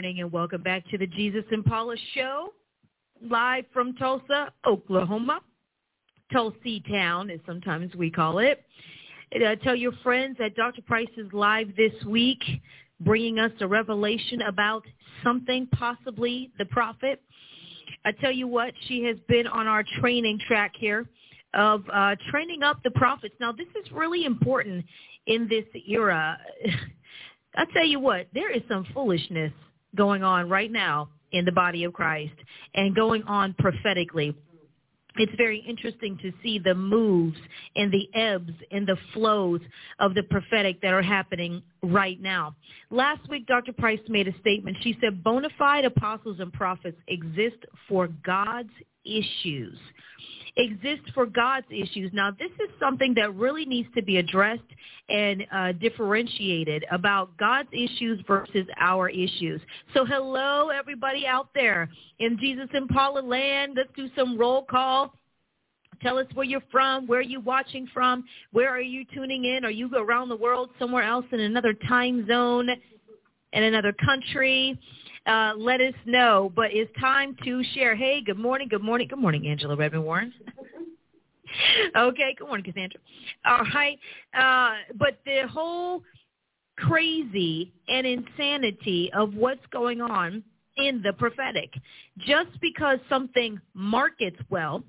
Morning and welcome back to the Jesus and Paula Show, live from Tulsa, Oklahoma. Tulsey Town, as sometimes we call it. Uh, tell your friends that Dr. Price is live this week, bringing us a revelation about something, possibly the prophet. I tell you what, she has been on our training track here of uh, training up the prophets. Now, this is really important in this era. I tell you what, there is some foolishness going on right now in the body of Christ and going on prophetically it's very interesting to see the moves and the ebbs and the flows of the prophetic that are happening right now. Last week, Dr. Price made a statement. She said, bona fide apostles and prophets exist for God's issues exist for God's issues. Now, this is something that really needs to be addressed and uh, differentiated about God's issues versus our issues. So hello, everybody out there in Jesus and Paula land. Let's do some roll call. Tell us where you're from, where are you watching from, where are you tuning in? Are you around the world somewhere else in another time zone, in another country? Uh, let us know. But it's time to share. Hey, good morning, good morning, good morning, Angela Redmond Warren. okay, good morning, Cassandra. All right, uh, but the whole crazy and insanity of what's going on in the prophetic. Just because something markets well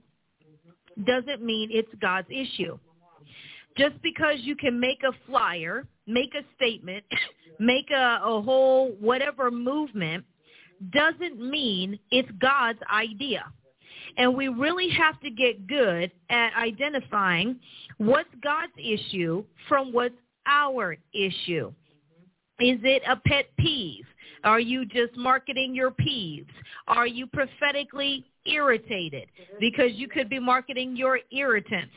doesn't mean it's God's issue. Just because you can make a flyer, make a statement, make a, a whole whatever movement doesn't mean it's God's idea. And we really have to get good at identifying what's God's issue from what's our issue. Is it a pet peeve? Are you just marketing your peeves? Are you prophetically irritated? Because you could be marketing your irritants.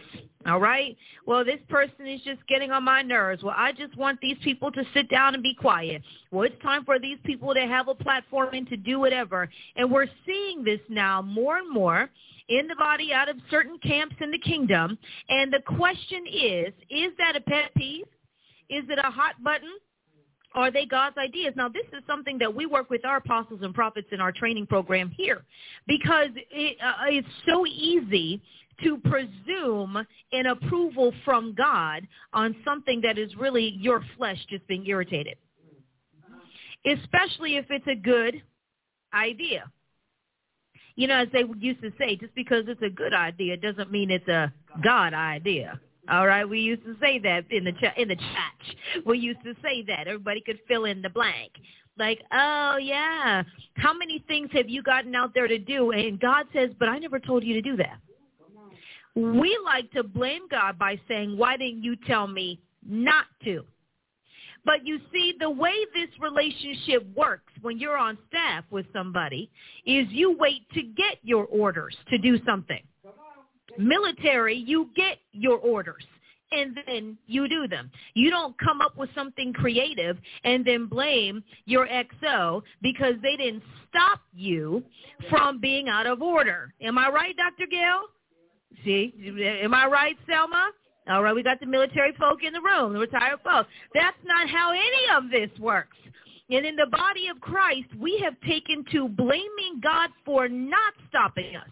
All right? Well, this person is just getting on my nerves. Well, I just want these people to sit down and be quiet. Well, it's time for these people to have a platform and to do whatever. And we're seeing this now more and more in the body out of certain camps in the kingdom. And the question is, is that a pet peeve? Is it a hot button? Are they God's ideas? Now, this is something that we work with our apostles and prophets in our training program here because it, uh, it's so easy to presume an approval from God on something that is really your flesh just being irritated, especially if it's a good idea. You know, as they used to say, just because it's a good idea doesn't mean it's a God idea. All right, we used to say that in the ch- in the church. We used to say that everybody could fill in the blank. Like, oh yeah, how many things have you gotten out there to do? And God says, but I never told you to do that. We like to blame God by saying, why didn't you tell me not to? But you see, the way this relationship works when you're on staff with somebody is you wait to get your orders to do something. Military, you get your orders and then you do them. You don't come up with something creative and then blame your XO because they didn't stop you from being out of order. Am I right, Dr. Gail? See, am I right, Selma? All right, we got the military folk in the room, the retired folks. That's not how any of this works. And in the body of Christ, we have taken to blaming God for not stopping us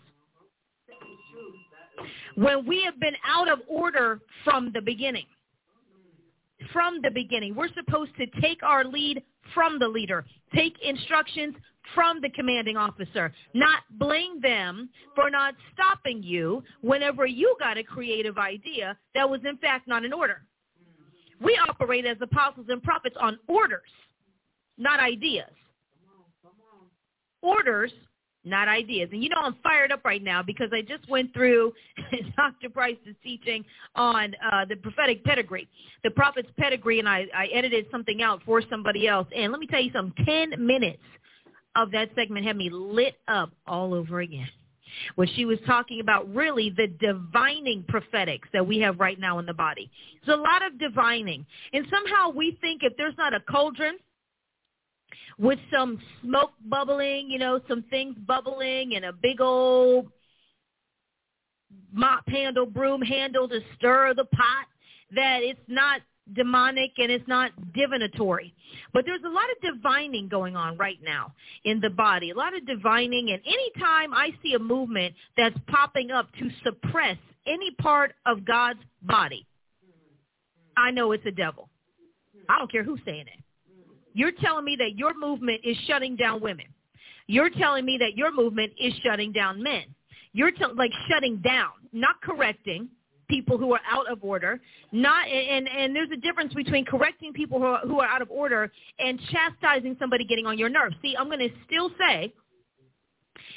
when we have been out of order from the beginning. from the beginning. We're supposed to take our lead from the leader, take instructions from the commanding officer, not blame them for not stopping you whenever you got a creative idea that was in fact not in order. We operate as apostles and prophets on orders, not ideas. Orders not ideas. And you know I'm fired up right now because I just went through Dr. Price's teaching on uh, the prophetic pedigree, the prophet's pedigree, and I, I edited something out for somebody else. And let me tell you something, 10 minutes of that segment had me lit up all over again. When she was talking about really the divining prophetics that we have right now in the body. There's a lot of divining. And somehow we think if there's not a cauldron – with some smoke bubbling, you know, some things bubbling and a big old mop handle, broom handle to stir the pot, that it's not demonic and it's not divinatory. But there's a lot of divining going on right now in the body, a lot of divining. And anytime I see a movement that's popping up to suppress any part of God's body, I know it's a devil. I don't care who's saying it. You're telling me that your movement is shutting down women. You're telling me that your movement is shutting down men. You're like shutting down, not correcting people who are out of order. Not and and there's a difference between correcting people who are, who are out of order and chastising somebody getting on your nerves. See, I'm going to still say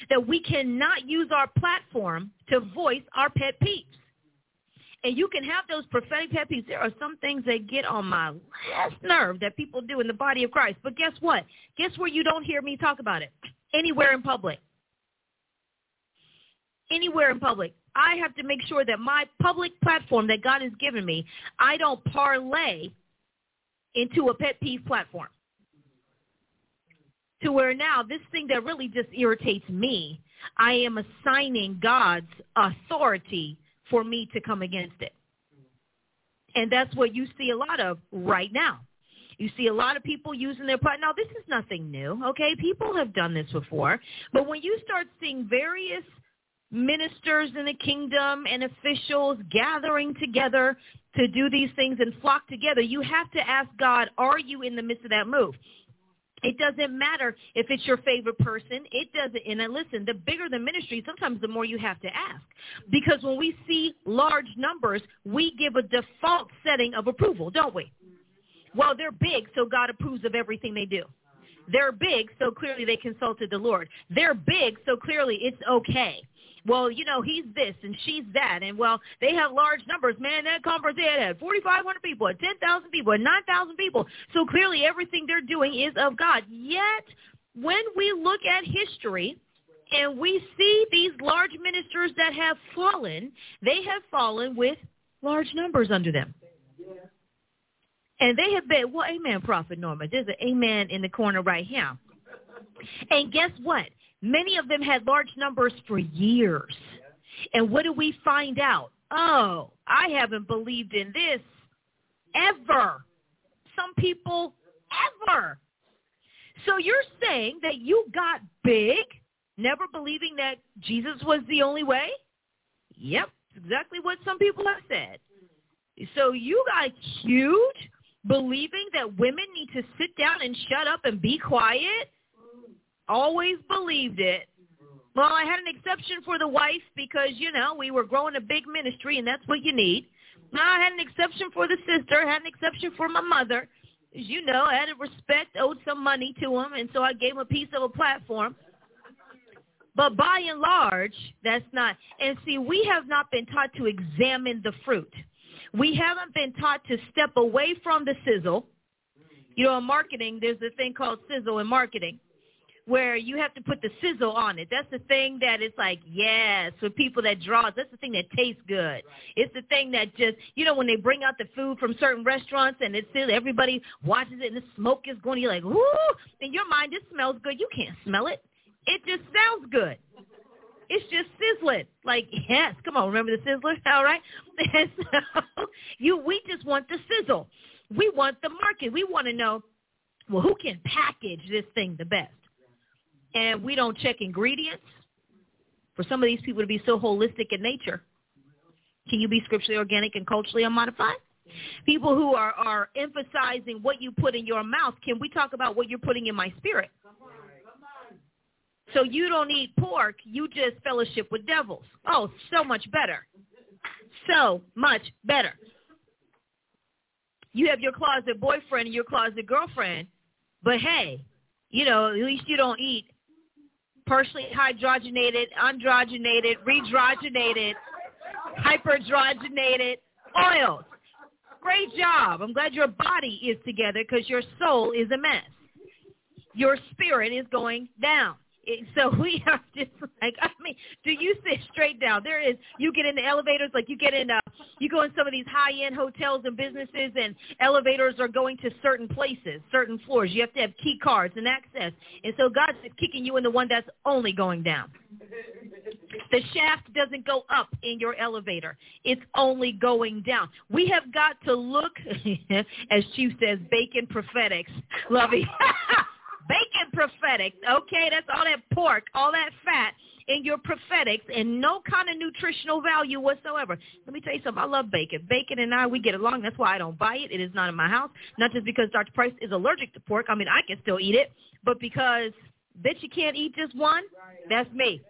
that we cannot use our platform to voice our pet peeves. And you can have those prophetic pet peeves. There are some things that get on my last nerve that people do in the body of Christ. But guess what? Guess where you don't hear me talk about it? Anywhere in public. Anywhere in public. I have to make sure that my public platform that God has given me, I don't parlay into a pet peeve platform. To where now this thing that really just irritates me, I am assigning God's authority for me to come against it. And that's what you see a lot of right now. You see a lot of people using their part. Now, this is nothing new, okay? People have done this before. But when you start seeing various ministers in the kingdom and officials gathering together to do these things and flock together, you have to ask God, are you in the midst of that move? It doesn't matter if it's your favorite person. It doesn't. And then listen, the bigger the ministry, sometimes the more you have to ask. Because when we see large numbers, we give a default setting of approval, don't we? Well, they're big, so God approves of everything they do. They're big, so clearly they consulted the Lord. They're big, so clearly it's okay well, you know, he's this and she's that. And, well, they have large numbers. Man, that conference, they had 4,500 people, 10,000 people, 9,000 people. So clearly everything they're doing is of God. Yet, when we look at history, and we see these large ministers that have fallen, they have fallen with large numbers under them. And they have been, well, amen, Prophet Norma. There's an amen in the corner right here. And guess what? Many of them had large numbers for years. And what do we find out? Oh, I haven't believed in this ever. Some people ever. So you're saying that you got big, never believing that Jesus was the only way? Yep, exactly what some people have said. So you got huge, believing that women need to sit down and shut up and be quiet? Always believed it. Well, I had an exception for the wife because, you know, we were growing a big ministry and that's what you need. I had an exception for the sister. Had an exception for my mother. As you know, I had to respect, owed some money to him, and so I gave him a piece of a platform. But by and large, that's not. And see, we have not been taught to examine the fruit. We haven't been taught to step away from the sizzle. You know, in marketing, there's a thing called sizzle in marketing where you have to put the sizzle on it. That's the thing that is like, yes, for people that draws. That's the thing that tastes good. It's the thing that just, you know, when they bring out the food from certain restaurants and it's still everybody watches it and the smoke is going, you're like, whoo! In your mind, it smells good. You can't smell it. It just sounds good. It's just sizzling. Like, yes, come on, remember the sizzler? All right? And so you, we just want the sizzle. We want the market. We want to know, well, who can package this thing the best? And we don't check ingredients, for some of these people to be so holistic in nature, can you be scripturally organic and culturally unmodified? People who are, are emphasizing what you put in your mouth. Can we talk about what you're putting in my spirit? So you don't eat pork, you just fellowship with devils. Oh, so much better. So much better. You have your closet boyfriend and your closet girlfriend, but hey, you know, at least you don't eat partially hydrogenated, androgenated, redrogenated, hyperdrogenated oils. Great job. I'm glad your body is together because your soul is a mess. Your spirit is going down so we are just like I mean, do you sit straight down? There is you get in the elevators like you get in uh you go in some of these high end hotels and businesses and elevators are going to certain places, certain floors. You have to have key cards and access. And so God's kicking you in the one that's only going down. The shaft doesn't go up in your elevator. It's only going down. We have got to look, as Chief says, bacon prophetics. Lovey. bacon prophetic. Okay, that's all that pork, all that fat in your prophetics and no kind of nutritional value whatsoever. Let me tell you something. I love bacon. Bacon and I, we get along. That's why I don't buy it. It is not in my house. Not just because Dr. Price is allergic to pork. I mean, I can still eat it, but because bitch, you can't eat just one, that's me.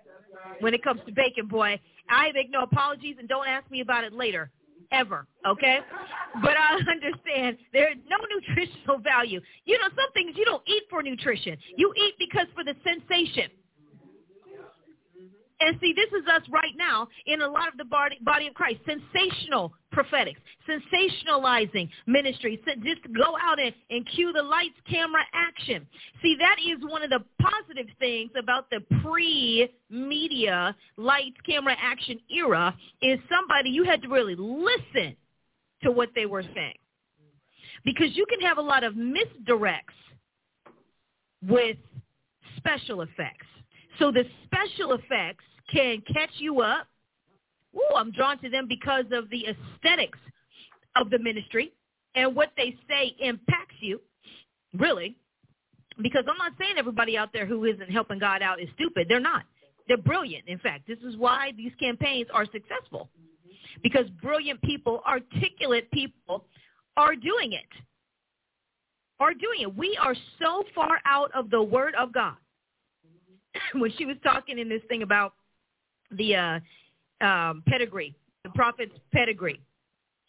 When it comes to bacon, boy, I make no apologies and don't ask me about it later ever, okay? But I understand there's no nutritional value. You know, some things you don't eat for nutrition. You eat because for the sensation. And see, this is us right now in a lot of the body, of Christ. Sensational prophetics, sensationalizing ministry. Just go out and, and cue the lights, camera, action. See, that is one of the positive things about the pre-media lights, camera, action era is somebody you had to really listen to what they were saying. Because you can have a lot of misdirects with special effects. So the special effects can catch you up. Ooh, I'm drawn to them because of the aesthetics of the ministry and what they say impacts you, really. Because I'm not saying everybody out there who isn't helping God out is stupid. They're not. They're brilliant. In fact, this is why these campaigns are successful. Because brilliant people, articulate people are doing it. Are doing it. We are so far out of the word of God when she was talking in this thing about the uh, um, pedigree, the prophet's pedigree,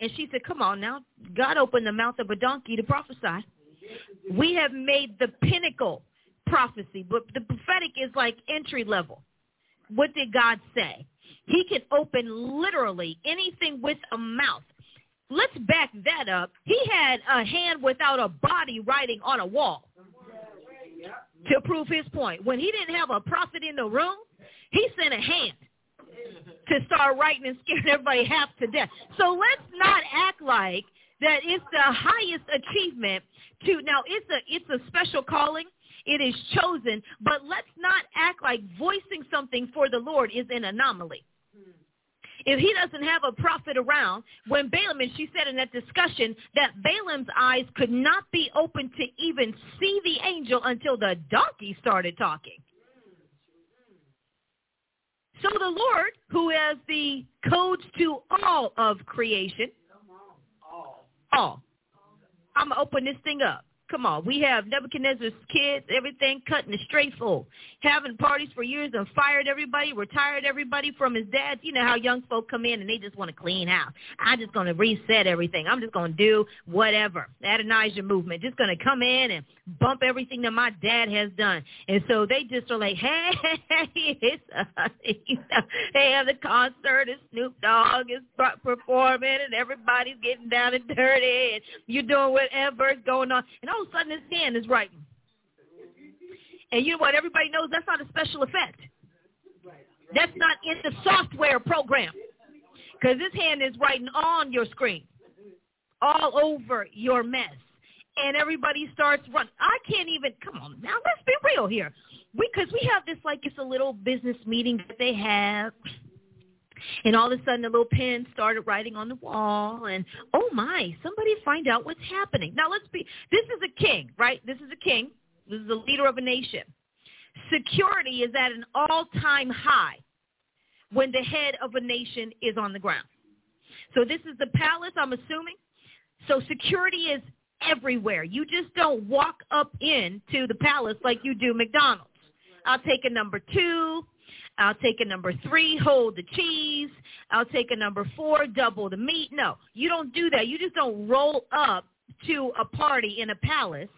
and she said, "Come on now, God opened the mouth of a donkey to prophesy. We have made the pinnacle prophecy, but the prophetic is like entry level. What did God say? He can open literally anything with a mouth. Let's back that up. He had a hand without a body writing on a wall to prove his point. When he didn't have a prophet in the room, he sent a hand to start writing and scaring everybody half to death. So let's not act like that it's the highest achievement to now it's a it's a special calling. It is chosen, but let's not act like voicing something for the Lord is an anomaly. If he doesn't have a prophet around, when Balaam, and she said in that discussion that Balaam's eyes could not be open to even see the angel until the donkey started talking. So the Lord, who has the codes to all of creation, all. I'm going to open this thing up. Come on, we have Nebuchadnezzar's kids, everything cutting the straight full, having parties for years and fired everybody, retired everybody from his dad. You know how young folk come in and they just want to clean house. I'm just going to reset everything. I'm just going to do whatever. Adonijah movement, just going to come in and bump everything that my dad has done. And so they just are like, hey, it's, uh, you know, they have the concert and Snoop Dogg is performing and everybody's getting down and dirty and you're doing whatever's going on. And a sudden his hand is writing. And you know what? Everybody knows that's not a special effect. That's not in the software program. Because this hand is writing on your screen, all over your mess. And everybody starts running. I can't even, come on now, let's be real here. Because we, we have this like it's a little business meeting that they have. And all of a sudden, a little pen started writing on the wall, and oh my, somebody find out what's happening. Now let's be. This is a king, right? This is a king. This is the leader of a nation. Security is at an all-time high when the head of a nation is on the ground. So this is the palace, I'm assuming. So security is everywhere. You just don't walk up into the palace like you do McDonald's. I'll take a number two. I'll take a number three, hold the cheese. I'll take a number four, double the meat. No, you don't do that. You just don't roll up to a party in a palace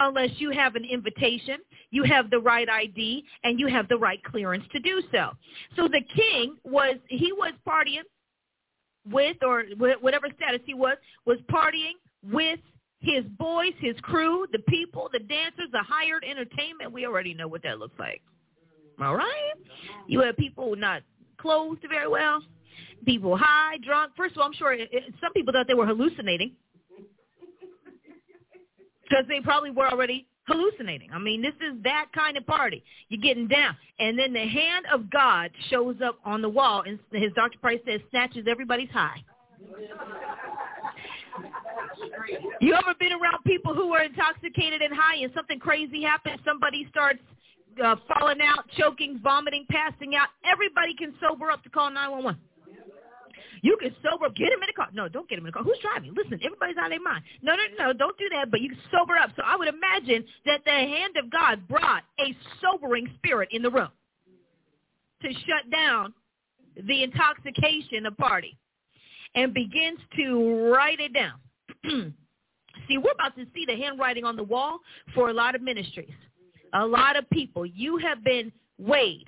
unless you have an invitation, you have the right ID, and you have the right clearance to do so. So the king was, he was partying with, or whatever status he was, was partying with his boys, his crew, the people, the dancers, the hired entertainment. We already know what that looks like. All right? You have people not clothed very well, people high, drunk. First of all, I'm sure it, some people thought they were hallucinating because they probably were already hallucinating. I mean, this is that kind of party. You're getting down. And then the hand of God shows up on the wall, and his Dr. Price says, snatches everybody's high. You ever been around people who are intoxicated and high and something crazy happens? Somebody starts uh, falling out, choking, vomiting, passing out. Everybody can sober up to call 911. You can sober up. Get him in the car. No, don't get him in the car. Who's driving? Listen, everybody's out of their mind. No, no, no, don't do that. But you can sober up. So I would imagine that the hand of God brought a sobering spirit in the room to shut down the intoxication of party and begins to write it down. see, we're about to see the handwriting on the wall for a lot of ministries, a lot of people. You have been weighed.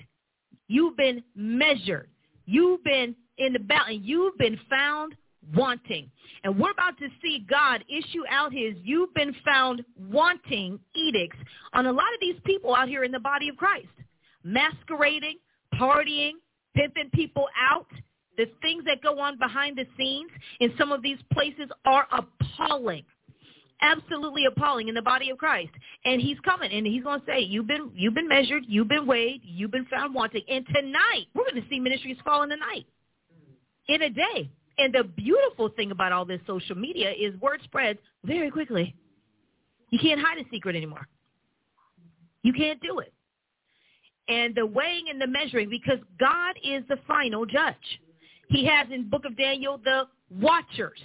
You've been measured. You've been in the balance. you've been found wanting. And we're about to see God issue out his you've been found wanting edicts on a lot of these people out here in the body of Christ, masquerading, partying, pimping people out, the things that go on behind the scenes in some of these places are appalling. Absolutely appalling in the body of Christ. And he's coming and he's going to say, you've been, you've been measured, you've been weighed, you've been found wanting. And tonight, we're going to see ministries fall in the night, in a day. And the beautiful thing about all this social media is word spreads very quickly. You can't hide a secret anymore. You can't do it. And the weighing and the measuring, because God is the final judge. He has in book of Daniel the watchers.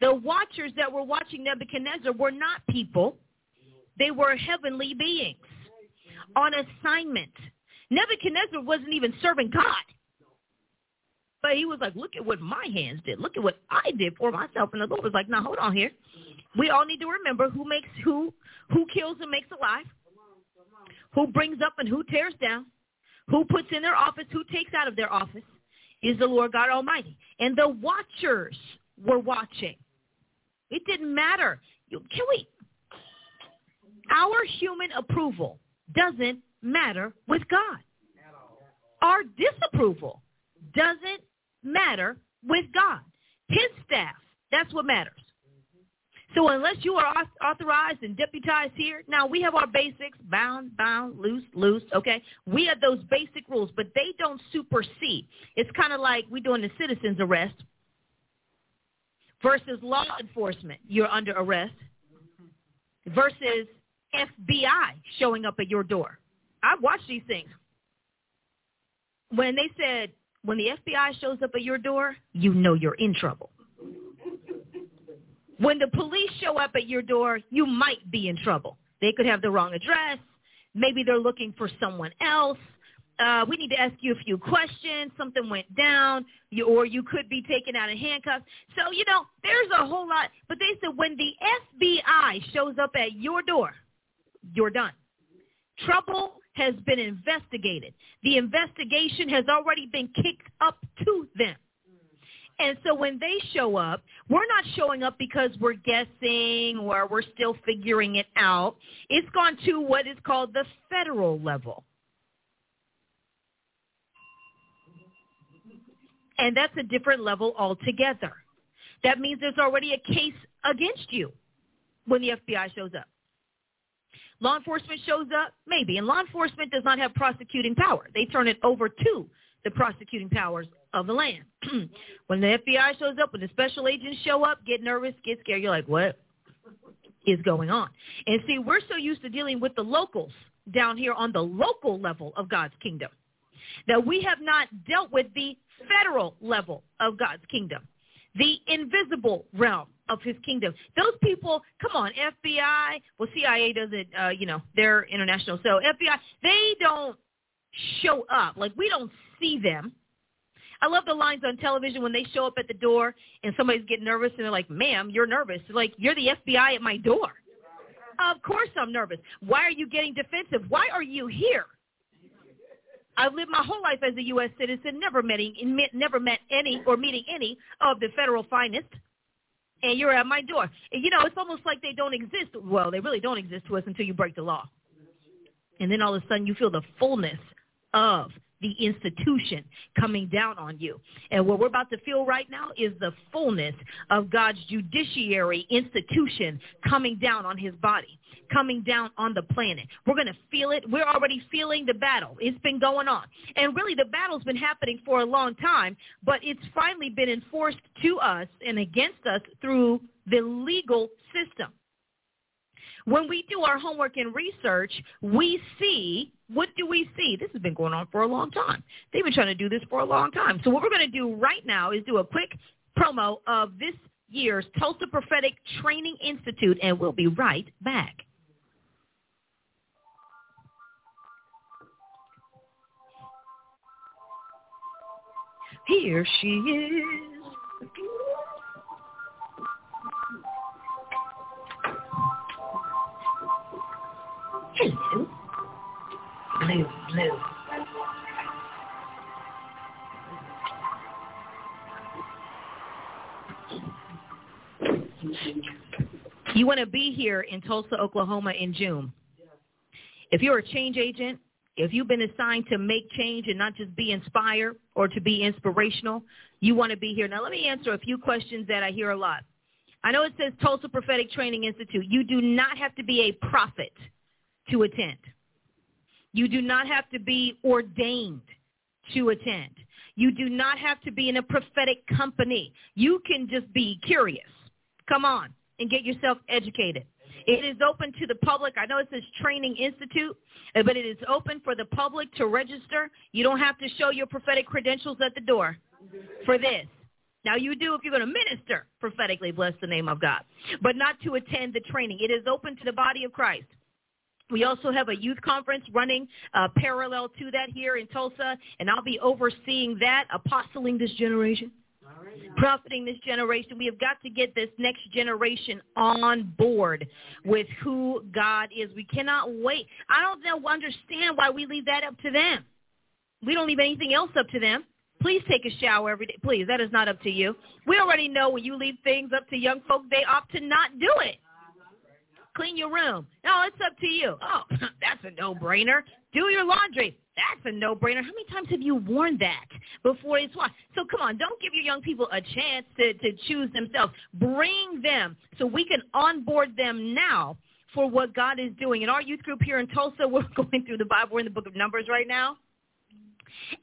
The watchers that were watching Nebuchadnezzar were not people. They were heavenly beings on assignment. Nebuchadnezzar wasn't even serving God. But he was like, look at what my hands did. Look at what I did for myself. And the Lord was like, now hold on here. We all need to remember who makes who, who kills and makes alive, who brings up and who tears down, who puts in their office, who takes out of their office is the Lord God Almighty. And the watchers were watching. It didn't matter. You, can we? Our human approval doesn't matter with God. Our disapproval doesn't matter with God. His staff, that's what matters. So unless you are authorized and deputized here, now we have our basics, bound, bound, loose, loose, okay? We have those basic rules, but they don't supersede. It's kind of like we're doing the citizen's arrest versus law enforcement, you're under arrest, versus FBI showing up at your door. I've watched these things. When they said, when the FBI shows up at your door, you know you're in trouble. When the police show up at your door, you might be in trouble. They could have the wrong address. Maybe they're looking for someone else. Uh, we need to ask you a few questions. Something went down, you, or you could be taken out of handcuffs. So, you know, there's a whole lot. But they said when the FBI shows up at your door, you're done. Trouble has been investigated. The investigation has already been kicked up to them. And so when they show up, we're not showing up because we're guessing or we're still figuring it out. It's gone to what is called the federal level. And that's a different level altogether. That means there's already a case against you when the FBI shows up. Law enforcement shows up? Maybe. And law enforcement does not have prosecuting power. They turn it over to the prosecuting powers of the land. when the FBI shows up, when the special agents show up, get nervous, get scared. You're like, what is going on? And see, we're so used to dealing with the locals down here on the local level of God's kingdom that we have not dealt with the federal level of God's kingdom, the invisible realm of his kingdom. Those people, come on, FBI, well, CIA doesn't, uh, you know, they're international. So FBI, they don't show up. Like, we don't see them. I love the lines on television when they show up at the door and somebody's getting nervous and they're like, ma'am, you're nervous. like, you're the FBI at my door. Of course I'm nervous. Why are you getting defensive? Why are you here? I've lived my whole life as a U.S. citizen, never meeting, never met any or meeting any of the federal finest. And you're at my door. And, you know, it's almost like they don't exist. Well, they really don't exist to us until you break the law. And then all of a sudden you feel the fullness of the institution coming down on you. And what we're about to feel right now is the fullness of God's judiciary institution coming down on his body, coming down on the planet. We're going to feel it. We're already feeling the battle. It's been going on. And really the battle's been happening for a long time, but it's finally been enforced to us and against us through the legal system. When we do our homework and research, we see, what do we see? This has been going on for a long time. They've been trying to do this for a long time. So what we're going to do right now is do a quick promo of this year's Tulsa Prophetic Training Institute, and we'll be right back. Here she is. Hello. Blue, blue. You want to be here in Tulsa, Oklahoma in June. If you're a change agent, if you've been assigned to make change and not just be inspired or to be inspirational, you want to be here. Now, let me answer a few questions that I hear a lot. I know it says Tulsa Prophetic Training Institute. You do not have to be a prophet to attend. You do not have to be ordained to attend. You do not have to be in a prophetic company. You can just be curious. Come on and get yourself educated. It is open to the public. I know it says Training Institute, uh, but it is open for the public to register. You don't have to show your prophetic credentials at the door for this. Now you do if you're going to minister prophetically, bless the name of God, but not to attend the training. It is open to the body of Christ. We also have a youth conference running uh, parallel to that here in Tulsa, and I'll be overseeing that, apostling this generation, right. profiting this generation. We have got to get this next generation on board with who God is. We cannot wait. I don't know, understand why we leave that up to them. We don't leave anything else up to them. Please take a shower every day. Please, that is not up to you. We already know when you leave things up to young folk, they opt to not do it clean your room. No, it's up to you. Oh, that's a no-brainer. Do your laundry. That's a no-brainer. How many times have you worn that before it's washed? So come on, don't give your young people a chance to, to choose themselves. Bring them so we can onboard them now for what God is doing. In our youth group here in Tulsa, we're going through the Bible. We're in the book of Numbers right now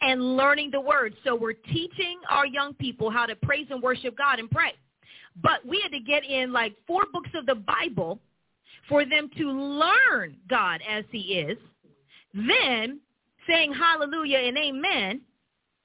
and learning the word. So we're teaching our young people how to praise and worship God and pray. But we had to get in like four books of the Bible for them to learn God as he is, then saying hallelujah and amen,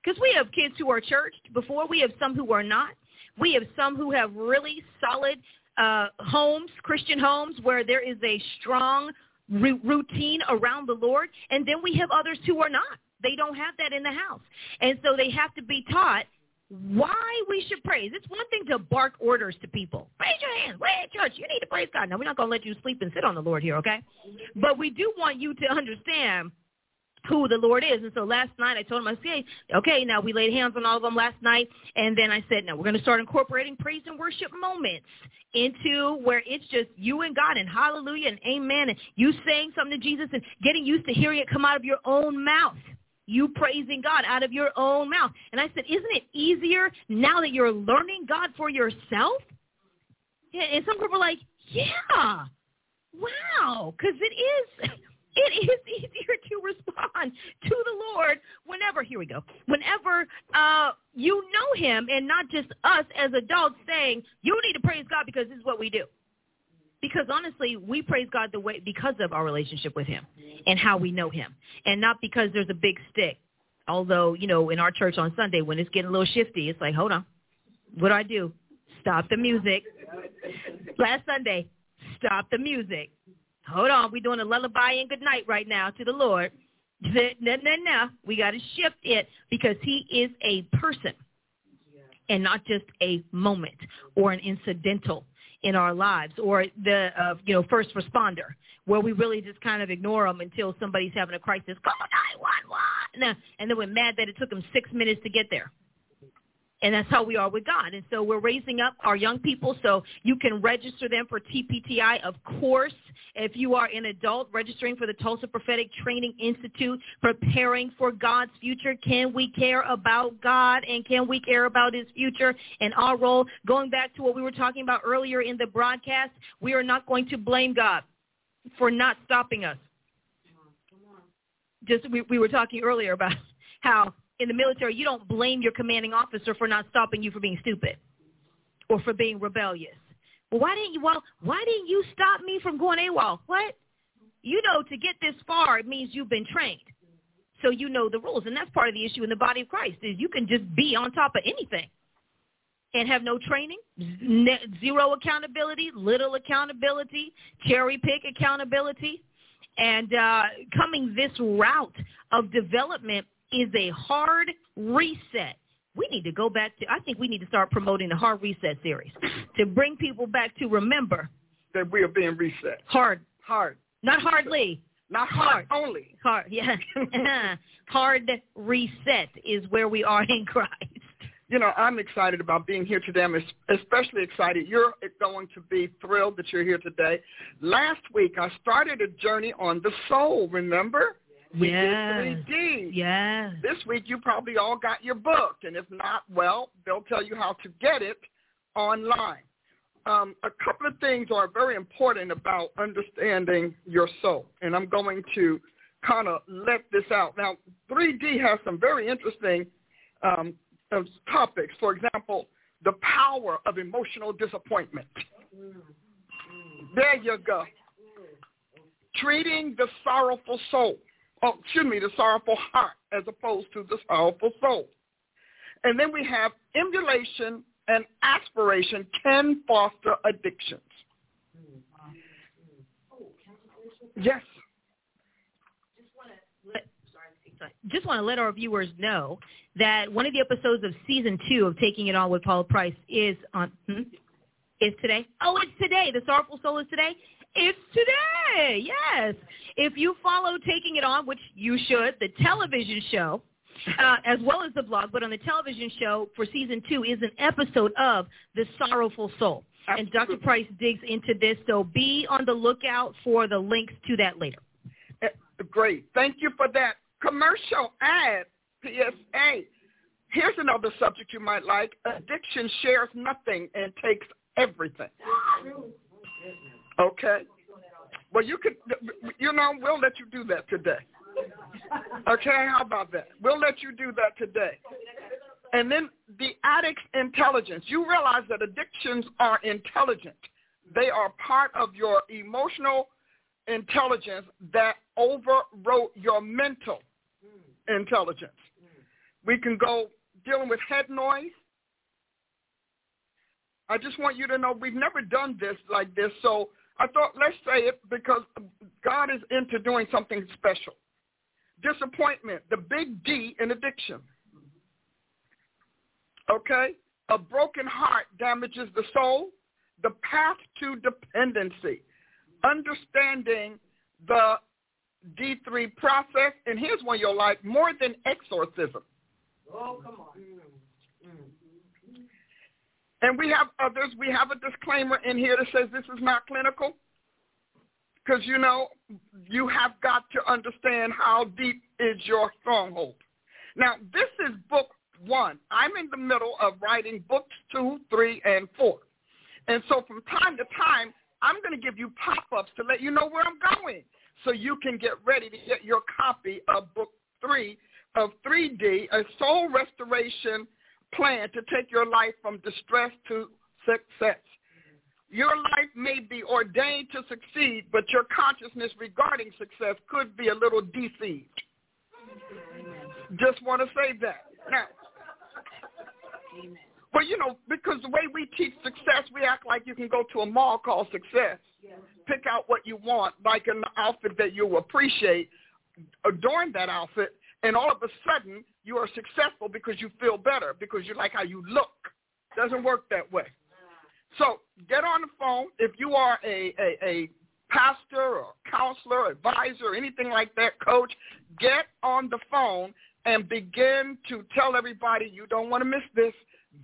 because we have kids who are churched before, we have some who are not. We have some who have really solid uh, homes, Christian homes, where there is a strong r- routine around the Lord, and then we have others who are not. They don't have that in the house. And so they have to be taught why we should praise. It's one thing to bark orders to people. Raise your hands. At church. You need to praise God. Now, we're not going to let you sleep and sit on the Lord here, okay? But we do want you to understand who the Lord is. And so last night I told him, I said, okay, now we laid hands on all of them last night. And then I said, now we're going to start incorporating praise and worship moments into where it's just you and God and hallelujah and amen. And you saying something to Jesus and getting used to hearing it come out of your own mouth you praising God out of your own mouth. And I said, isn't it easier now that you're learning God for yourself? And some people are like, yeah, wow, because it is, it is easier to respond to the Lord whenever, here we go, whenever uh, you know him and not just us as adults saying, you need to praise God because this is what we do because honestly, we praise God the way because of our relationship with him and how we know him and not because there's a big stick. Although, you know, in our church on Sunday when it's getting a little shifty, it's like, hold on. What do I do? Stop the music. Last Sunday, stop the music. Hold on, we're doing a lullaby and good night right now to the Lord. No, no, no. We got to shift it because he is a person and not just a moment or an incidental in our lives or the uh, you know first responder where we really just kind of ignore them until somebody's having a crisis. Call 911. And then we're mad that it took them six minutes to get there. And that's how we are with God. And so we're raising up our young people so you can register them for TPTI. Of course, if you are an adult registering for the Tulsa Prophetic Training Institute, preparing for God's future, can we care about God and can we care about his future and our role? Going back to what we were talking about earlier in the broadcast, we are not going to blame God for not stopping us. Just we, we were talking earlier about how in the military, you don't blame your commanding officer for not stopping you for being stupid or for being rebellious. Why didn't you? Well, why didn't you stop me from going AWOL? What? You know, to get this far, it means you've been trained, so you know the rules, and that's part of the issue in the body of Christ is you can just be on top of anything and have no training, zero accountability, little accountability, cherry pick accountability, and uh, coming this route of development is a hard reset. We need to go back to, I think we need to start promoting the hard reset series to bring people back to remember that we are being reset. Hard. Hard. Not hardly. Not hard, hard only. Hard, yeah. hard reset is where we are in Christ. You know, I'm excited about being here today. I'm especially excited. You're going to be thrilled that you're here today. Last week, I started a journey on the soul, remember? We yeah. did 3D. Yeah. This week you probably all got your book, and if not, well, they'll tell you how to get it online. Um, a couple of things are very important about understanding your soul, and I'm going to kind of let this out. Now, 3D has some very interesting um, topics. For example, the power of emotional disappointment. There you go. Treating the sorrowful soul oh, excuse me, the sorrowful heart as opposed to the sorrowful soul. And then we have emulation and aspiration can foster addictions. Yes. Just want to let our viewers know that one of the episodes of season two of Taking It On with Paula Price is on hmm? is today. Oh, it's today. The Sorrowful Soul is today. It's today. Yes. If you follow Taking It On, which you should, the television show, uh, as well as the blog, but on the television show for season two is an episode of The Sorrowful Soul. Absolutely. And Dr. Price digs into this, so be on the lookout for the links to that later. Uh, great. Thank you for that commercial ad, PSA. Here's another subject you might like. Addiction shares nothing and takes everything. Okay. Well, you could, you know, we'll let you do that today. Okay, how about that? We'll let you do that today. And then the addict's intelligence. You realize that addictions are intelligent. They are part of your emotional intelligence that overwrote your mental intelligence. We can go dealing with head noise. I just want you to know we've never done this like this, so I thought, let's say it because God is into doing something special. Disappointment, the big D in addiction. Okay? A broken heart damages the soul. The path to dependency. Understanding the D3 process. And here's one you'll like, more than exorcism. Oh, come on. And we have others. We have a disclaimer in here that says this is not clinical. Because, you know, you have got to understand how deep is your stronghold. Now, this is book one. I'm in the middle of writing books two, three, and four. And so from time to time, I'm going to give you pop-ups to let you know where I'm going so you can get ready to get your copy of book three of 3D, a soul restoration plan to take your life from distress to success. Your life may be ordained to succeed, but your consciousness regarding success could be a little deceived. Just want to say that. Now, Well, you know, because the way we teach success, we act like you can go to a mall called Success, pick out what you want, like an outfit that you appreciate, uh, adorn that outfit, and all of a sudden you are successful because you feel better because you like how you look. Doesn't work that way. So get on the phone if you are a, a, a pastor or counselor, advisor, anything like that, coach. Get on the phone and begin to tell everybody you don't want to miss this.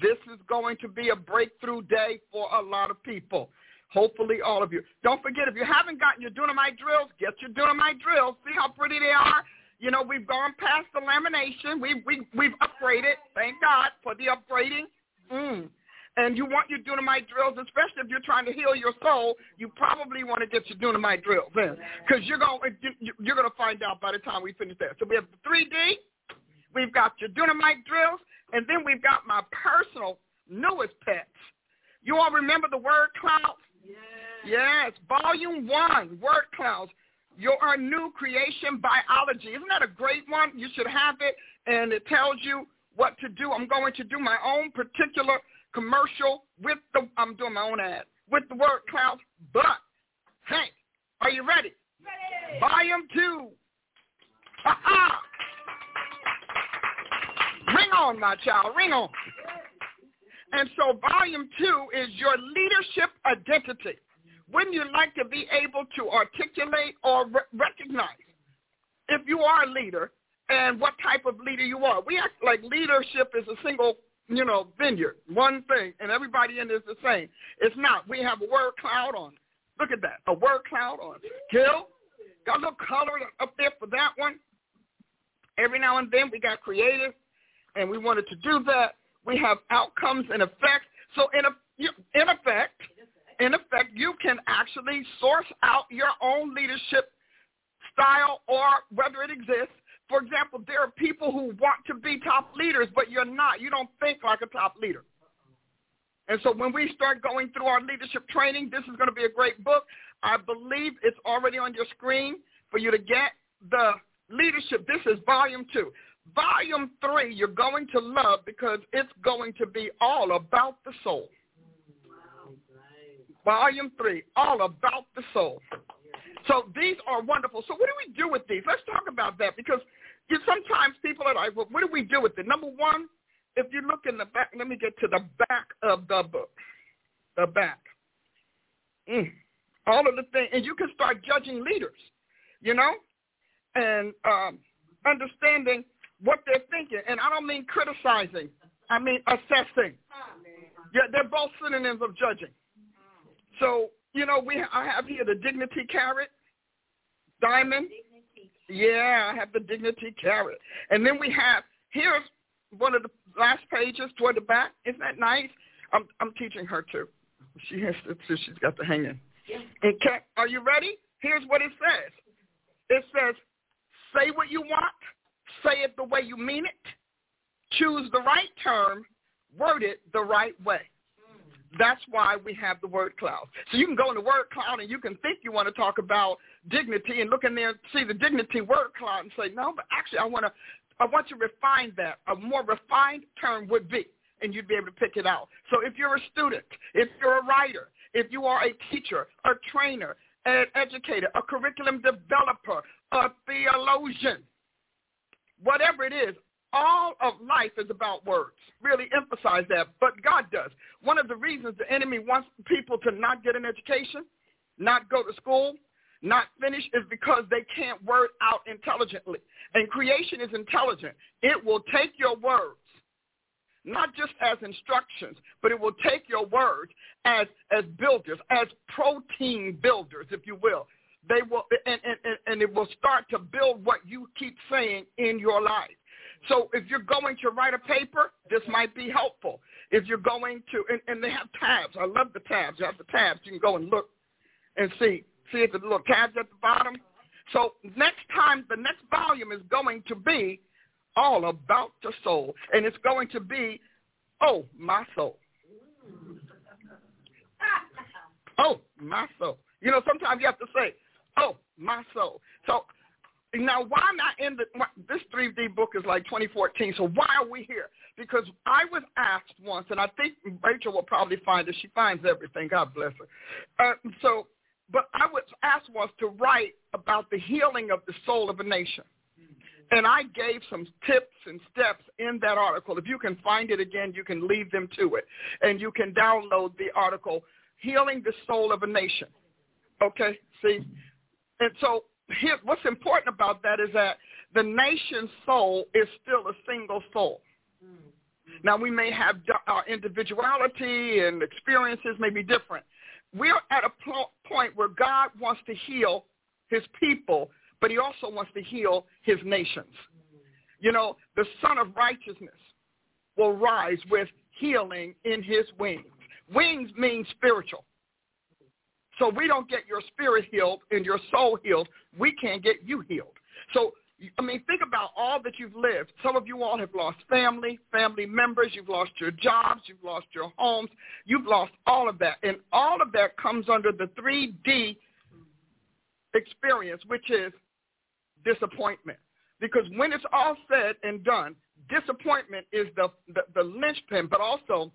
This is going to be a breakthrough day for a lot of people. Hopefully all of you. Don't forget, if you haven't gotten your Dunamite drills, get your Dunamite drills. See how pretty they are? You know, we've gone past the lamination. We've, we, we've upgraded. Thank God for the upgrading. Mm. And you want your Dunamite drills, especially if you're trying to heal your soul, you probably want to get your Dunamite drills in because you're going you're going to find out by the time we finish that. So we have the 3D, we've got your Dunamite drills, and then we've got my personal newest pets. You all remember the word clouds? Yes, yes. volume one, word clouds. Your new creation biology. Isn't that a great one? You should have it, and it tells you what to do. I'm going to do my own particular commercial with the, I'm doing my own ad, with the word clouds. But, hey, are you ready? Ready. Volume two. Ha-ha! Ring on, my child, ring on. And so volume two is your leadership identity. Wouldn't you like to be able to articulate or re- recognize if you are a leader and what type of leader you are? We act like leadership is a single, you know, vineyard, one thing, and everybody in it is the same. It's not. We have a word cloud on. Look at that, a word cloud on. Kill. Got a little color up there for that one. Every now and then we got creative, and we wanted to do that. We have outcomes and effects. So in, a, in effect, in effect, you can actually source out your own leadership style or whether it exists. For example, there are people who want to be top leaders, but you're not. You don't think like a top leader. And so when we start going through our leadership training, this is going to be a great book. I believe it's already on your screen for you to get the leadership. This is volume two. Volume three, you're going to love because it's going to be all about the soul. Volume three, all about the soul. So these are wonderful. So what do we do with these? Let's talk about that because you, sometimes people are like, well, what do we do with it? Number one, if you look in the back, let me get to the back of the book. The back. Mm. All of the things, and you can start judging leaders, you know, and um, understanding what they're thinking. And I don't mean criticizing. I mean assessing. Yeah, they're both synonyms of judging. So, you know, we I have here the dignity carrot, diamond. Yeah, I have the dignity carrot. And then we have, here's one of the last pages toward the back. Isn't that nice? I'm, I'm teaching her too. She has to, so she's got to hang in. Yeah. Okay, are you ready? Here's what it says. It says, say what you want, say it the way you mean it, choose the right term, word it the right way. That's why we have the word cloud. So you can go in the word cloud and you can think you want to talk about dignity and look in there and see the dignity word cloud and say, no, but actually I want to, I want to refine that. A more refined term would be, and you'd be able to pick it out. So if you're a student, if you're a writer, if you are a teacher, a trainer, an educator, a curriculum developer, a theologian, whatever it is, all of life is about words. Really emphasize that, but God does. One of the reasons the enemy wants people to not get an education, not go to school, not finish is because they can't word out intelligently. And creation is intelligent. It will take your words, not just as instructions, but it will take your words as, as builders, as protein builders, if you will. They will, and, and, and it will start to build what you keep saying in your life. So if you're going to write a paper, this might be helpful. If you're going to, and, and they have tabs. I love the tabs. You have the tabs. You can go and look and see. See if the little tabs at the bottom. So next time, the next volume is going to be all about the soul. And it's going to be, oh, my soul. Oh, my soul. You know, sometimes you have to say, oh, my soul. So now, why not in the, this 3D book is like 2014, so why are we here? because I was asked once, and I think Rachel will probably find it. She finds everything. God bless her. Uh, so, but I was asked once to write about the healing of the soul of a nation. And I gave some tips and steps in that article. If you can find it again, you can leave them to it. And you can download the article, Healing the Soul of a Nation. Okay, see? And so here, what's important about that is that the nation's soul is still a single soul. Mm-hmm. Now, we may have our individuality and experiences may be different. We're at a point where God wants to heal his people, but he also wants to heal his nations. Mm-hmm. You know, the Son of Righteousness will rise with healing in his wings. Wings mean spiritual. So we don't get your spirit healed and your soul healed. We can't get you healed. So I mean, think about all that you've lived. Some of you all have lost family, family members. You've lost your jobs. You've lost your homes. You've lost all of that. And all of that comes under the 3D experience, which is disappointment. Because when it's all said and done, disappointment is the, the, the linchpin, but also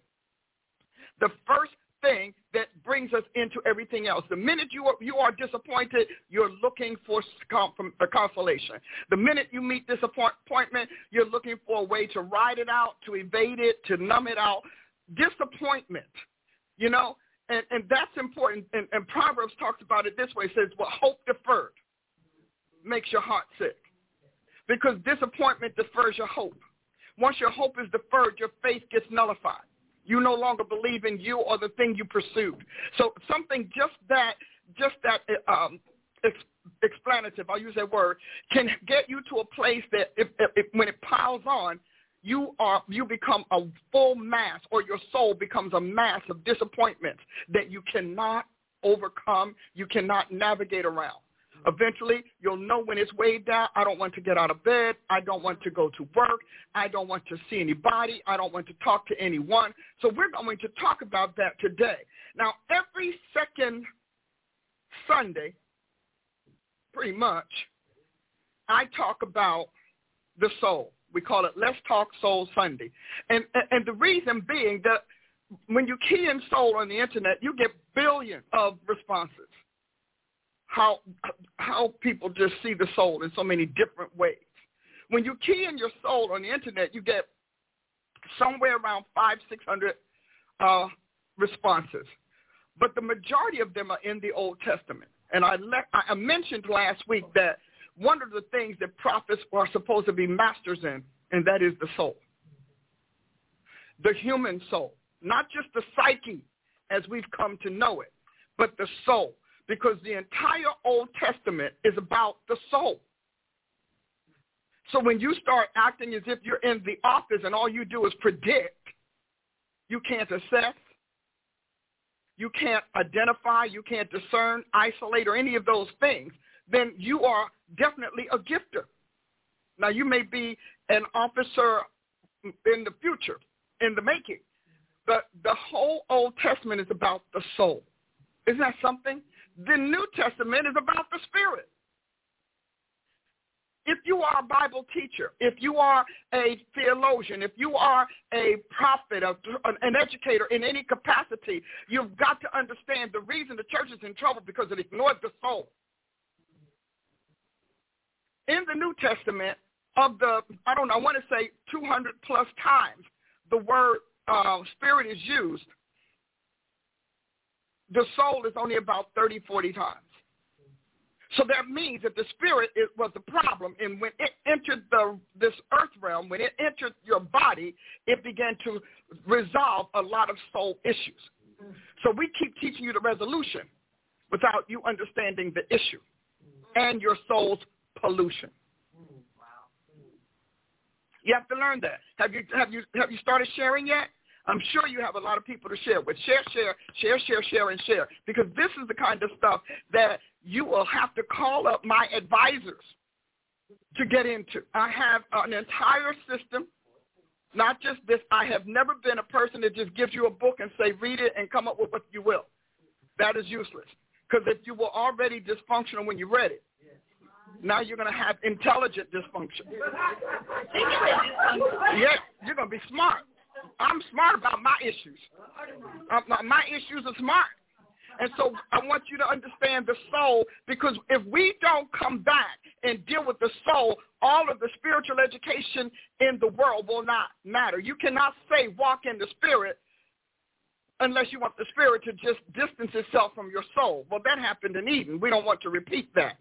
the first thing that brings us into everything else. The minute you are, you are disappointed, you're looking for a consolation. The minute you meet disappointment, you're looking for a way to ride it out, to evade it, to numb it out. Disappointment, you know, and, and that's important. And, and Proverbs talks about it this way. It says, well, hope deferred makes your heart sick because disappointment defers your hope. Once your hope is deferred, your faith gets nullified. You no longer believe in you or the thing you pursued. So something just that, just that um, ex- explanative, I'll use that word, can get you to a place that if, if, if, when it piles on, you are you become a full mass or your soul becomes a mass of disappointments that you cannot overcome, you cannot navigate around. Eventually, you'll know when it's weighed down. I don't want to get out of bed. I don't want to go to work. I don't want to see anybody. I don't want to talk to anyone. So we're going to talk about that today. Now, every second Sunday, pretty much, I talk about the soul. We call it Let's Talk Soul Sunday. And, and the reason being that when you key in soul on the internet, you get billions of responses how how people just see the soul in so many different ways. When you key in your soul on the internet, you get somewhere around five, six hundred uh, responses, but the majority of them are in the Old Testament. And I, le- I mentioned last week that one of the things that prophets are supposed to be masters in, and that is the soul, the human soul, not just the psyche as we've come to know it, but the soul because the entire Old Testament is about the soul. So when you start acting as if you're in the office and all you do is predict, you can't assess, you can't identify, you can't discern, isolate, or any of those things, then you are definitely a gifter. Now you may be an officer in the future, in the making, but the whole Old Testament is about the soul. Isn't that something? The New Testament is about the Spirit. If you are a Bible teacher, if you are a theologian, if you are a prophet, an educator in any capacity, you've got to understand the reason the church is in trouble because it ignored the soul. In the New Testament, of the, I don't know, I want to say 200 plus times the word uh, spirit is used, the soul is only about 30, 40 times. So that means that the spirit is, was the problem, and when it entered the this earth realm, when it entered your body, it began to resolve a lot of soul issues. So we keep teaching you the resolution without you understanding the issue and your soul's pollution. You have to learn that. Have you have you have you started sharing yet? I'm sure you have a lot of people to share with. Share, share, share, share, share, and share. Because this is the kind of stuff that you will have to call up my advisors to get into. I have an entire system, not just this. I have never been a person that just gives you a book and say, read it and come up with what you will. That is useless. Because if you were already dysfunctional when you read it, Now you're going to have intelligent dysfunction. yeah, you're going to be smart. I'm smart about my issues. My issues are smart. And so I want you to understand the soul because if we don't come back and deal with the soul, all of the spiritual education in the world will not matter. You cannot say walk in the spirit unless you want the spirit to just distance itself from your soul. Well, that happened in Eden. We don't want to repeat that.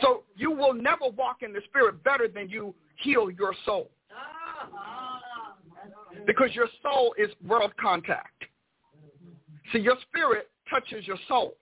So you will never walk in the spirit better than you heal your soul. Because your soul is world contact. See, your spirit touches your soul.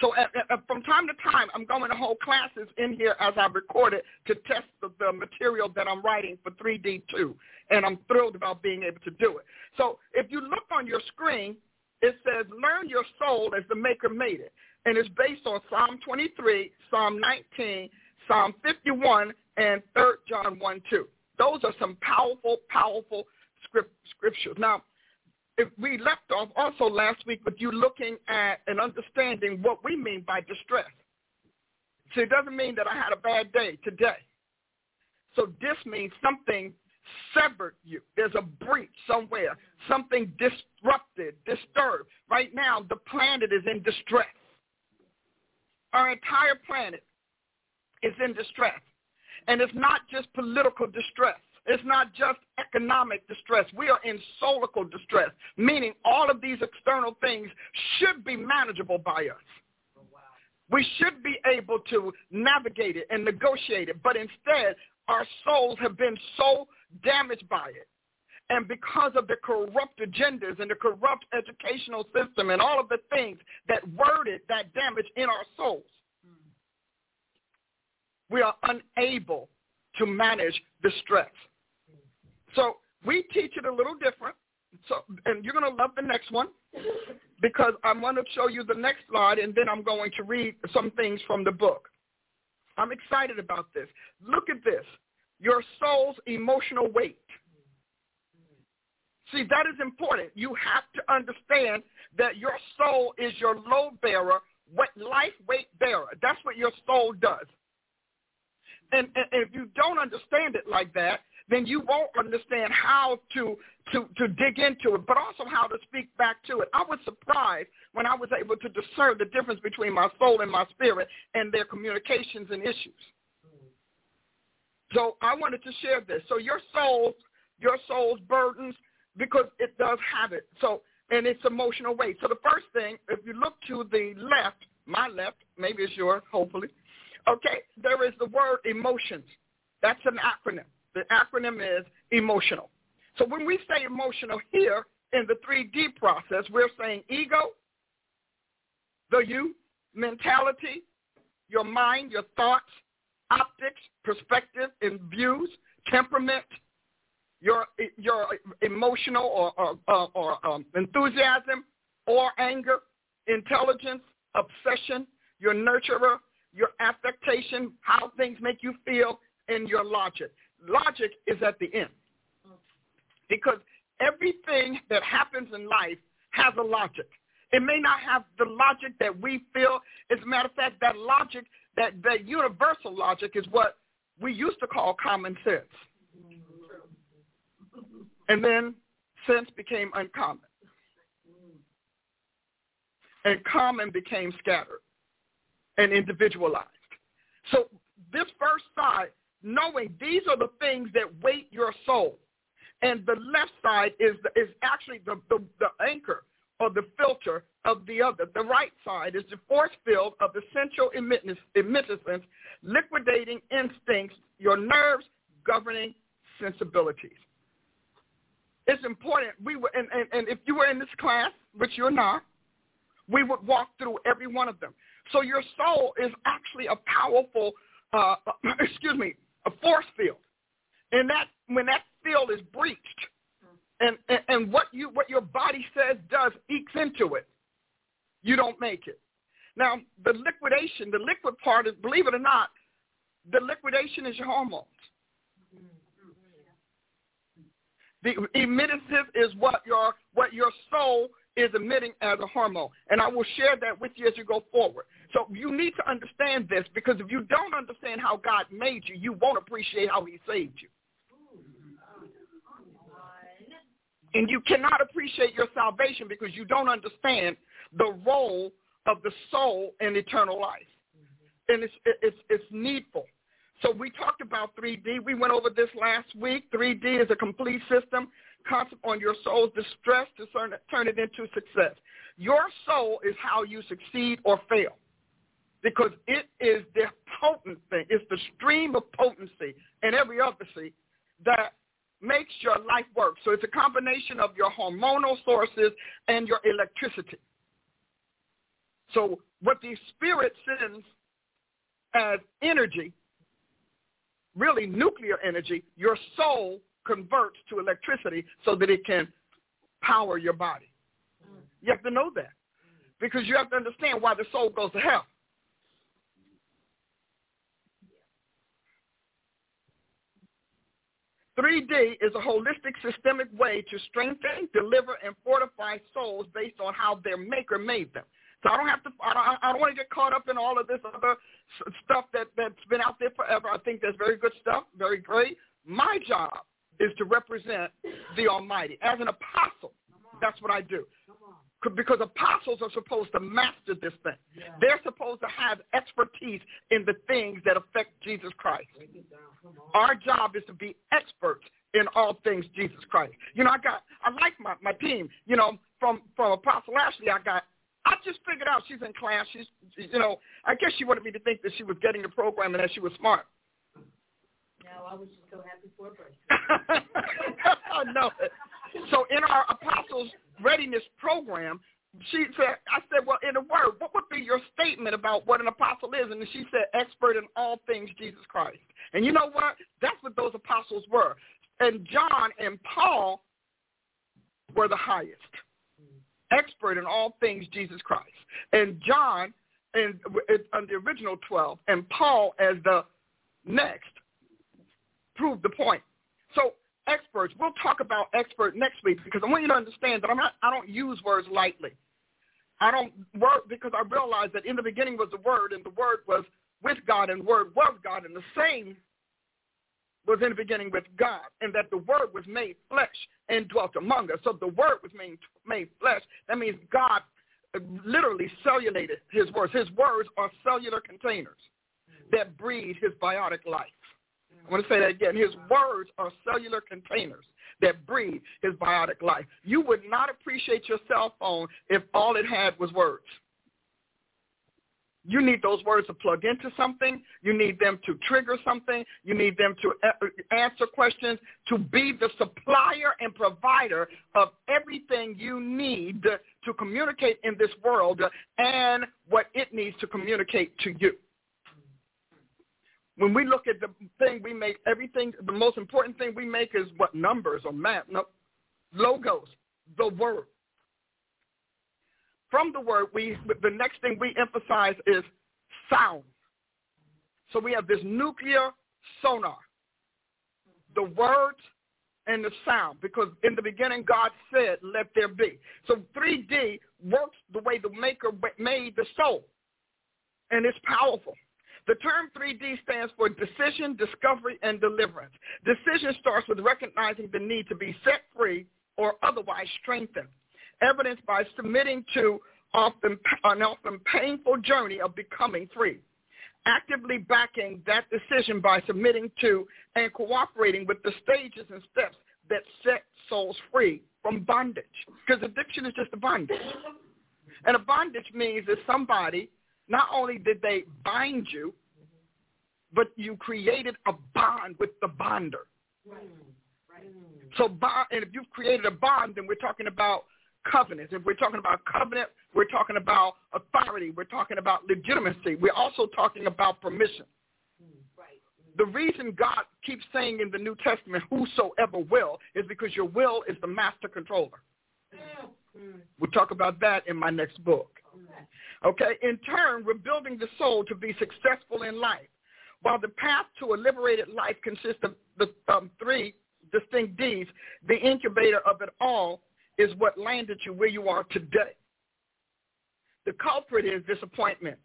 So at, at, from time to time, I'm going to hold classes in here as I record it to test the, the material that I'm writing for 3D2, and I'm thrilled about being able to do it. So if you look on your screen, it says, learn your soul as the maker made it, and it's based on Psalm 23, Psalm 19, Psalm 51, and 3 John 1, 2. Those are some powerful, powerful script, scriptures. Now, if we left off also last week with you looking at and understanding what we mean by distress. So it doesn't mean that I had a bad day today. So this means something severed you. There's a breach somewhere, something disrupted, disturbed. Right now, the planet is in distress. Our entire planet is in distress. And it's not just political distress. It's not just economic distress. We are in solical distress, meaning all of these external things should be manageable by us. We should be able to navigate it and negotiate it, but instead our souls have been so damaged by it. And because of the corrupt agendas and the corrupt educational system and all of the things that worded that damage in our souls, we are unable to manage the stress. So we teach it a little different. So, and you're going to love the next one because I'm going to show you the next slide, and then I'm going to read some things from the book. I'm excited about this. Look at this. Your soul's emotional weight. See, that is important. You have to understand that your soul is your load bearer, what life weight bearer. That's what your soul does. And, and, and if you don't understand it like that, then you won't understand how to, to, to dig into it, but also how to speak back to it. I was surprised when I was able to discern the difference between my soul and my spirit and their communications and issues. So I wanted to share this. So your soul, your soul's burdens, because it does have it. So and its emotional weight. So the first thing, if you look to the left, my left, maybe it's yours, hopefully. Okay, there is the word emotions. That's an acronym. The acronym is emotional. So when we say emotional here in the 3D process, we're saying ego, the you, mentality, your mind, your thoughts, optics, perspective, and views, temperament, your your emotional or or, or, um, enthusiasm or anger, intelligence, obsession, your nurturer, your affectation, how things make you feel, and your logic logic is at the end. Because everything that happens in life has a logic. It may not have the logic that we feel. As a matter of fact, that logic, that, that universal logic is what we used to call common sense. And then sense became uncommon. And common became scattered and individualized. So this first side knowing these are the things that weight your soul. And the left side is, is actually the, the, the anchor or the filter of the other. The right side is the force field of the essential emittance, liquidating instincts, your nerves, governing sensibilities. It's important. We were, and, and, and if you were in this class, which you're not, we would walk through every one of them. So your soul is actually a powerful, uh, excuse me, a force field. And that when that field is breached and, and, and what you what your body says does ekes into it, you don't make it. Now the liquidation, the liquid part is believe it or not, the liquidation is your hormones. The emissive is what your what your soul is emitting as a hormone. And I will share that with you as you go forward. So you need to understand this because if you don't understand how God made you, you won't appreciate how he saved you. And you cannot appreciate your salvation because you don't understand the role of the soul in eternal life. And it's, it's, it's needful. So we talked about 3D. We went over this last week. 3D is a complete system concept on your soul's distress to turn it, into success. Your soul is how you succeed or fail because it is the potent thing. It's the stream of potency and every other see that makes your life work. So it's a combination of your hormonal sources and your electricity. So what the spirit sends as energy, really nuclear energy, your soul converts to electricity so that it can power your body. You have to know that because you have to understand why the soul goes to hell. 3D is a holistic systemic way to strengthen, deliver, and fortify souls based on how their maker made them. So I don't have to. I don't, I don't want to get caught up in all of this other stuff that that's been out there forever. I think that's very good stuff, very great. My job is to represent the Almighty as an apostle. That's what I do because apostles are supposed to master this thing. Yeah. They're supposed to have expertise in the things that affect Jesus Christ. Our job is to be experts in all things Jesus Christ. You know, I got, I like my, my team. You know, from, from Apostle Ashley, I got, I just figured out she's in class. She's, you know, I guess she wanted me to think that she was getting the program and that she was smart. No, I was just so happy for her no. So in our apostles readiness program, she said, I said, well, in a word, what would be your statement about what an apostle is? And she said, expert in all things Jesus Christ. And you know what? That's what those apostles were. And John and Paul were the highest. Expert in all things Jesus Christ. And John and on the original 12 and Paul as the next proved the point. So experts. We'll talk about expert next week because I want you to understand that I'm not, I don't use words lightly. I don't work because I realize that in the beginning was the Word, and the Word was with God, and the Word was God, and the same was in the beginning with God, and that the Word was made flesh and dwelt among us. So the Word was made, made flesh. That means God literally cellulated his words. His words are cellular containers that breathe his biotic life. I want to say that again. His words are cellular containers that breathe his biotic life. You would not appreciate your cell phone if all it had was words. You need those words to plug into something. You need them to trigger something. You need them to uh, uh, answer questions, to be the supplier and provider of everything you need to communicate in this world and what it needs to communicate to you when we look at the thing we make, everything, the most important thing we make is what numbers or math, no, logos, the word. From the word, we the next thing we emphasize is sound. So we have this nuclear sonar, the words and the sound, because in the beginning God said, let there be. So 3D works the way the maker made the soul, and it's powerful. The term 3D stands for decision, discovery, and deliverance. Decision starts with recognizing the need to be set free or otherwise strengthened, evidenced by submitting to often, an often painful journey of becoming free. Actively backing that decision by submitting to and cooperating with the stages and steps that set souls free from bondage. Because addiction is just a bondage. And a bondage means that somebody not only did they bind you, but you created a bond with the bonder. Right. Right. So bond, and if you've created a bond, then we're talking about covenants. If we're talking about covenant, we're talking about authority. We're talking about legitimacy. We're also talking about permission. Right. The reason God keeps saying in the New Testament, whosoever will, is because your will is the master controller. Mm. We'll talk about that in my next book. Okay. In turn, we're building the soul to be successful in life. While the path to a liberated life consists of the um, three distinct Ds, the incubator of it all is what landed you where you are today. The culprit is disappointment.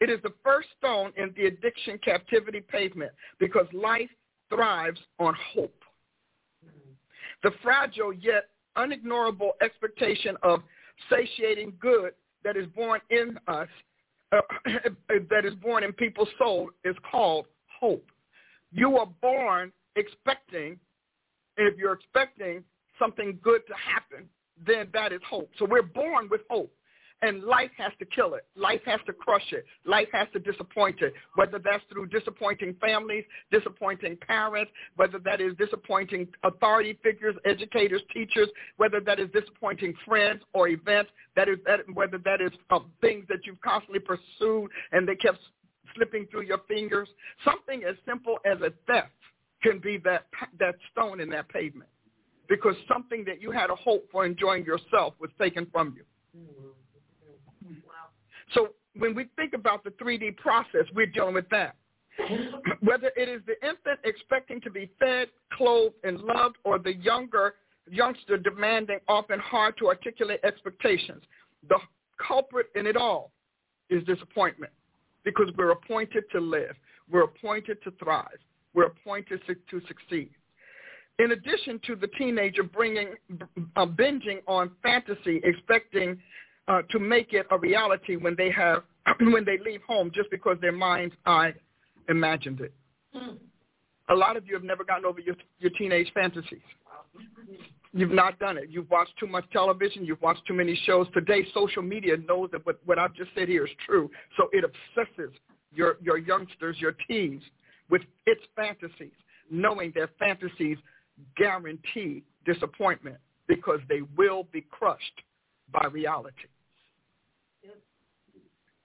It is the first stone in the addiction captivity pavement because life thrives on hope. The fragile yet unignorable expectation of satiating good that is born in us, uh, that is born in people's soul is called hope. You are born expecting, and if you're expecting something good to happen, then that is hope. So we're born with hope. And life has to kill it. Life has to crush it. Life has to disappoint it, whether that's through disappointing families, disappointing parents, whether that is disappointing authority figures, educators, teachers, whether that is disappointing friends or events, that is that, whether that is uh, things that you've constantly pursued and they kept slipping through your fingers. Something as simple as a theft can be that that stone in that pavement because something that you had a hope for enjoying yourself was taken from you. So when we think about the 3D process, we're dealing with that. Whether it is the infant expecting to be fed, clothed, and loved, or the younger youngster demanding often hard to articulate expectations, the culprit in it all is disappointment because we're appointed to live. We're appointed to thrive. We're appointed to succeed. In addition to the teenager bringing, uh, binging on fantasy, expecting uh, to make it a reality when they have when they leave home just because their mind's eye imagined it. Mm. A lot of you have never gotten over your your teenage fantasies. You've not done it. You've watched too much television. You've watched too many shows. Today, social media knows that what, what I've just said here is true. So it obsesses your, your youngsters, your teens, with its fantasies, knowing their fantasies guarantee disappointment because they will be crushed by reality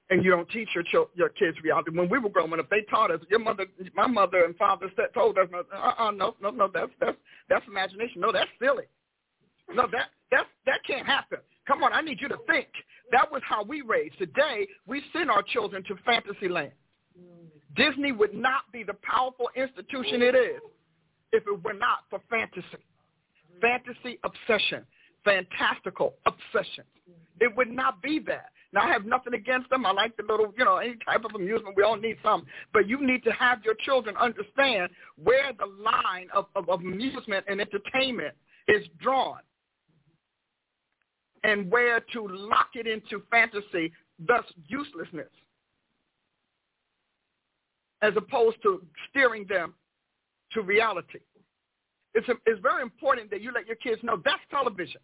and you don't teach your ch- your kids reality. When we were growing up, they taught us. Your mother, my mother and father said, told us, uh-uh, no, no, no, that's that's that's imagination. No, that's silly. No, that that that can't happen. Come on, I need you to think. That was how we raised. Today, we send our children to fantasy land. Disney would not be the powerful institution it is if it were not for fantasy. Fantasy obsession, fantastical obsession. It would not be that. Now, I have nothing against them. I like the little, you know, any type of amusement. We all need some. But you need to have your children understand where the line of, of, of amusement and entertainment is drawn and where to lock it into fantasy, thus uselessness, as opposed to steering them to reality. It's, a, it's very important that you let your kids know that's television.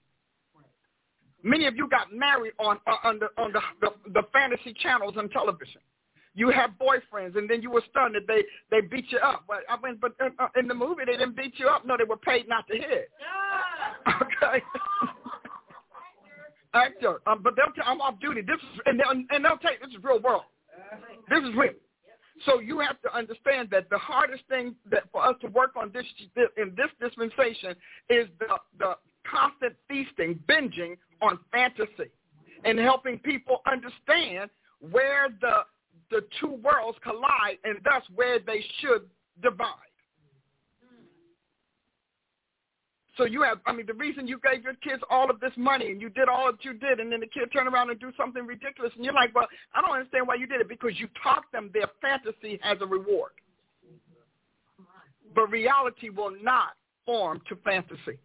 Many of you got married on uh, on, the, on the, the, the fantasy channels on television. You have boyfriends, and then you were stunned that they they beat you up. But I mean, but uh, in the movie they didn't beat you up. No, they were paid not to hit. Okay. Actor, um, but they'll tell I'm off duty. This is and they'll, and they'll tell you this is real world. This is real. So you have to understand that the hardest thing that for us to work on this in this dispensation is the the constant feasting, binging on fantasy and helping people understand where the the two worlds collide and thus where they should divide. So you have, I mean, the reason you gave your kids all of this money and you did all that you did, and then the kid turned around and do something ridiculous, and you're like, well, I don't understand why you did it because you taught them their fantasy has a reward. But reality will not form to fantasy.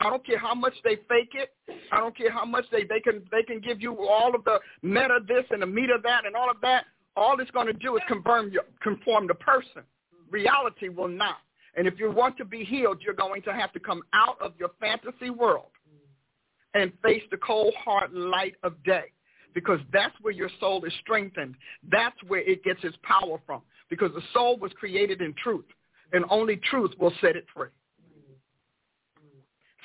I don't care how much they fake it. I don't care how much they, they can they can give you all of the meta this and the meter that and all of that. All it's going to do is confirm your, conform the person. Reality will not. And if you want to be healed, you're going to have to come out of your fantasy world and face the cold, hard light of day because that's where your soul is strengthened. That's where it gets its power from because the soul was created in truth and only truth will set it free.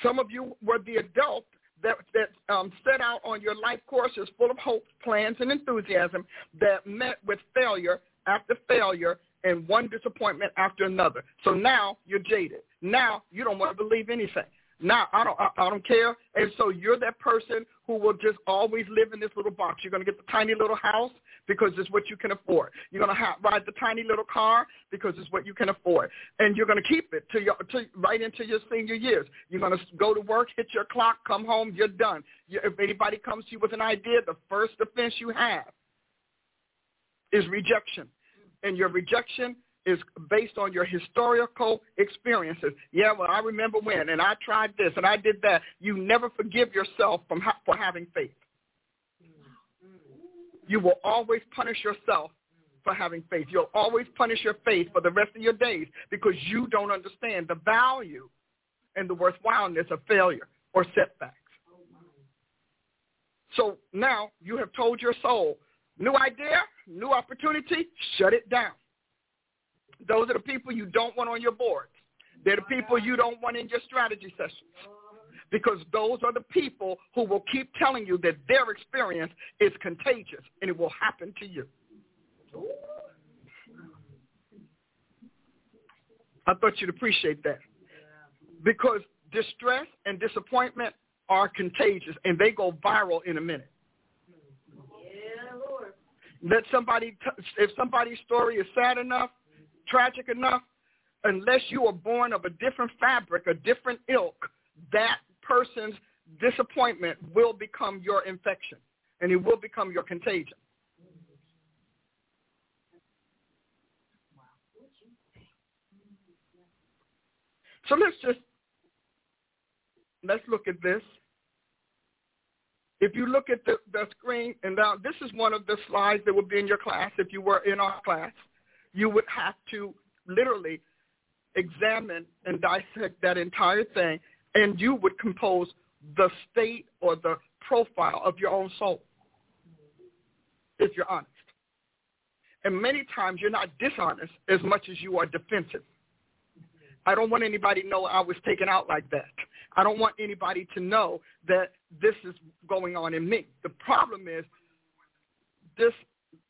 Some of you were the adult that, that um, set out on your life courses full of hopes, plans, and enthusiasm that met with failure after failure and one disappointment after another. So now you're jaded. Now you don't want to believe anything. Now I don't I, I don't care. And so you're that person who will just always live in this little box. You're going to get the tiny little house because it's what you can afford. You're going to have, ride the tiny little car because it's what you can afford, and you're going to keep it to your to, right into your senior years. You're going to go to work, hit your clock, come home, you're done. You, if anybody comes to you with an idea, the first defense you have is rejection, and your rejection is based on your historical experiences. Yeah, well, I remember when, and I tried this, and I did that. You never forgive yourself from ha- for having faith. You will always punish yourself for having faith. You'll always punish your faith for the rest of your days because you don't understand the value and the worthwhileness of failure or setbacks. So now you have told your soul, new idea, new opportunity, shut it down. Those are the people you don't want on your board. They're the people you don't want in your strategy sessions. Because those are the people who will keep telling you that their experience is contagious and it will happen to you. I thought you'd appreciate that. Because distress and disappointment are contagious and they go viral in a minute. Let somebody, t- if somebody's story is sad enough, tragic enough, unless you are born of a different fabric, a different ilk, that person's disappointment will become your infection and it will become your contagion. So let's just let's look at this. If you look at the, the screen, and now this is one of the slides that would be in your class if you were in our class you would have to literally examine and dissect that entire thing, and you would compose the state or the profile of your own soul, if you're honest. And many times you're not dishonest as much as you are defensive. I don't want anybody to know I was taken out like that. I don't want anybody to know that this is going on in me. The problem is this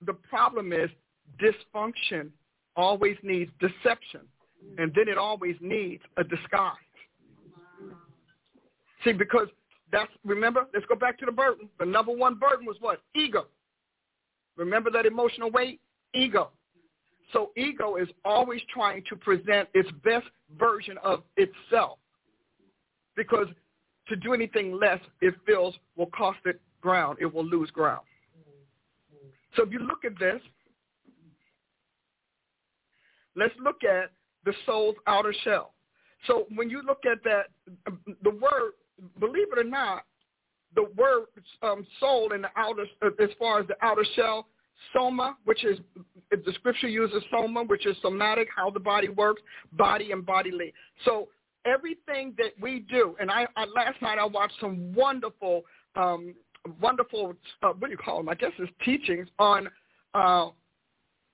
the problem is dysfunction always needs deception, and then it always needs a disguise. See, because that's, remember, let's go back to the burden. The number one burden was what? Ego. Remember that emotional weight? Ego. So ego is always trying to present its best version of itself because to do anything less, it feels will cost it ground. It will lose ground. So if you look at this, Let's look at the soul's outer shell. So when you look at that, the word, believe it or not, the word um, soul in the outer, as far as the outer shell, soma, which is the scripture uses soma, which is somatic, how the body works, body and bodily. So everything that we do, and I, I last night I watched some wonderful, um, wonderful, uh, what do you call them? I guess it's teachings on uh,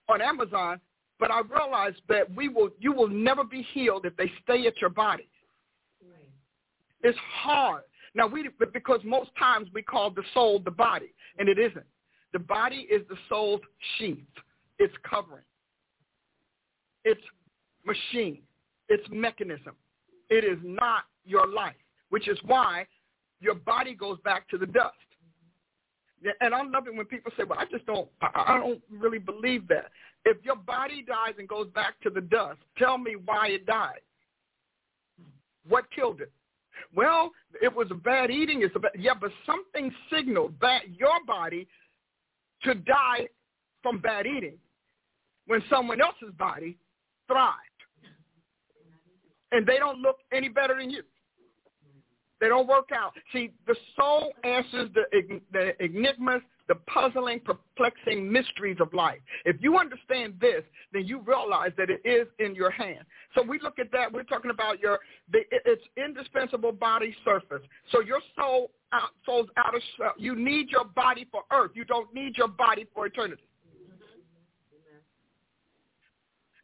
on Amazon but I realized that we will, you will never be healed if they stay at your body. Right. It's hard. Now, we, because most times we call the soul the body, and it isn't. The body is the soul's sheath. It's covering. It's machine. It's mechanism. It is not your life, which is why your body goes back to the dust. And I love it when people say, well, I just don't, I, I don't really believe that. If your body dies and goes back to the dust, tell me why it died. What killed it? Well, it was a bad eating. It's a bad, yeah, but something signaled that your body to die from bad eating when someone else's body thrived. And they don't look any better than you. They don't work out. See, the soul answers the, the enigmas the puzzling, perplexing mysteries of life. If you understand this, then you realize that it is in your hand. So we look at that. We're talking about your the, it's indispensable body surface. So your soul out, soul's out of you need your body for earth. You don't need your body for eternity.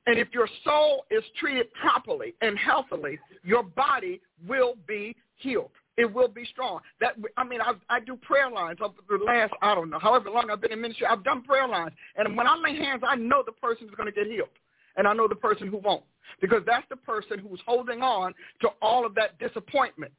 And if your soul is treated properly and healthily, your body will be healed it will be strong. That I mean, I, I do prayer lines over the last I don't know however long I've been in ministry. I've done prayer lines, and when I lay hands, I know the person is going to get healed and I know the person who won't because that's the person who's holding on to all of that disappointment.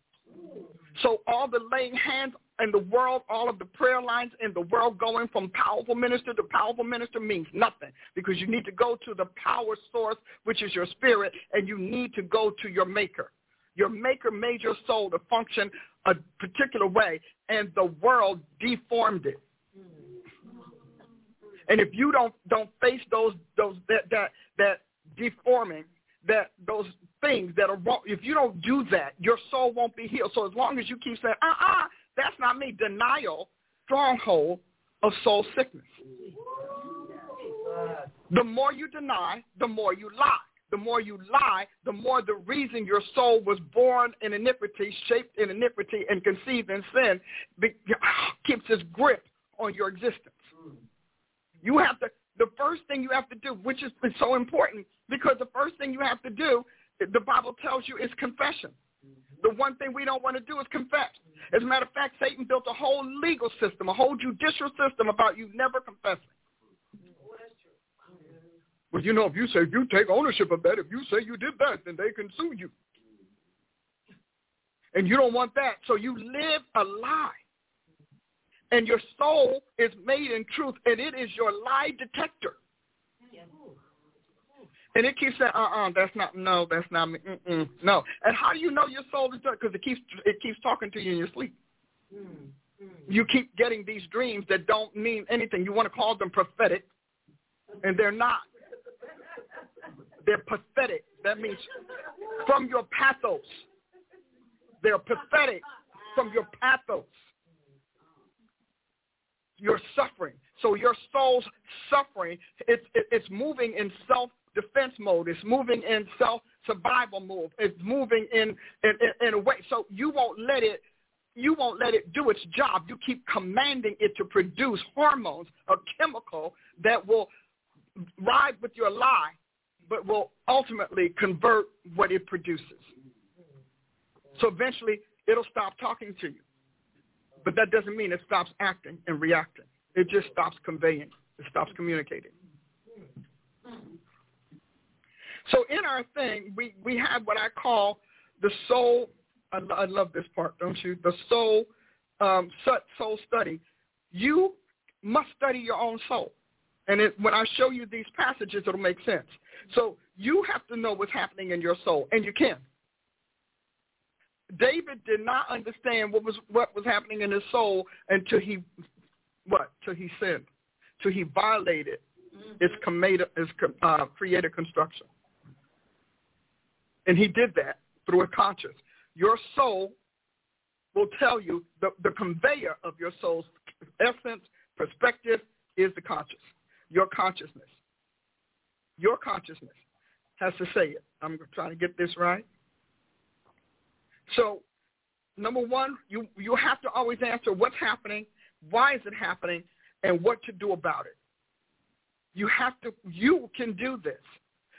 So all the laying hands in the world, all of the prayer lines in the world going from powerful minister to powerful minister means nothing because you need to go to the power source, which is your spirit, and you need to go to your maker. Your maker made your soul to function a particular way, and the world deformed it. And if you don't don't face those those that that that deforming that those things that are wrong, if you don't do that, your soul won't be healed. So as long as you keep saying, uh-uh, that's not me, denial, stronghold of soul sickness. The more you deny, the more you lie. The more you lie, the more the reason your soul was born in iniquity, shaped in iniquity, and conceived in sin keeps its grip on your existence. You have to, the first thing you have to do, which is so important, because the first thing you have to do, the Bible tells you, is confession. The one thing we don't want to do is confess. As a matter of fact, Satan built a whole legal system, a whole judicial system about you never confessing. Well, you know, if you say you take ownership of that, if you say you did that, then they can sue you. And you don't want that. So you live a lie. And your soul is made in truth, and it is your lie detector. And it keeps saying, uh-uh, that's not, no, that's not me, Mm-mm, no. And how do you know your soul is done? Because it keeps, it keeps talking to you in your sleep. You keep getting these dreams that don't mean anything. You want to call them prophetic, and they're not. They're pathetic. That means from your pathos. They're pathetic from your pathos. You're suffering. So your soul's suffering. It's, it's moving in self-defense mode. It's moving in self-survival mode. It's moving in, in, in a way. So you won't let it you won't let it do its job. You keep commanding it to produce hormones, a chemical that will ride with your lie but will ultimately convert what it produces. So eventually, it'll stop talking to you. But that doesn't mean it stops acting and reacting. It just stops conveying. It stops communicating. So in our thing, we, we have what I call the soul. I, I love this part, don't you? The soul, um, soul study. You must study your own soul. And it, when I show you these passages, it'll make sense. So you have to know what's happening in your soul, and you can. David did not understand what was what was happening in his soul until he what? Till he sinned, till he violated mm-hmm. its, commated, its uh, created construction, and he did that through a conscience. Your soul will tell you the, the conveyor of your soul's essence, perspective is the conscious, your consciousness your consciousness has to say it. I'm trying to get this right. So, number one, you, you have to always answer what's happening, why is it happening, and what to do about it. You have to, you can do this.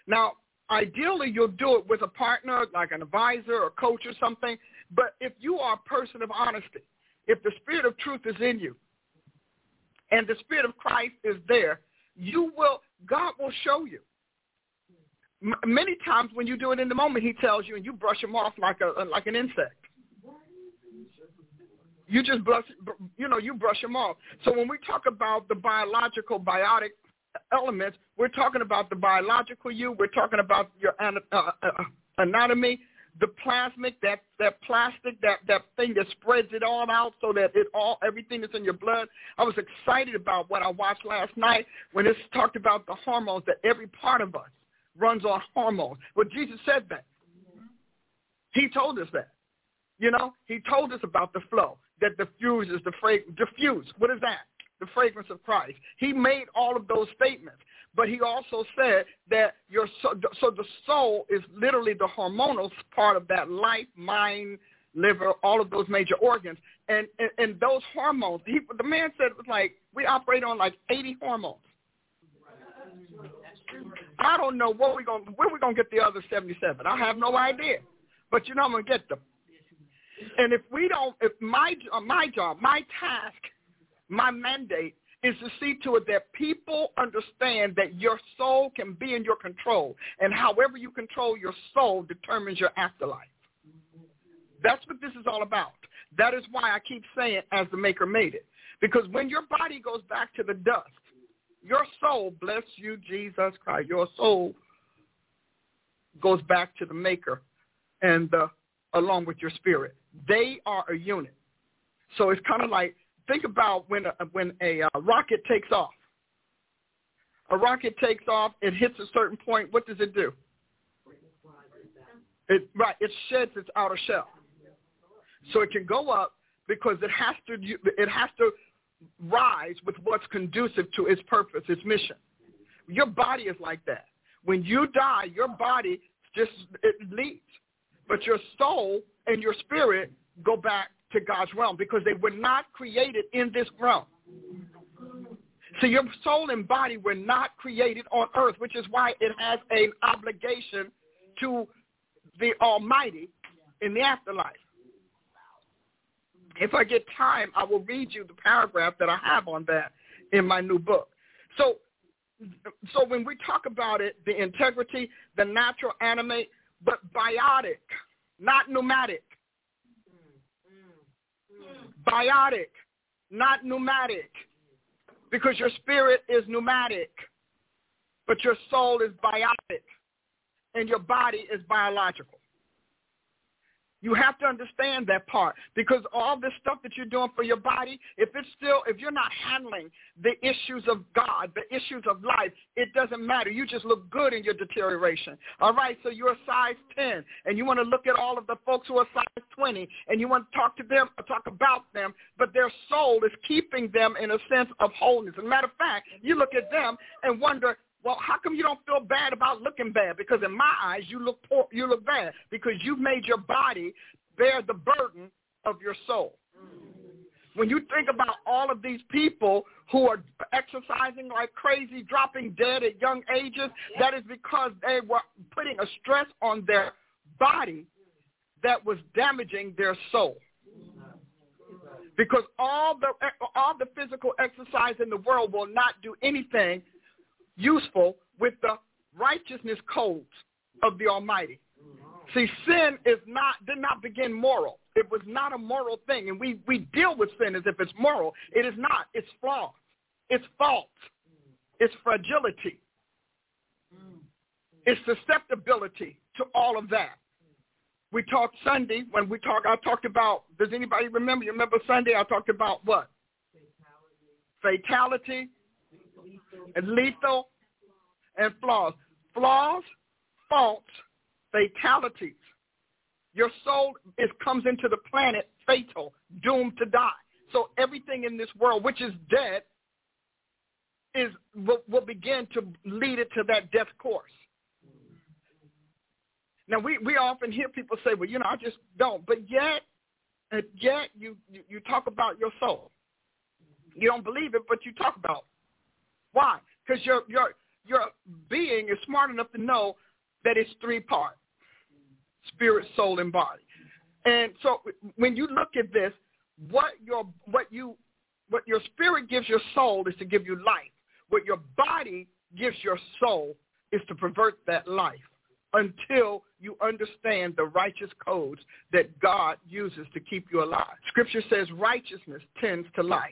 Now, ideally, you'll do it with a partner, like an advisor or coach or something. But if you are a person of honesty, if the spirit of truth is in you, and the spirit of Christ is there, you will, God will show you many times when you do it in the moment, he tells you, and you brush him off like a like an insect. You just brush, you know, you brush them off. So when we talk about the biological, biotic elements, we're talking about the biological you. We're talking about your uh, uh, anatomy, the plasmic, that that plastic, that that thing that spreads it all out so that it all everything is in your blood. I was excited about what I watched last night when it talked about the hormones that every part of us runs on hormones. But Jesus said that. He told us that. You know, he told us about the flow, that diffuses the fragrance. Diffuse, what is that? The fragrance of Christ. He made all of those statements. But he also said that your so, the soul is literally the hormonal part of that life, mind, liver, all of those major organs. And, and, and those hormones, he, the man said it was like, we operate on like 80 hormones. I don't know what we gonna where we gonna get the other seventy seven. I have no idea, but you know I'm gonna get them. And if we don't, if my uh, my job, my task, my mandate is to see to it that people understand that your soul can be in your control. And however you control your soul determines your afterlife. That's what this is all about. That is why I keep saying as the maker made it. Because when your body goes back to the dust, your soul, bless you, Jesus Christ, your soul goes back to the maker and the, along with your spirit. They are a unit. So it's kind of like, think about when a, when a uh, rocket takes off. A rocket takes off, it hits a certain point. What does it do? It, right, it sheds its outer shell. So it can go up because it has to it has to rise with what's conducive to its purpose, its mission. Your body is like that. When you die, your body just it leaves, but your soul and your spirit go back to God's realm because they were not created in this realm. So your soul and body were not created on earth, which is why it has an obligation to the Almighty in the afterlife. If I get time, I will read you the paragraph that I have on that in my new book. So, so when we talk about it, the integrity, the natural animate, but biotic, not pneumatic. Biotic, not pneumatic, because your spirit is pneumatic, but your soul is biotic, and your body is biological. You have to understand that part because all this stuff that you're doing for your body, if it's still, if you're not handling the issues of God, the issues of life, it doesn't matter. You just look good in your deterioration. All right, so you're a size 10 and you want to look at all of the folks who are size 20 and you want to talk to them, talk about them, but their soul is keeping them in a sense of wholeness. As a matter of fact, you look at them and wonder, well, how come you don't feel bad about looking bad? Because in my eyes, you look poor, you look bad because you've made your body bear the burden of your soul. When you think about all of these people who are exercising like crazy, dropping dead at young ages, that is because they were putting a stress on their body that was damaging their soul. Because all the all the physical exercise in the world will not do anything useful with the righteousness codes of the Almighty. See, sin is not did not begin moral. It was not a moral thing, and we we deal with sin as if it's moral. It is not. It's flaw. It's fault. It's fragility. It's susceptibility to all of that. We talked Sunday when we talked. I talked about. Does anybody remember? You remember Sunday? I talked about what? Fatality. Fatality and lethal and flaws. Flaws, faults, fatalities. Your soul is comes into the planet fatal, doomed to die. So everything in this world, which is dead, is will, will begin to lead it to that death course. Now we, we often hear people say, well, you know, I just don't. But yet, uh, yet you, you, you talk about your soul. You don't believe it, but you talk about why? Because your your your being is smart enough to know that it's three parts: spirit, soul, and body. And so when you look at this, what your what you what your spirit gives your soul is to give you life. What your body gives your soul is to pervert that life until you understand the righteous codes that God uses to keep you alive. Scripture says righteousness tends to life.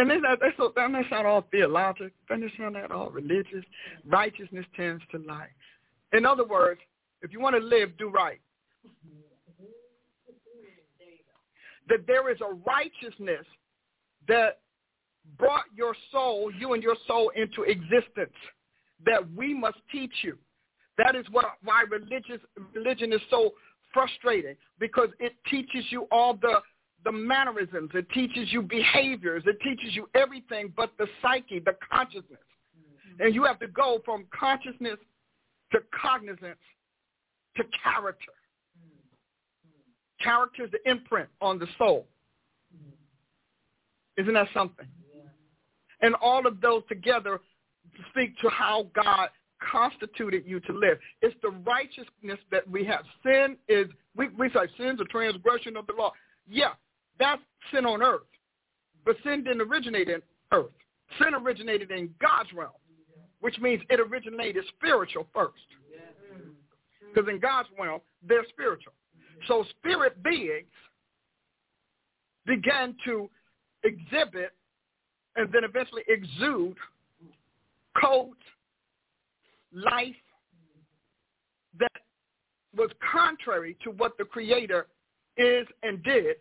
And they, they so doesn't that sound all theological? That all religious? Righteousness tends to life. In other words, if you want to live, do right. That there is a righteousness that brought your soul, you and your soul into existence that we must teach you. That is what, why religious, religion is so frustrating because it teaches you all the the mannerisms. It teaches you behaviors. It teaches you everything but the psyche, the consciousness. Mm-hmm. And you have to go from consciousness to cognizance to character. Mm-hmm. Character is the imprint on the soul. Mm-hmm. Isn't that something? Yeah. And all of those together speak to how God constituted you to live. It's the righteousness that we have. Sin is, we, we say sin's a transgression of the law. Yeah, that's sin on earth. But sin didn't originate in earth. Sin originated in God's realm, which means it originated spiritual first. Because in God's realm, they're spiritual. So spirit beings began to exhibit and then eventually exude codes, life that was contrary to what the Creator is and did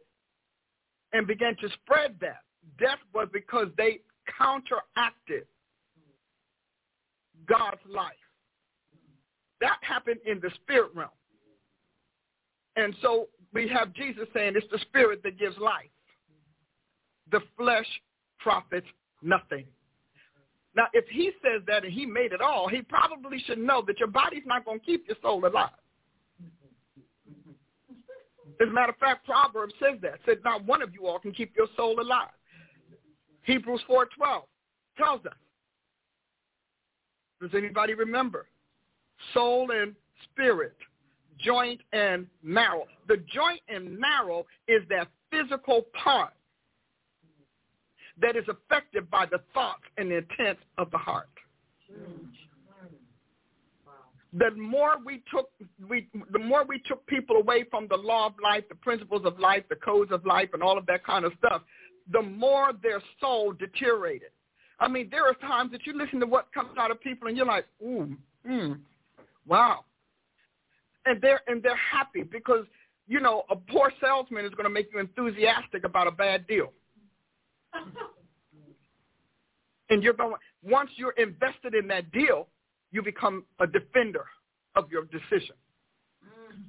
and began to spread that. Death was because they counteracted God's life. That happened in the spirit realm. And so we have Jesus saying it's the spirit that gives life. The flesh profits nothing. Now, if he says that and he made it all, he probably should know that your body's not going to keep your soul alive. As a matter of fact, Proverbs says that. Said not one of you all can keep your soul alive. Hebrews 4.12 tells us. Does anybody remember? Soul and spirit, joint and marrow. The joint and marrow is that physical part that is affected by the thoughts and the intent of the heart. The more we took, we, the more we took people away from the law of life, the principles of life, the codes of life, and all of that kind of stuff, the more their soul deteriorated. I mean, there are times that you listen to what comes out of people, and you're like, ooh, mm, wow, and they're and they're happy because you know a poor salesman is going to make you enthusiastic about a bad deal. and you're going once you're invested in that deal, you become a defender of your decision. Mm-hmm.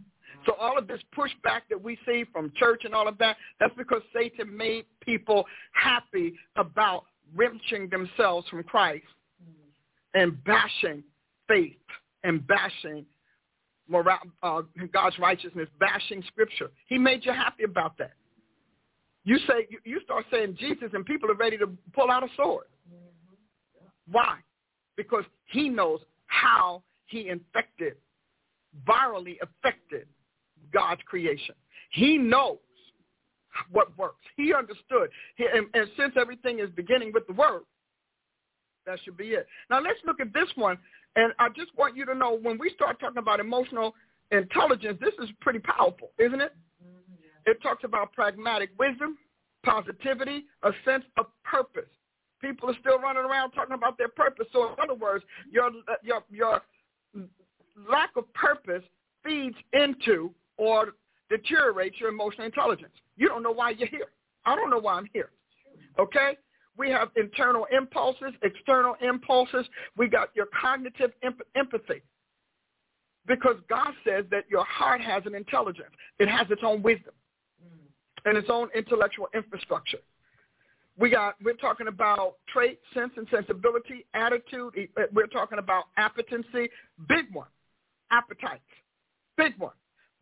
So all of this pushback that we see from church and all of that, that's because Satan made people happy about wrenching themselves from Christ mm-hmm. and bashing faith and bashing moral, uh, God's righteousness, bashing Scripture. He made you happy about that. You say you, you start saying Jesus, and people are ready to pull out a sword. Mm-hmm. Why? Because he knows how he infected, virally affected God's creation. He knows what works. He understood. He, and, and since everything is beginning with the word, that should be it. Now let's look at this one. And I just want you to know when we start talking about emotional intelligence, this is pretty powerful, isn't it? Mm-hmm, it talks about pragmatic wisdom, positivity, a sense of purpose. People are still running around talking about their purpose. So in other words, your your your lack of purpose feeds into or deteriorates your emotional intelligence. You don't know why you're here. I don't know why I'm here. Okay? We have internal impulses, external impulses. We got your cognitive empathy. Because God says that your heart has an intelligence. It has its own wisdom and its own intellectual infrastructure. We got, we're talking about trait, sense and sensibility, attitude. We're talking about appetency, big one. Appetites, big one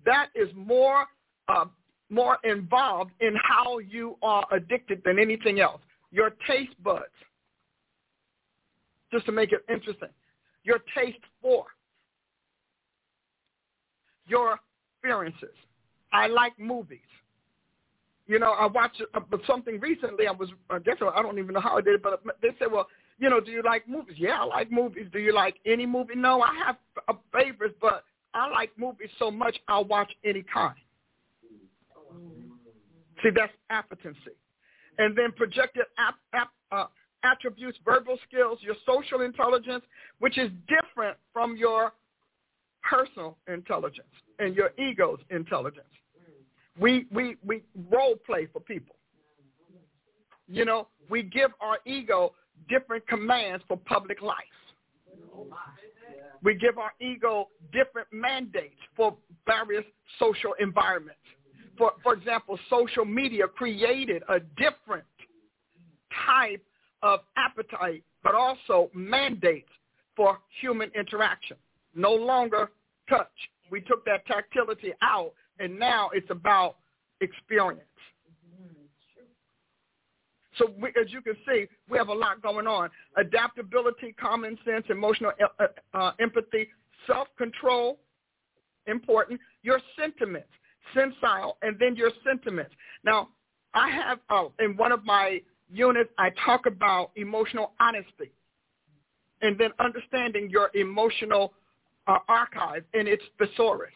that is more uh, more involved in how you are addicted than anything else. Your taste buds, just to make it interesting, your taste for, your experiences. I like movies. You know, I watched uh, something recently. I was, I guess I don't even know how I did it, but they said, well, you know, do you like movies? Yeah, I like movies. Do you like any movie? No, I have favorites, but I like movies so much I'll watch any kind. See, that's appetency. And then projected ap, ap, uh, attributes, verbal skills, your social intelligence, which is different from your personal intelligence and your ego's intelligence. We, we, we role play for people. You know, we give our ego different commands for public life. We give our ego different mandates for various social environments. For, for example, social media created a different type of appetite, but also mandates for human interaction. No longer touch. We took that tactility out, and now it's about experience. So we, as you can see, we have a lot going on. Adaptability, common sense, emotional uh, uh, uh, empathy, self-control, important. Your sentiments, sensile, and then your sentiments. Now, I have uh, in one of my units, I talk about emotional honesty and then understanding your emotional uh, archive and its thesaurus.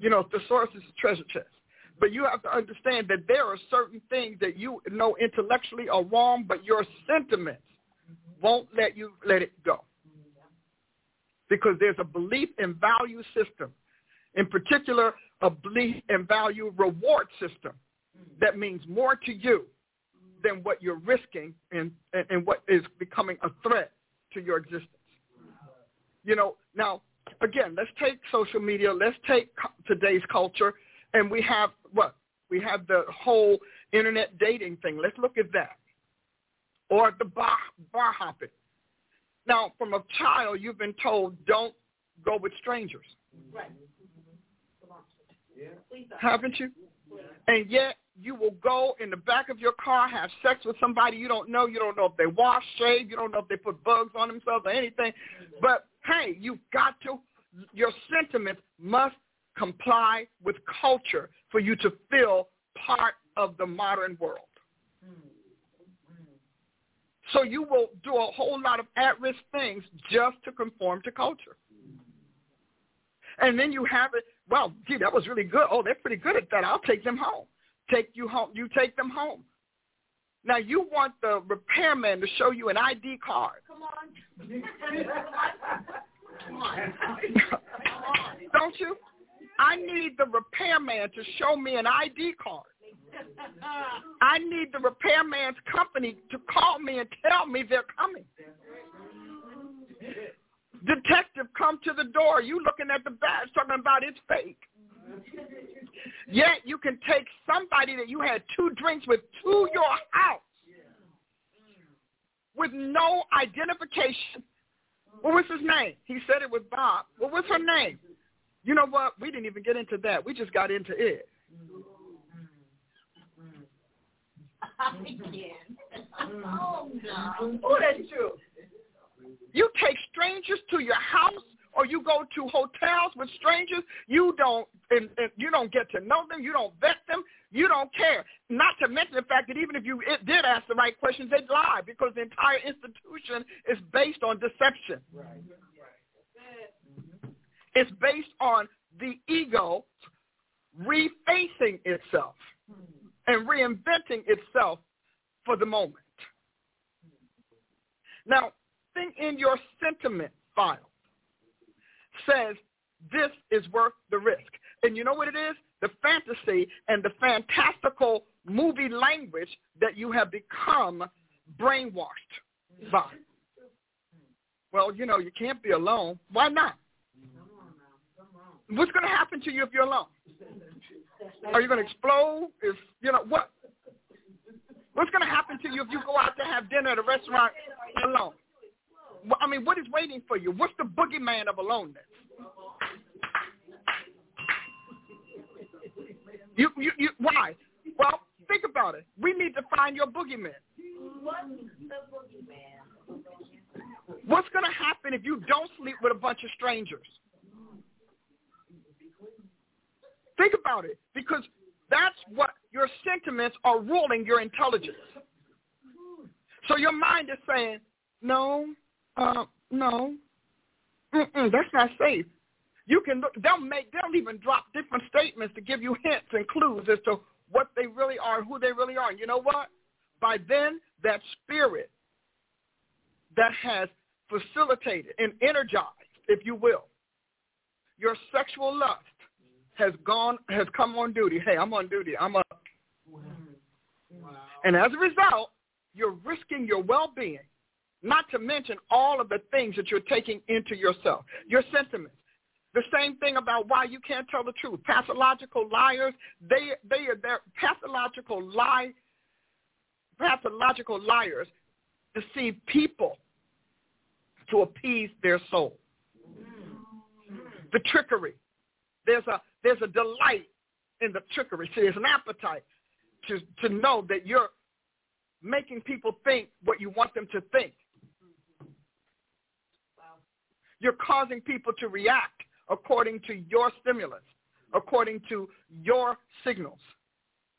You know, thesaurus is a treasure chest. But you have to understand that there are certain things that you know intellectually are wrong, but your sentiments won't let you let it go. Because there's a belief and value system, in particular, a belief and value reward system that means more to you than what you're risking and, and, and what is becoming a threat to your existence. You know, now, again, let's take social media, let's take today's culture, and we have what? We have the whole internet dating thing. Let's look at that. Or the bar, bar hopping. Now, from a child, you've been told don't go with strangers. Right. Yeah. Haven't you? And yet you will go in the back of your car, have sex with somebody you don't know. You don't know if they wash, shave. You don't know if they put bugs on themselves or anything. But hey, you've got to, your sentiments must comply with culture for you to feel part of the modern world. So you will do a whole lot of at-risk things just to conform to culture. And then you have it, well, gee, that was really good. Oh, they're pretty good at that. I'll take them home. Take you home. You take them home. Now you want the repairman to show you an ID card. Come on. Come on. Don't you? I need the repairman to show me an ID card. I need the repairman's company to call me and tell me they're coming. Detective, come to the door. You looking at the badge talking about it's fake. Yet you can take somebody that you had two drinks with to your house with no identification. What was his name? He said it was Bob. What was her name? You know what? We didn't even get into that. We just got into it. oh, no. Oh, that's true. You take strangers to your house or you go to hotels with strangers, you don't and, and you don't get to know them, you don't vet them, you don't care. Not to mention the fact that even if you did ask the right questions, they'd lie because the entire institution is based on deception. Right. It's based on the ego refacing itself and reinventing itself for the moment. Now, think in your sentiment file says this is worth the risk. And you know what it is? The fantasy and the fantastical movie language that you have become brainwashed by. Well, you know, you can't be alone. Why not? What's going to happen to you if you're alone? Are you going to explode? If you know what? What's going to happen to you if you go out to have dinner at a restaurant alone? I mean, what is waiting for you? What's the boogeyman of aloneness? You, you, you, why? Well, think about it. We need to find your boogeyman. What's the boogeyman? What's going to happen if you don't sleep with a bunch of strangers? Think about it, because that's what your sentiments are ruling your intelligence. So your mind is saying, no, uh, no, Mm-mm, that's not safe. You can look, they'll make, they'll even drop different statements to give you hints and clues as to what they really are who they really are. And you know what? By then, that spirit that has facilitated and energized, if you will, your sexual lust has gone, has come on duty. Hey, I'm on duty. I'm up. Wow. And as a result, you're risking your well-being not to mention all of the things that you're taking into yourself, your sentiments. The same thing about why you can't tell the truth. Pathological liars, they they are their pathological lie pathological liars deceive people to appease their soul. The trickery. There's a there's a delight in the trickery. See, there's an appetite to, to know that you're making people think what you want them to think. You're causing people to react according to your stimulus, according to your signals.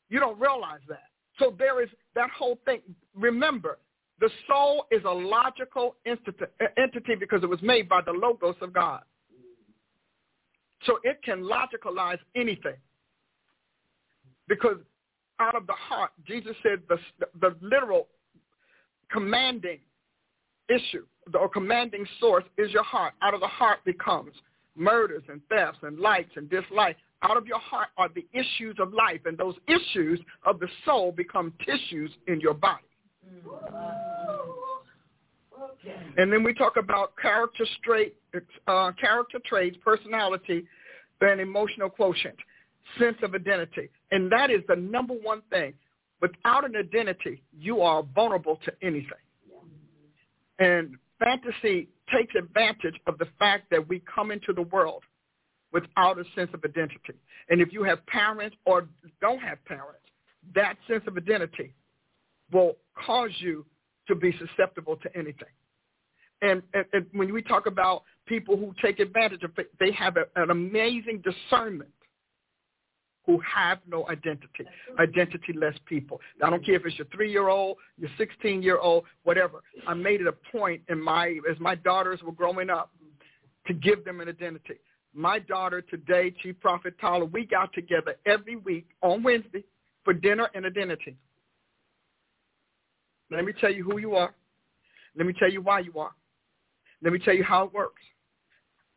You don't realize that. So there is that whole thing. Remember, the soul is a logical entity because it was made by the logos of God. So it can logicalize anything. Because out of the heart, Jesus said the, the literal commanding issue or commanding source is your heart. Out of the heart becomes murders and thefts and likes and dislikes. Out of your heart are the issues of life, and those issues of the soul become tissues in your body. And then we talk about character straight, uh, character traits, personality, and emotional quotient, sense of identity. And that is the number one thing. Without an identity, you are vulnerable to anything. And fantasy takes advantage of the fact that we come into the world without a sense of identity. And if you have parents or don't have parents, that sense of identity will cause you to be susceptible to anything. And, and, and when we talk about people who take advantage of it, they have a, an amazing discernment who have no identity, identity-less people. I don't care if it's your three-year-old, your 16-year-old, whatever. I made it a point in my as my daughters were growing up to give them an identity. My daughter today, Chief Prophet Tyler, we got together every week on Wednesday for dinner and identity. Let me tell you who you are. Let me tell you why you are. Let me tell you how it works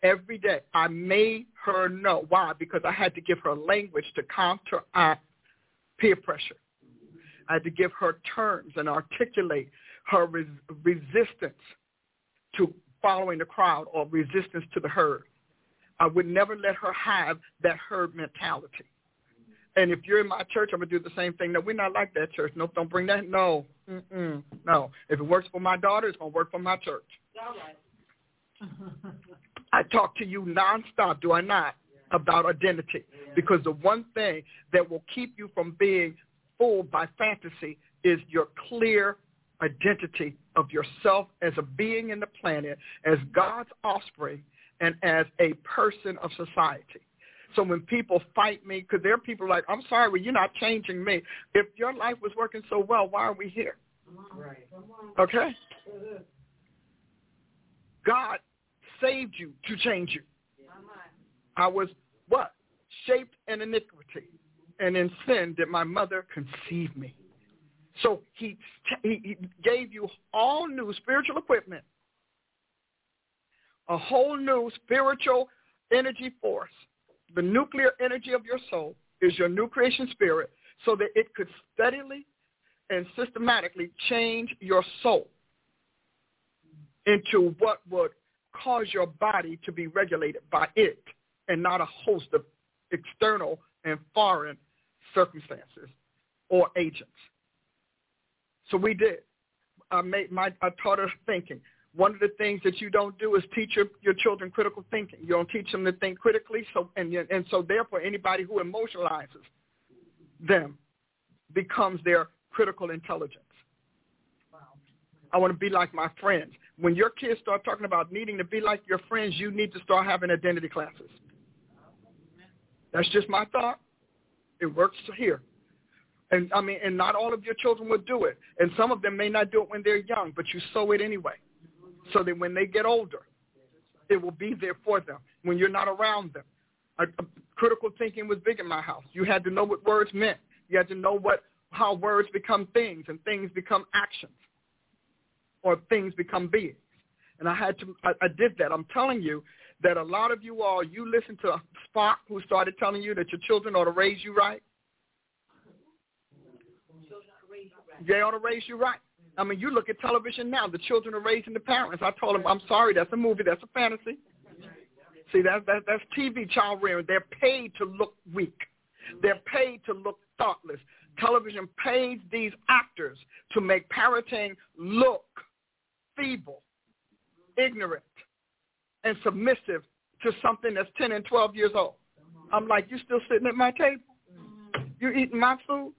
every day. I made her know. Why? Because I had to give her language to counteract peer pressure. I had to give her terms and articulate her res- resistance to following the crowd or resistance to the herd. I would never let her have that herd mentality. And if you're in my church, I'm gonna do the same thing. No, we're not like that church. No, don't bring that. No, Mm-mm. no. If it works for my daughter, it's gonna work for my church. All right. I talk to you nonstop, do I not, about identity? Because the one thing that will keep you from being fooled by fantasy is your clear identity of yourself as a being in the planet, as God's offspring, and as a person of society. So when people fight me, because there are people like, I'm sorry, well, you're not changing me. If your life was working so well, why are we here? Right. Okay? God saved you to change you. I was what? Shaped in iniquity, and in sin did my mother conceive me. So he, he gave you all new spiritual equipment, a whole new spiritual energy force. The nuclear energy of your soul is your new creation spirit so that it could steadily and systematically change your soul into what would cause your body to be regulated by it and not a host of external and foreign circumstances or agents. So we did. I made my I taught her thinking. One of the things that you don't do is teach your, your children critical thinking. You don't teach them to think critically. So and and so therefore anybody who emotionalizes them becomes their critical intelligence. Wow. I want to be like my friends when your kids start talking about needing to be like your friends, you need to start having identity classes. That's just my thought. It works here. And I mean, and not all of your children will do it. And some of them may not do it when they're young, but you sow it anyway. So that when they get older, it will be there for them when you're not around them. A, a, critical thinking was big in my house. You had to know what words meant. You had to know what how words become things and things become actions or things become beings. And I had to, I, I did that. I'm telling you that a lot of you all, you listen to Spock who started telling you that your children ought to raise you right. They ought to raise you right. I mean, you look at television now. The children are raising the parents. I told them, I'm sorry, that's a movie. That's a fantasy. See, that, that, that's TV child rearing. They're paid to look weak. They're paid to look thoughtless. Television pays these actors to make parenting look feeble, ignorant, and submissive to something that's 10 and 12 years old. I'm like, you still sitting at my table? You eating my food?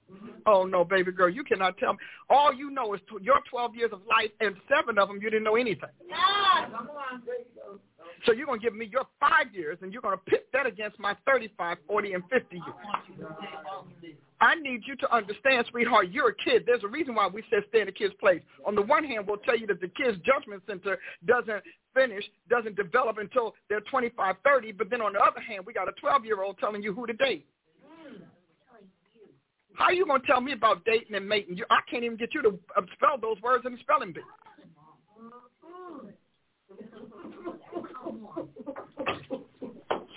Oh, no, baby girl, you cannot tell me. All you know is your 12 years of life, and seven of them you didn't know anything. So you're going to give me your five years, and you're going to pit that against my 35, 40, and 50 years. I need you to understand, sweetheart, you're a kid. There's a reason why we said stay in the kid's place. On the one hand, we'll tell you that the kid's judgment center doesn't finish, doesn't develop until they're 25, 30. But then on the other hand, we got a 12-year-old telling you who to date. How are you going to tell me about dating and mating? I can't even get you to uh, spell those words in the spelling bee.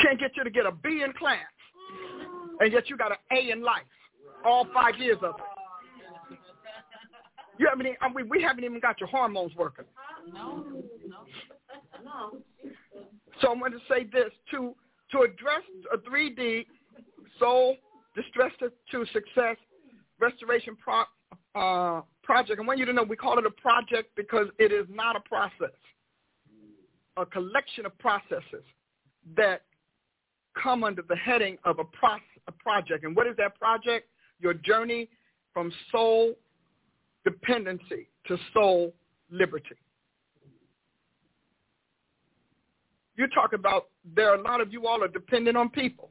Can't get you to get a B in class, and yet you got an A in life, all five years of it. You haven't even, I mean, we haven't even got your hormones working. No, no, no. So I'm going to say this to to address a 3D soul distress to, to success restoration pro, uh, project. I want you to know we call it a project because it is not a process a collection of processes that come under the heading of a, pro- a project. And what is that project? Your journey from soul dependency to soul liberty. You talk about there are a lot of you all are dependent on people.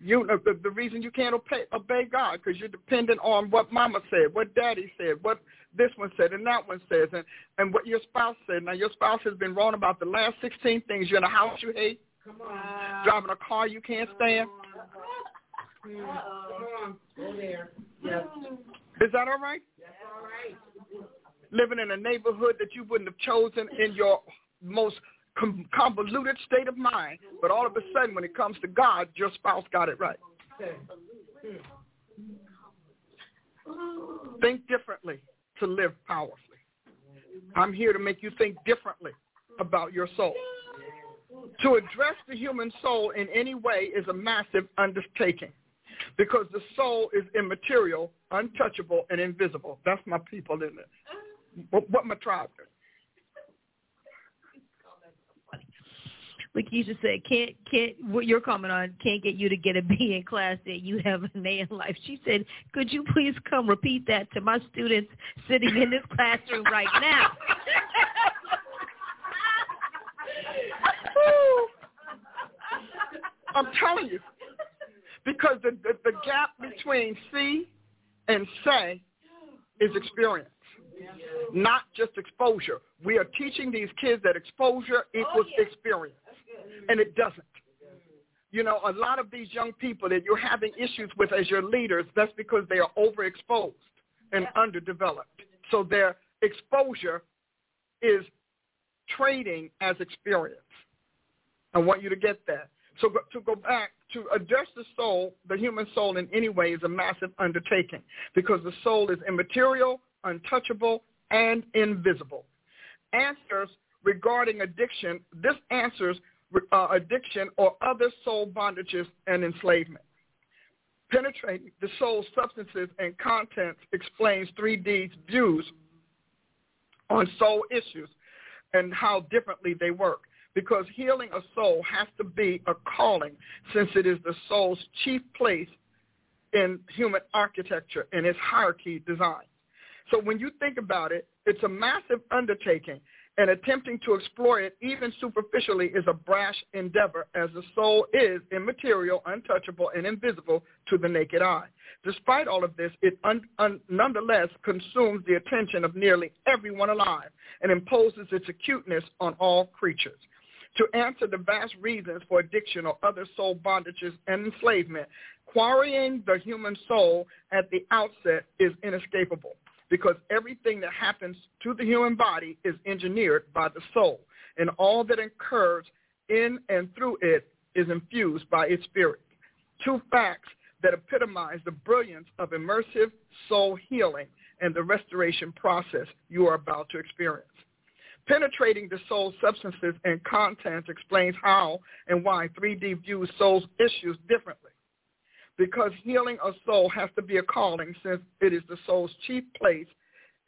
You uh, the, the reason you can't obey, obey God because you're dependent on what Mama said, what Daddy said, what this one said and that one says, and, and what your spouse said. Now, your spouse has been wrong about the last 16 things. You're in a house you hate, Come on. driving a car you can't stand. Is that all right? That's all right. Living in a neighborhood that you wouldn't have chosen in your most convoluted state of mind, but all of a sudden when it comes to God, your spouse got it right. Think differently to live powerfully. I'm here to make you think differently about your soul. To address the human soul in any way is a massive undertaking because the soul is immaterial, untouchable, and invisible. That's my people, isn't it? What, what my tribe is. Lakeisha said, can't, can't, what you're comment on, can't get you to get a B in class that you have an A in life. She said, could you please come repeat that to my students sitting in this classroom right now? I'm telling you, because the, the, the gap between see and say is experience, not just exposure. We are teaching these kids that exposure equals oh, experience and it doesn't. You know, a lot of these young people that you're having issues with as your leaders, that's because they are overexposed and underdeveloped. So their exposure is trading as experience. I want you to get that. So to go back, to address the soul, the human soul in any way is a massive undertaking because the soul is immaterial, untouchable, and invisible. Answers regarding addiction, this answers uh, addiction, or other soul bondages and enslavement. Penetrating the soul substances and contents explains 3D's views on soul issues and how differently they work. Because healing a soul has to be a calling since it is the soul's chief place in human architecture and its hierarchy design. So when you think about it, it's a massive undertaking and attempting to explore it even superficially is a brash endeavor as the soul is immaterial, untouchable, and invisible to the naked eye. Despite all of this, it un- un- nonetheless consumes the attention of nearly everyone alive and imposes its acuteness on all creatures. To answer the vast reasons for addiction or other soul bondages and enslavement, quarrying the human soul at the outset is inescapable because everything that happens to the human body is engineered by the soul, and all that occurs in and through it is infused by its spirit. Two facts that epitomize the brilliance of immersive soul healing and the restoration process you are about to experience. Penetrating the soul substances and contents explains how and why 3D views soul's issues differently because healing a soul has to be a calling since it is the soul's chief place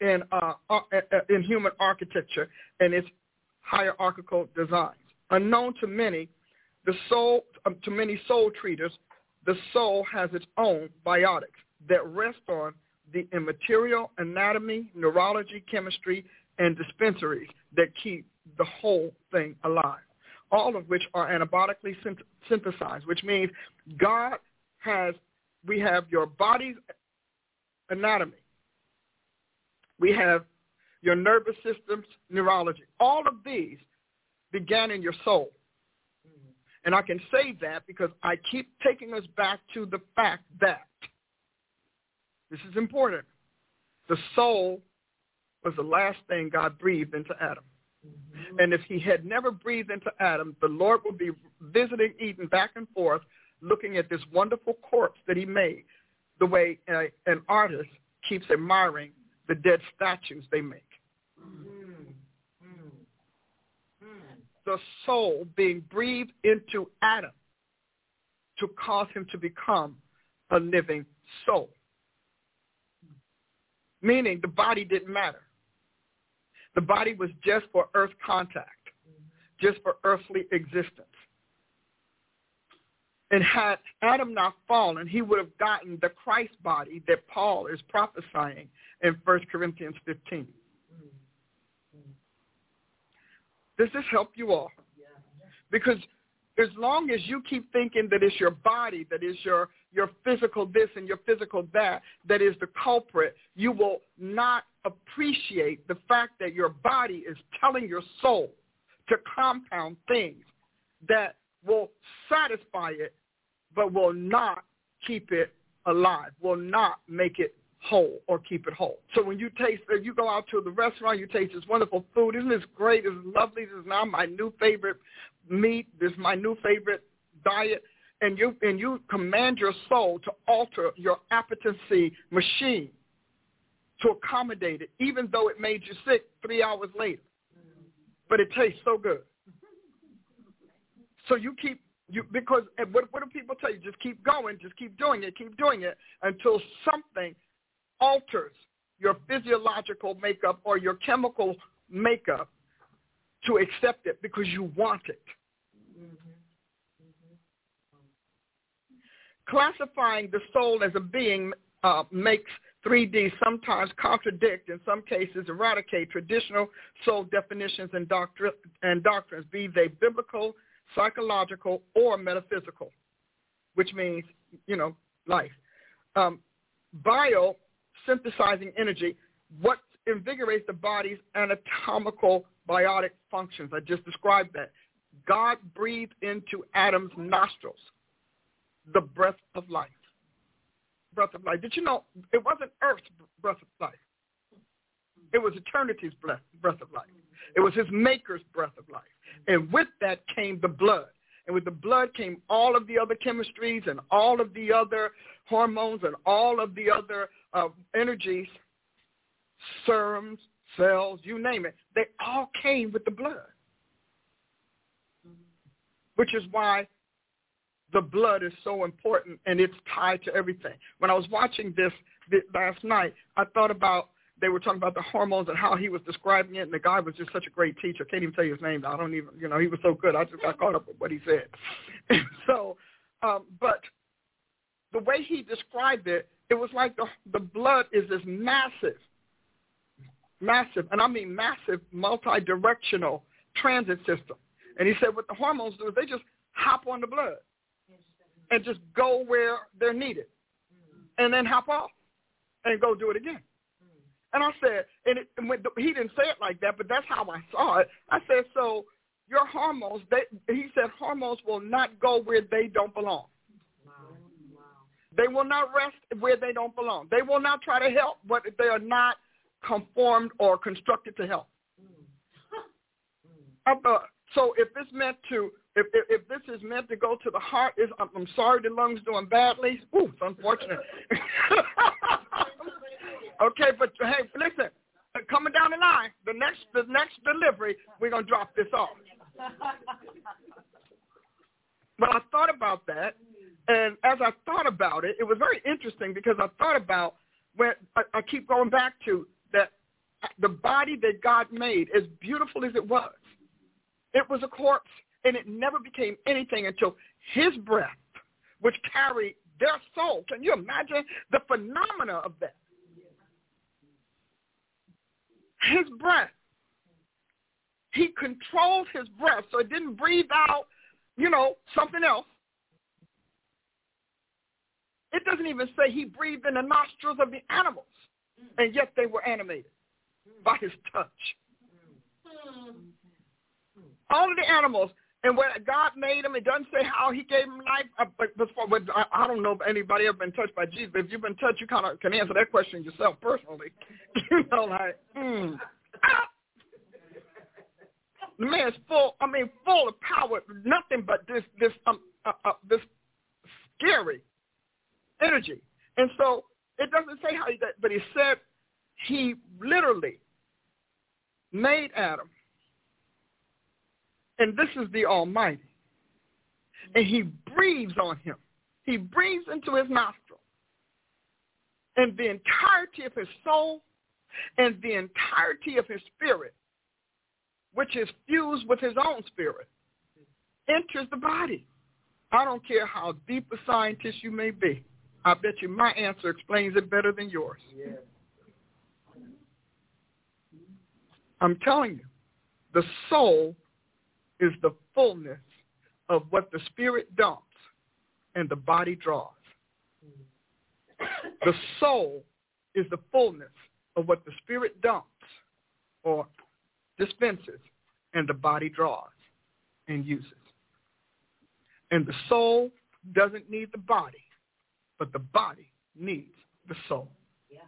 in uh, uh, uh, in human architecture and its hierarchical designs. Unknown to many, the soul um, to many soul treaters, the soul has its own biotics that rest on the immaterial anatomy, neurology, chemistry, and dispensaries that keep the whole thing alive. all of which are anabolically synthesized, which means God has, we have your body's anatomy. We have your nervous system's neurology. All of these began in your soul. And I can say that because I keep taking us back to the fact that this is important. The soul was the last thing God breathed into Adam. Mm-hmm. And if he had never breathed into Adam, the Lord would be visiting Eden back and forth, looking at this wonderful corpse that he made, the way a, an artist keeps admiring the dead statues they make. Mm-hmm. The soul being breathed into Adam to cause him to become a living soul meaning the body didn't matter. The body was just for earth contact, just for earthly existence. And had Adam not fallen, he would have gotten the Christ body that Paul is prophesying in 1 Corinthians 15. Does this help you all? Because as long as you keep thinking that it's your body that is your your physical this and your physical that that is the culprit, you will not appreciate the fact that your body is telling your soul to compound things that will satisfy it but will not keep it alive, will not make it whole or keep it whole. So when you taste, you go out to the restaurant, you taste this wonderful food. Isn't this great? This is lovely. This is now my new favorite meat. This is my new favorite diet. And you and you command your soul to alter your appetency machine to accommodate it, even though it made you sick three hours later. But it tastes so good. So you keep you because what what do people tell you? Just keep going, just keep doing it, keep doing it until something alters your physiological makeup or your chemical makeup to accept it because you want it. Classifying the soul as a being uh, makes 3D sometimes contradict, in some cases eradicate traditional soul definitions and, doctri- and doctrines, be they biblical, psychological, or metaphysical, which means, you know, life. Um, bio synthesizing energy, what invigorates the body's anatomical biotic functions. I just described that. God breathed into Adam's nostrils the breath of life. Breath of life. Did you know it wasn't Earth's breath of life? It was eternity's breath, breath of life. It was his maker's breath of life. And with that came the blood. And with the blood came all of the other chemistries and all of the other hormones and all of the other uh, energies, serums, cells, you name it. They all came with the blood. Which is why the blood is so important and it's tied to everything. When I was watching this last night, I thought about they were talking about the hormones and how he was describing it, and the guy was just such a great teacher. Can't even tell you his name. I don't even, you know, he was so good. I just got caught up with what he said. so, um, but the way he described it, it was like the the blood is this massive, massive, and I mean massive, multi-directional transit system. And he said what the hormones do is they just hop on the blood and just go where they're needed, and then hop off and go do it again. And I said, and, it, and when he didn't say it like that, but that's how I saw it. I said, so your hormones, they, he said, hormones will not go where they don't belong. They will not rest where they don't belong. They will not try to help, but they are not conformed or constructed to help. Uh, so if it's meant to, if, if, if this is meant to go to the heart, is I'm, I'm sorry the lungs doing badly. Ooh, it's unfortunate. okay, but hey, listen, uh, coming down the line, the next the next delivery, we're gonna drop this off. but I thought about that, and as I thought about it, it was very interesting because I thought about when I, I keep going back to that the body that God made, as beautiful as it was, it was a corpse, and it never became anything until his breath, which carried their soul. Can you imagine the phenomena of that? His breath. he controlled his breath so it didn't breathe out, you know, something else. It doesn't even say he breathed in the nostrils of the animals, and yet they were animated by his touch. All of the animals, and when God made him, it doesn't say how he gave him life. Uh, but, but, but I don't know if anybody ever been touched by Jesus, but if you've been touched, you kind of can answer that question yourself personally. you know, like, mm. the man's full. I mean, full of power. Nothing but this, this, um, uh, uh, this scary energy. And so it doesn't say how he did, but he said he literally made Adam. And this is the Almighty. And he breathes on him. He breathes into his nostril. And the entirety of his soul and the entirety of his spirit, which is fused with his own spirit, enters the body. I don't care how deep a scientist you may be. I bet you my answer explains it better than yours. Yeah. I'm telling you, the soul is the fullness of what the spirit dumps and the body draws. The soul is the fullness of what the spirit dumps or dispenses and the body draws and uses. And the soul doesn't need the body, but the body needs the soul. Yeah.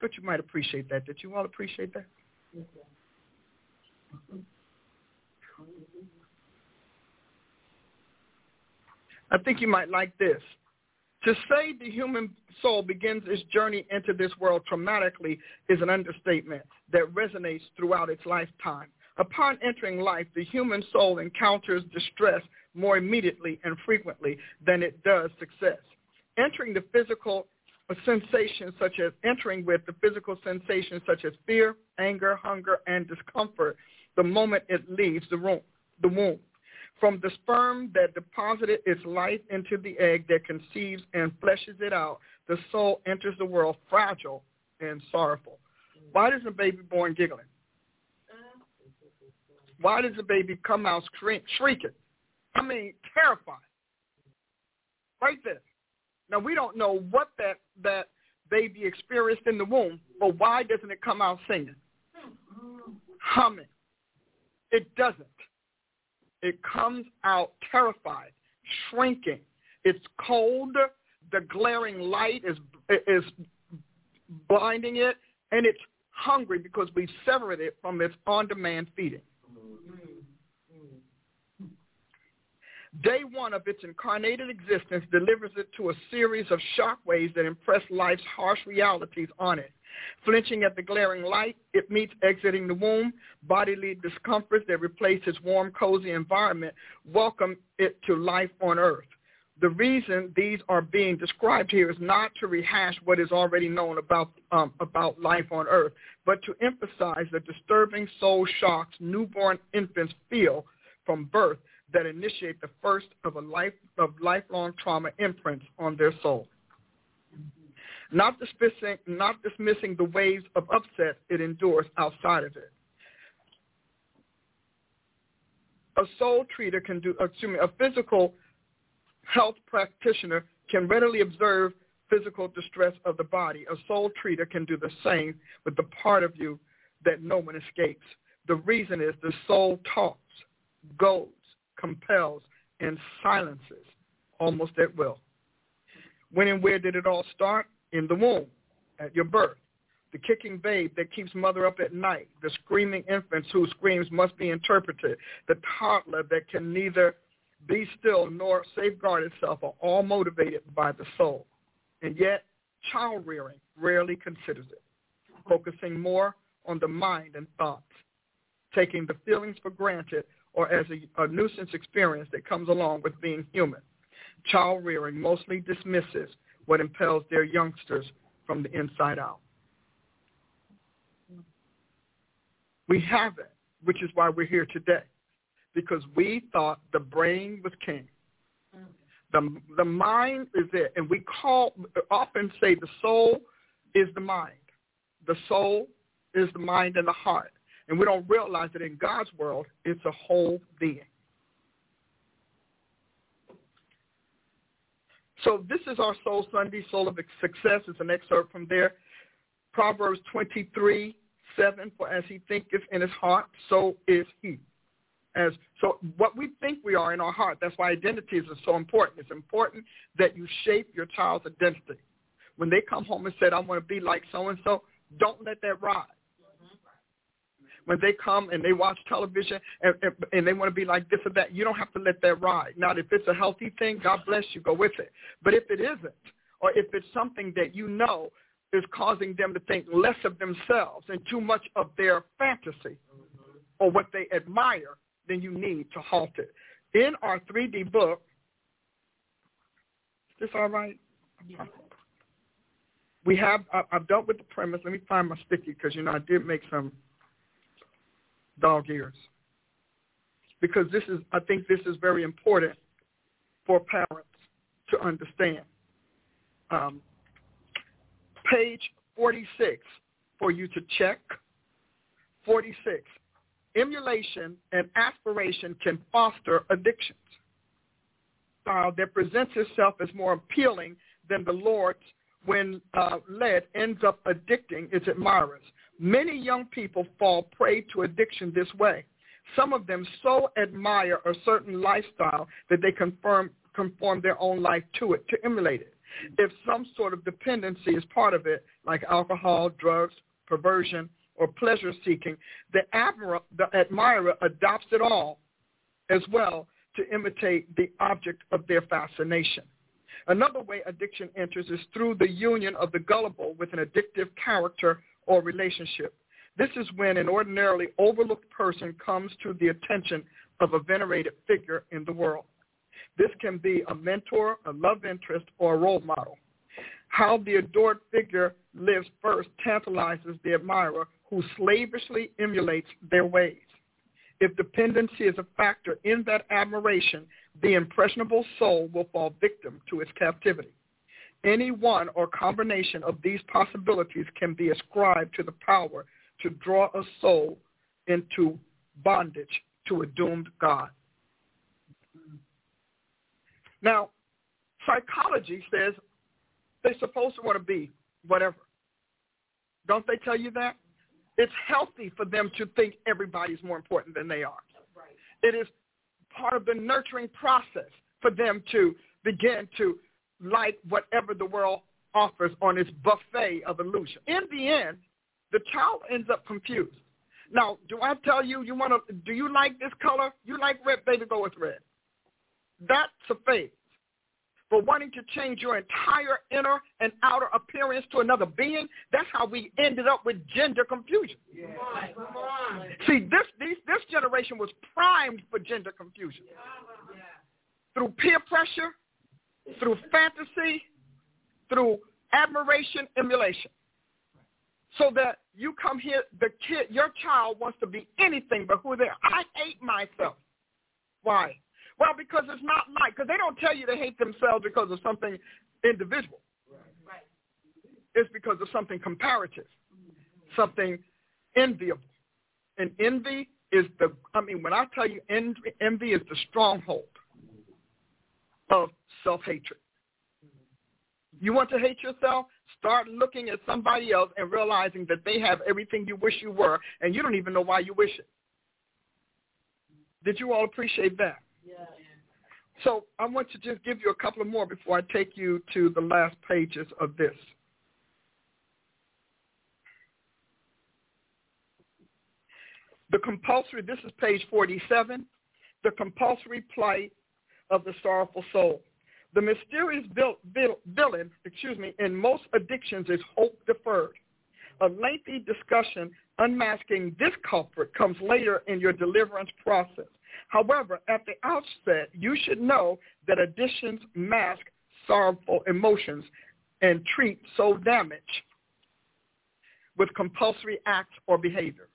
But you might appreciate that. Did you all appreciate that? I think you might like this. To say the human soul begins its journey into this world traumatically is an understatement that resonates throughout its lifetime. Upon entering life, the human soul encounters distress more immediately and frequently than it does success. Entering the physical sensations such as entering with the physical sensations such as fear, anger, hunger, and discomfort the moment it leaves the, womb. From the sperm that deposited its life into the egg that conceives and fleshes it out, the soul enters the world fragile and sorrowful. Why does a baby born giggling? Why does the baby come out shrieking? I mean, terrified. Right there. Now we don't know what that that baby experienced in the womb, but why doesn't it come out singing? Humming. It doesn't. It comes out terrified, shrinking. It's cold. The glaring light is is blinding it, and it's hungry because we've severed it from its on-demand feeding. Day one of its incarnated existence delivers it to a series of shock waves that impress life's harsh realities on it. Flinching at the glaring light, it meets exiting the womb. Bodily discomforts that replace its warm, cozy environment welcome it to life on earth. The reason these are being described here is not to rehash what is already known about, um, about life on earth, but to emphasize the disturbing soul shocks newborn infants feel from birth that initiate the first of a life of lifelong trauma imprints on their soul. Not dismissing, not dismissing the waves of upset it endures outside of it. A soul treater can do, excuse me, a physical health practitioner can readily observe physical distress of the body. A soul treater can do the same with the part of you that no one escapes. The reason is the soul talks, goes, compels, and silences almost at will. When and where did it all start? In the womb, at your birth. The kicking babe that keeps mother up at night. The screaming infants whose screams must be interpreted. The toddler that can neither be still nor safeguard itself are all motivated by the soul. And yet, child rearing rarely considers it, focusing more on the mind and thoughts, taking the feelings for granted or as a, a nuisance experience that comes along with being human. Child rearing mostly dismisses what impels their youngsters from the inside out. We have it, which is why we're here today, because we thought the brain was king. The, the mind is it, and we call often say the soul is the mind. The soul is the mind and the heart. And we don't realize that in God's world, it's a whole being. So this is our Soul Sunday, Soul of Success. It's an excerpt from there. Proverbs 23, 7, for as he thinketh in his heart, so is he. As so what we think we are in our heart, that's why identities are so important. It's important that you shape your child's identity. When they come home and said, I want to be like so and so, don't let that ride when they come and they watch television and, and, and they want to be like this or that, you don't have to let that ride. Now, if it's a healthy thing, God bless you, go with it. But if it isn't, or if it's something that you know is causing them to think less of themselves and too much of their fantasy or what they admire, then you need to halt it. In our 3D book, is this all right? Yeah. We have, I've dealt with the premise. Let me find my sticky because, you know, I did make some dog ears. Because this is, I think this is very important for parents to understand. Um, page 46 for you to check. 46. Emulation and aspiration can foster addictions. Uh, that presents itself as more appealing than the Lord's when uh, led ends up addicting its admirers. Many young people fall prey to addiction this way. Some of them so admire a certain lifestyle that they conform, conform their own life to it, to emulate it. If some sort of dependency is part of it, like alcohol, drugs, perversion, or pleasure seeking, the, the admirer adopts it all as well to imitate the object of their fascination. Another way addiction enters is through the union of the gullible with an addictive character or relationship. This is when an ordinarily overlooked person comes to the attention of a venerated figure in the world. This can be a mentor, a love interest, or a role model. How the adored figure lives first tantalizes the admirer who slavishly emulates their ways. If dependency is a factor in that admiration, the impressionable soul will fall victim to its captivity. Any one or combination of these possibilities can be ascribed to the power to draw a soul into bondage to a doomed God. Now, psychology says they're supposed to want to be whatever. Don't they tell you that? It's healthy for them to think everybody's more important than they are. Right. It is part of the nurturing process for them to begin to like whatever the world offers on its buffet of illusion. In the end, the child ends up confused. Now, do I tell you, you want to, do you like this color? You like red, baby, go with red. That's a phase. For wanting to change your entire inner and outer appearance to another being, that's how we ended up with gender confusion. Yeah. Come on, come on. See, this, these, this generation was primed for gender confusion. Yeah. Through peer pressure, through fantasy, through admiration, emulation. So that you come here, the kid, your child wants to be anything but who they are. I hate myself. Why? Well, because it's not like, because they don't tell you they hate themselves because of something individual. Right. It's because of something comparative, something enviable. And envy is the, I mean, when I tell you envy, envy is the stronghold of self-hatred. You want to hate yourself? Start looking at somebody else and realizing that they have everything you wish you were, and you don't even know why you wish it. Did you all appreciate that? Yeah. So I want to just give you a couple of more before I take you to the last pages of this. The compulsory, this is page 47, the compulsory plight of the sorrowful soul. The mysterious villain, excuse me, in most addictions is hope deferred. A lengthy discussion unmasking this culprit comes later in your deliverance process. However, at the outset, you should know that addictions mask sorrowful emotions and treat soul damage with compulsory acts or behavior.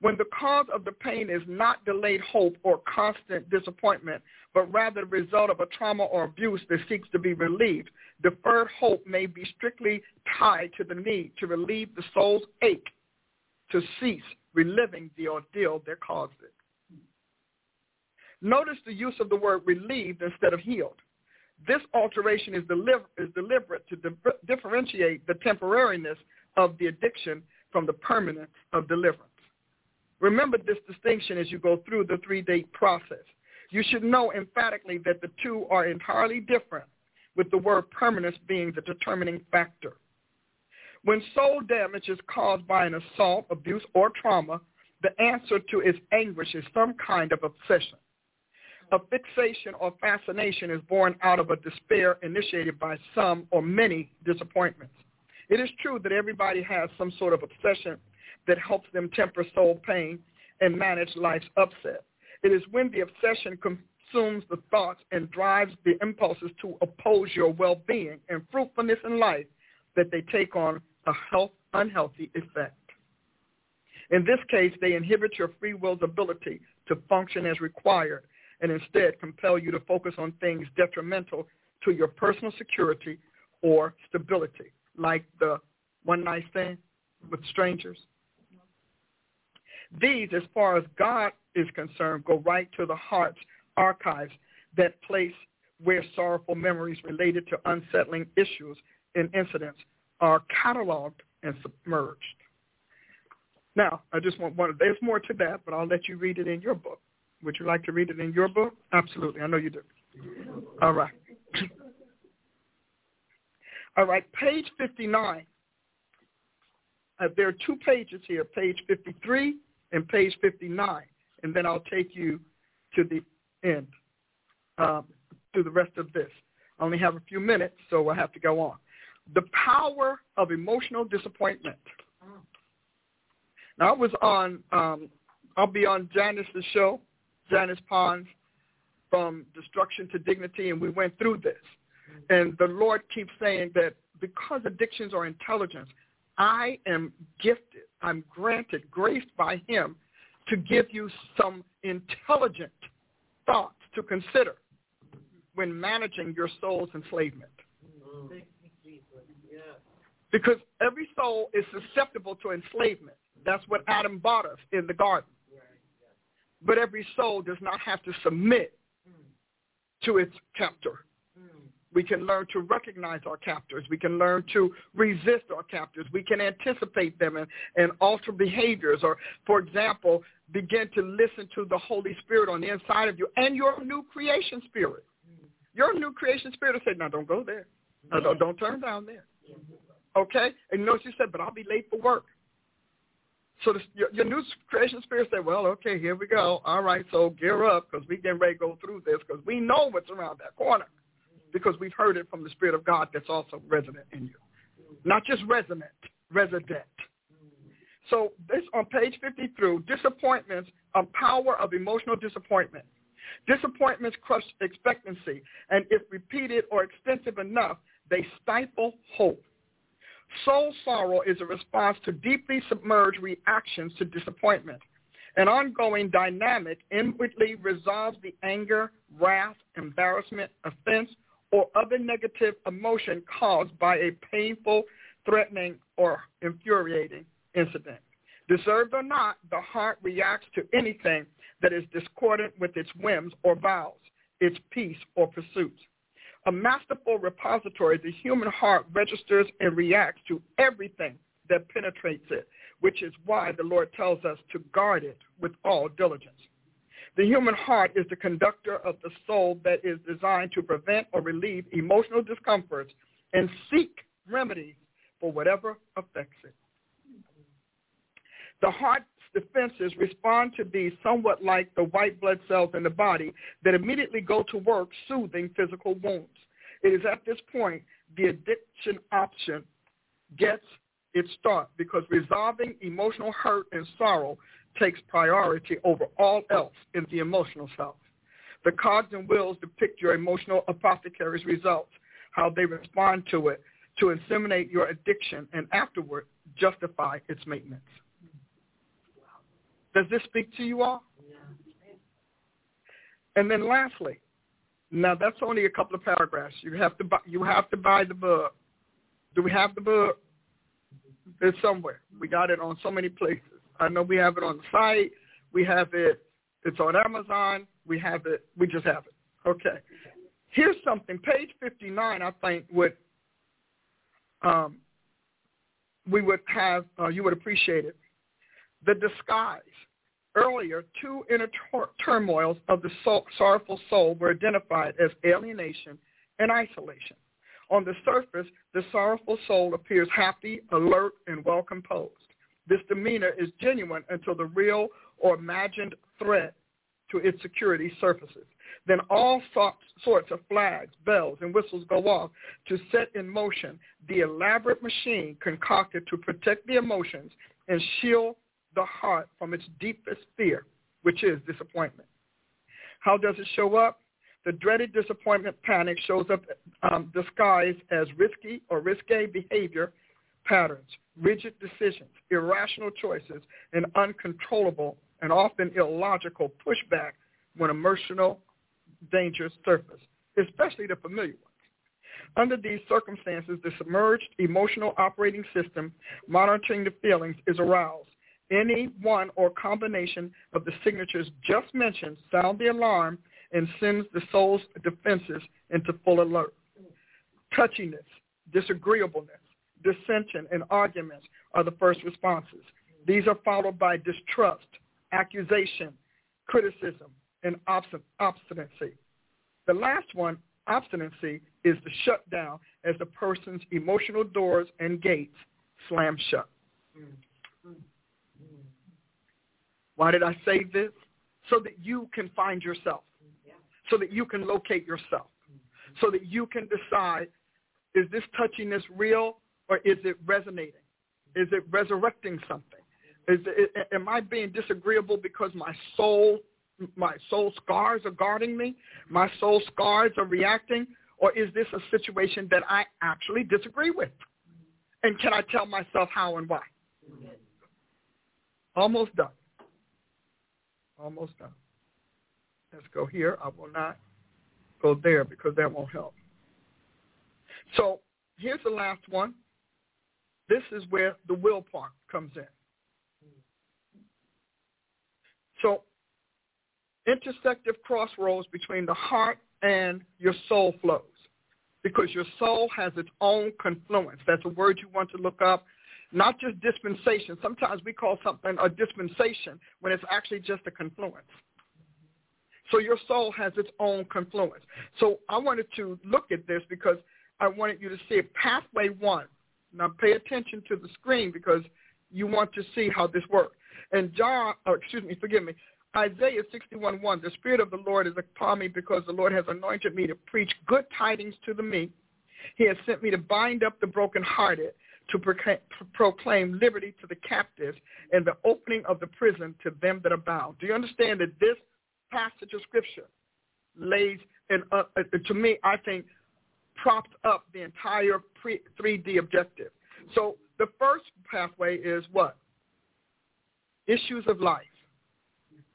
When the cause of the pain is not delayed hope or constant disappointment, but rather the result of a trauma or abuse that seeks to be relieved, deferred hope may be strictly tied to the need to relieve the soul's ache to cease reliving the ordeal that caused it. Notice the use of the word relieved instead of healed. This alteration is, deliver, is deliberate to di- differentiate the temporariness of the addiction from the permanence of deliverance. Remember this distinction as you go through the three-day process. You should know emphatically that the two are entirely different, with the word permanence being the determining factor. When soul damage is caused by an assault, abuse, or trauma, the answer to its anguish is some kind of obsession. A fixation or fascination is born out of a despair initiated by some or many disappointments. It is true that everybody has some sort of obsession that helps them temper soul pain and manage life's upset. It is when the obsession consumes the thoughts and drives the impulses to oppose your well-being and fruitfulness in life that they take on a health unhealthy effect. In this case, they inhibit your free will's ability to function as required and instead compel you to focus on things detrimental to your personal security or stability, like the one night stand with strangers. These, as far as God is concerned, go right to the heart's archives, that place where sorrowful memories related to unsettling issues and incidents are cataloged and submerged. Now, I just want one. There's more to that, but I'll let you read it in your book. Would you like to read it in your book? Absolutely. I know you do. All right. All right, page 59. Uh, there are two pages here, page 53 and page 59, and then I'll take you to the end, um, to the rest of this. I only have a few minutes, so I have to go on. The power of emotional disappointment. Now, I was on, um, I'll be on Janice's show, Janice Pons, from Destruction to Dignity, and we went through this. And the Lord keeps saying that because addictions are intelligence, I am gifted, I'm granted, graced by him to give you some intelligent thoughts to consider when managing your soul's enslavement. Because every soul is susceptible to enslavement. That's what Adam bought us in the garden. But every soul does not have to submit to its captor. We can learn to recognize our captors. We can learn to resist our captors. We can anticipate them and, and alter behaviors or, for example, begin to listen to the Holy Spirit on the inside of you and your new creation spirit. Your new creation spirit will say, now don't go there. No, don't, don't turn down there. Okay? And you what she said, but I'll be late for work. So the, your, your new creation spirit said, well, okay, here we go. All right, so gear up because we getting ready to go through this because we know what's around that corner because we've heard it from the Spirit of God that's also resident in you. Not just resonant, resident. So this on page 50 through, disappointments, a power of emotional disappointment. Disappointments crush expectancy, and if repeated or extensive enough, they stifle hope. Soul sorrow is a response to deeply submerged reactions to disappointment. An ongoing dynamic inwardly resolves the anger, wrath, embarrassment, offense, or other negative emotion caused by a painful, threatening, or infuriating incident. Deserved or not, the heart reacts to anything that is discordant with its whims or vows, its peace or pursuits. A masterful repository, the human heart registers and reacts to everything that penetrates it, which is why the Lord tells us to guard it with all diligence. The human heart is the conductor of the soul that is designed to prevent or relieve emotional discomforts and seek remedies for whatever affects it. The heart's defenses respond to these somewhat like the white blood cells in the body that immediately go to work soothing physical wounds. It is at this point the addiction option gets its start because resolving emotional hurt and sorrow takes priority over all else in the emotional self. The cogs and wheels depict your emotional apothecary's results, how they respond to it to inseminate your addiction and afterward justify its maintenance. Does this speak to you all? And then lastly, now that's only a couple of paragraphs. You have to buy, you have to buy the book. Do we have the book? It's somewhere. We got it on so many places. I know we have it on the site. We have it. It's on Amazon. We have it. We just have it. Okay. Here's something. Page 59, I think, would um, we would have, uh, you would appreciate it. The disguise. Earlier, two inner tor- turmoils of the soul, sorrowful soul were identified as alienation and isolation. On the surface, the sorrowful soul appears happy, alert, and well composed. This demeanor is genuine until the real or imagined threat to its security surfaces. Then all sorts of flags, bells, and whistles go off to set in motion the elaborate machine concocted to protect the emotions and shield the heart from its deepest fear, which is disappointment. How does it show up? The dreaded disappointment panic shows up um, disguised as risky or risque behavior patterns, rigid decisions, irrational choices, and uncontrollable and often illogical pushback when emotional dangers surface, especially the familiar ones. Under these circumstances, the submerged emotional operating system monitoring the feelings is aroused. Any one or combination of the signatures just mentioned sound the alarm and sends the soul's defenses into full alert. Touchiness, disagreeableness, dissension, and arguments are the first responses. These are followed by distrust, accusation, criticism, and obstinacy. The last one, obstinacy, is the shutdown as the person's emotional doors and gates slam shut. Why did I say this? So that you can find yourself, so that you can locate yourself, so that you can decide, is this touchiness real or is it resonating? Is it resurrecting something? Is it, am I being disagreeable because my soul, my soul scars are guarding me? My soul scars are reacting? Or is this a situation that I actually disagree with? And can I tell myself how and why? Almost done. Almost done. Let's go here. I will not go there because that won't help. So here's the last one. This is where the will part comes in. So intersective crossroads between the heart and your soul flows because your soul has its own confluence. That's a word you want to look up. Not just dispensation. Sometimes we call something a dispensation when it's actually just a confluence. So your soul has its own confluence. So I wanted to look at this because I wanted you to see pathway one. Now pay attention to the screen because you want to see how this works. And John, oh, excuse me, forgive me, Isaiah 61:1, the Spirit of the Lord is upon me because the Lord has anointed me to preach good tidings to the meek. He has sent me to bind up the brokenhearted, to proclaim liberty to the captives, and the opening of the prison to them that are bound. Do you understand that this passage of Scripture lays, and uh, uh to me, I think, props up the entire pre- 3D objective. So the first pathway is what? issues of life.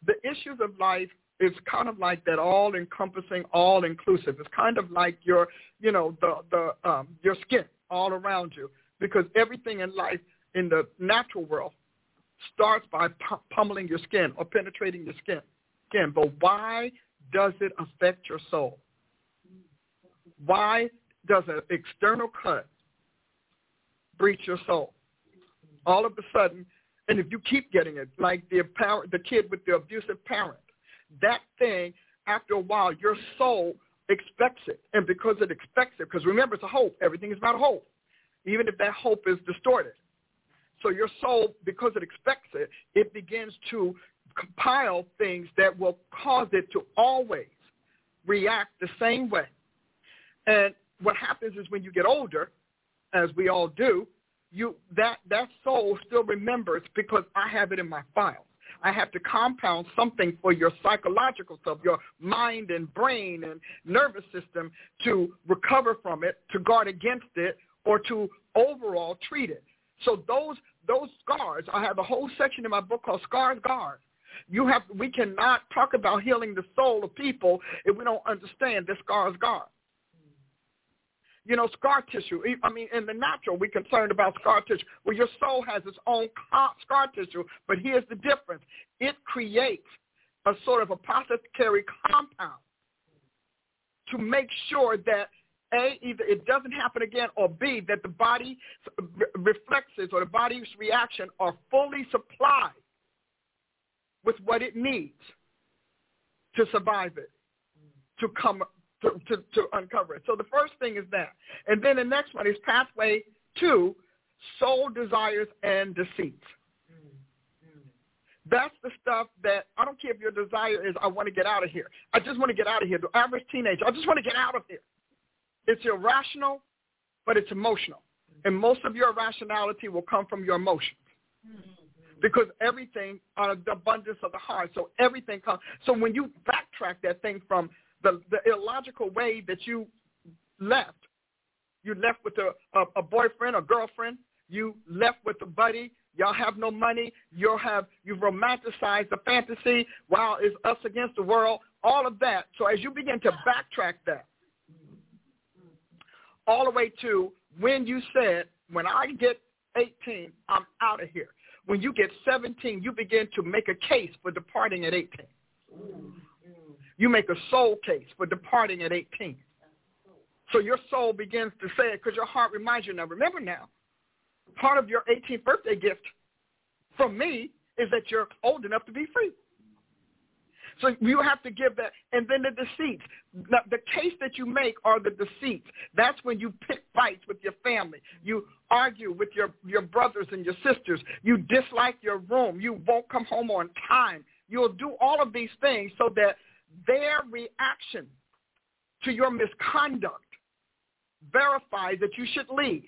The issues of life is kind of like that all-encompassing, all-inclusive. It's kind of like your, you know, the the um, your skin all around you, because everything in life in the natural world starts by pummeling your skin or penetrating your skin. Skin, but why does it affect your soul? Why does an external cut breach your soul? All of a sudden, and if you keep getting it, like the parent, the kid with the abusive parent, that thing, after a while, your soul expects it. And because it expects it, because remember, it's a hope. Everything is about hope, even if that hope is distorted. So your soul, because it expects it, it begins to compile things that will cause it to always react the same way. And what happens is when you get older, as we all do, you that that soul still remembers because I have it in my files. I have to compound something for your psychological self, your mind and brain and nervous system to recover from it, to guard against it, or to overall treat it. So those those scars, I have a whole section in my book called Scars Guard. You have we cannot talk about healing the soul of people if we don't understand that scar is guard. You know, scar tissue. I mean, in the natural, we're concerned about scar tissue. Well, your soul has its own scar tissue, but here's the difference. It creates a sort of apothecary compound to make sure that a, either it doesn't happen again, or B, that the body reflexes or the body's reaction are fully supplied with what it needs to survive it, to come to, to, to uncover it. So the first thing is that. And then the next one is pathway two, soul desires and deceits. That's the stuff that I don't care if your desire is I want to get out of here. I just want to get out of here. The average teenager, I just want to get out of here. It's irrational, but it's emotional. And most of your irrationality will come from your emotions. Mm-hmm. Because everything out of the abundance of the heart. So everything comes. So when you backtrack that thing from the, the illogical way that you left, you left with a, a, a boyfriend or girlfriend, you left with a buddy, y'all have no money, you'll have you've romanticized the fantasy, wow, it's us against the world, all of that. So as you begin to backtrack that, all the way to when you said, when I get 18, I'm out of here. When you get 17, you begin to make a case for departing at 18. You make a soul case for departing at 18. So your soul begins to say it because your heart reminds you. Now remember now, part of your 18th birthday gift from me is that you're old enough to be free. So you have to give that. And then the deceits. The, case that you make are the deceits. That's when you pick fights with your family. You argue with your, your brothers and your sisters. You dislike your room. You won't come home on time. You'll do all of these things so that their reaction to your misconduct verifies that you should leave.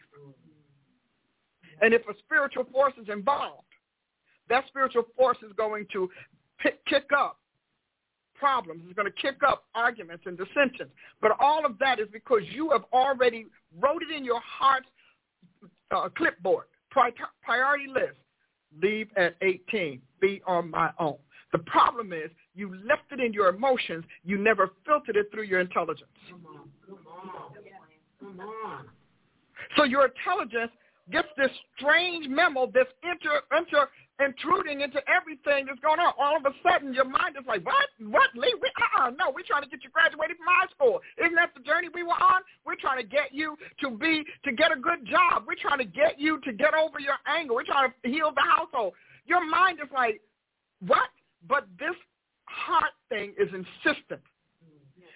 And if a spiritual force is involved, that spiritual force is going to pick, kick up problems. It's going to kick up arguments and dissensions. But all of that is because you have already wrote it in your heart's uh, clipboard, priority list. Leave at 18. Be on my own. The problem is you left it in your emotions. You never filtered it through your intelligence. Come on. Come on. Come on. So your intelligence gets this strange memo, this inter, inter intruding into everything that's going on. All of a sudden, your mind is like, what? What, Lee? We, uh-uh, no, we're trying to get you graduated from high school. Isn't that the journey we were on? We're trying to get you to be, to get a good job. We're trying to get you to get over your anger. We're trying to heal the household. Your mind is like, what? But this heart thing is insistent.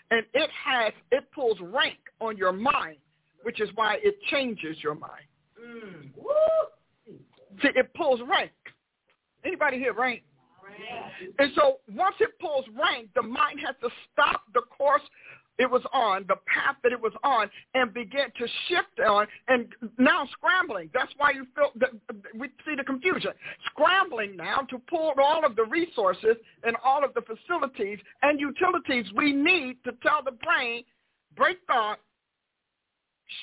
And it has, it pulls rank on your mind, which is why it changes your mind. Mm. See, it pulls rank. Anybody here rank? And so once it pulls rank, the mind has to stop the course it was on, the path that it was on, and begin to shift on, and now scrambling. That's why you feel that we see the confusion. Scrambling now to pull all of the resources and all of the facilities and utilities we need to tell the brain, break thought,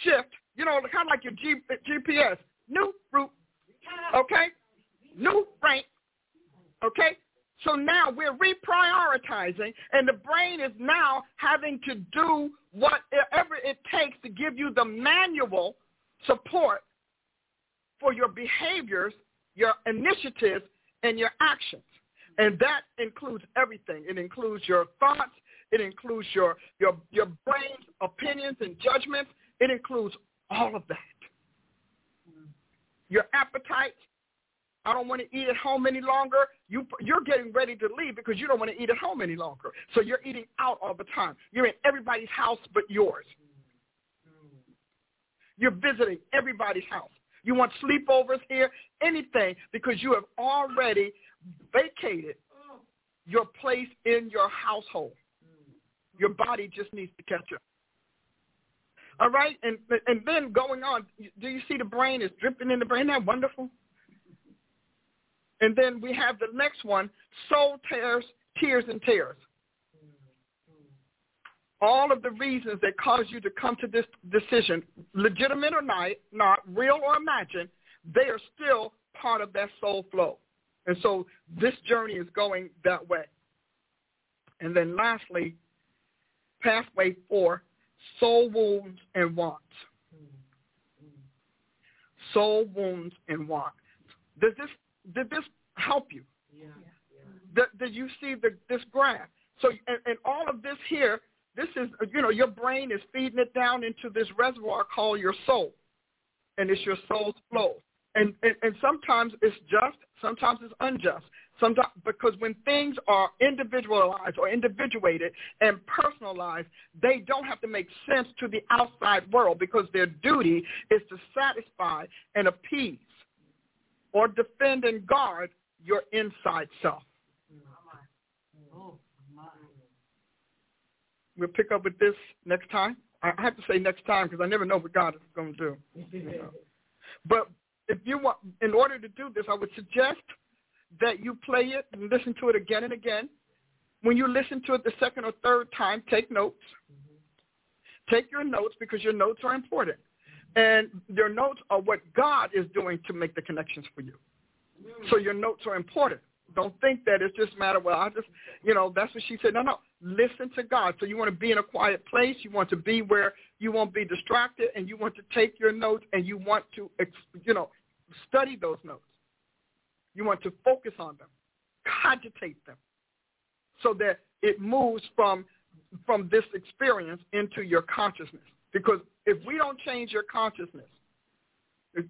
shift, you know, kind of like your G, GPS, new route, okay, new rank, Okay? So now we're reprioritizing, and the brain is now having to do whatever it takes to give you the manual support for your behaviors, your initiatives, and your actions. And that includes everything. It includes your thoughts. It includes your, your, your brain's opinions and judgments. It includes all of that. Your appetite, I don't want to eat at home any longer. You, you're getting ready to leave because you don't want to eat at home any longer. So you're eating out all the time. You're in everybody's house but yours. You're visiting everybody's house. You want sleepovers here, anything, because you have already vacated your place in your household. Your body just needs to catch up. All right, and and then going on, do you see the brain is dripping in the brain? Isn't that wonderful? And then we have the next one, soul tears, tears and tears. All of the reasons that cause you to come to this decision, legitimate or not, not real or imagined, they are still part of that soul flow. And so this journey is going that way. And then lastly, pathway four, soul wounds and wants. Soul wounds and wants. Does this did this help you? Yeah. Did, did you see the, this graph? So, and, and all of this here, this is, you know, your brain is feeding it down into this reservoir called your soul, and it's your soul's flow. And, and, and sometimes it's just, sometimes it's unjust. Sometimes, because when things are individualized or individuated and personalized, they don't have to make sense to the outside world because their duty is to satisfy and appease or defend and guard your inside self. We'll pick up with this next time. I have to say next time because I never know what God is going to do. You know. But if you want, in order to do this, I would suggest that you play it and listen to it again and again. When you listen to it the second or third time, take notes. Take your notes because your notes are important. And your notes are what God is doing to make the connections for you. So your notes are important. Don't think that it's just matter, well, I just, you know, that's what she said. No, no. Listen to God. So you want to be in a quiet place. You want to be where you won't be distracted and you want to take your notes and you want to, you know, study those notes. You want to focus on them, cogitate them so that it moves from, from this experience into your consciousness. Because if we don't change your consciousness,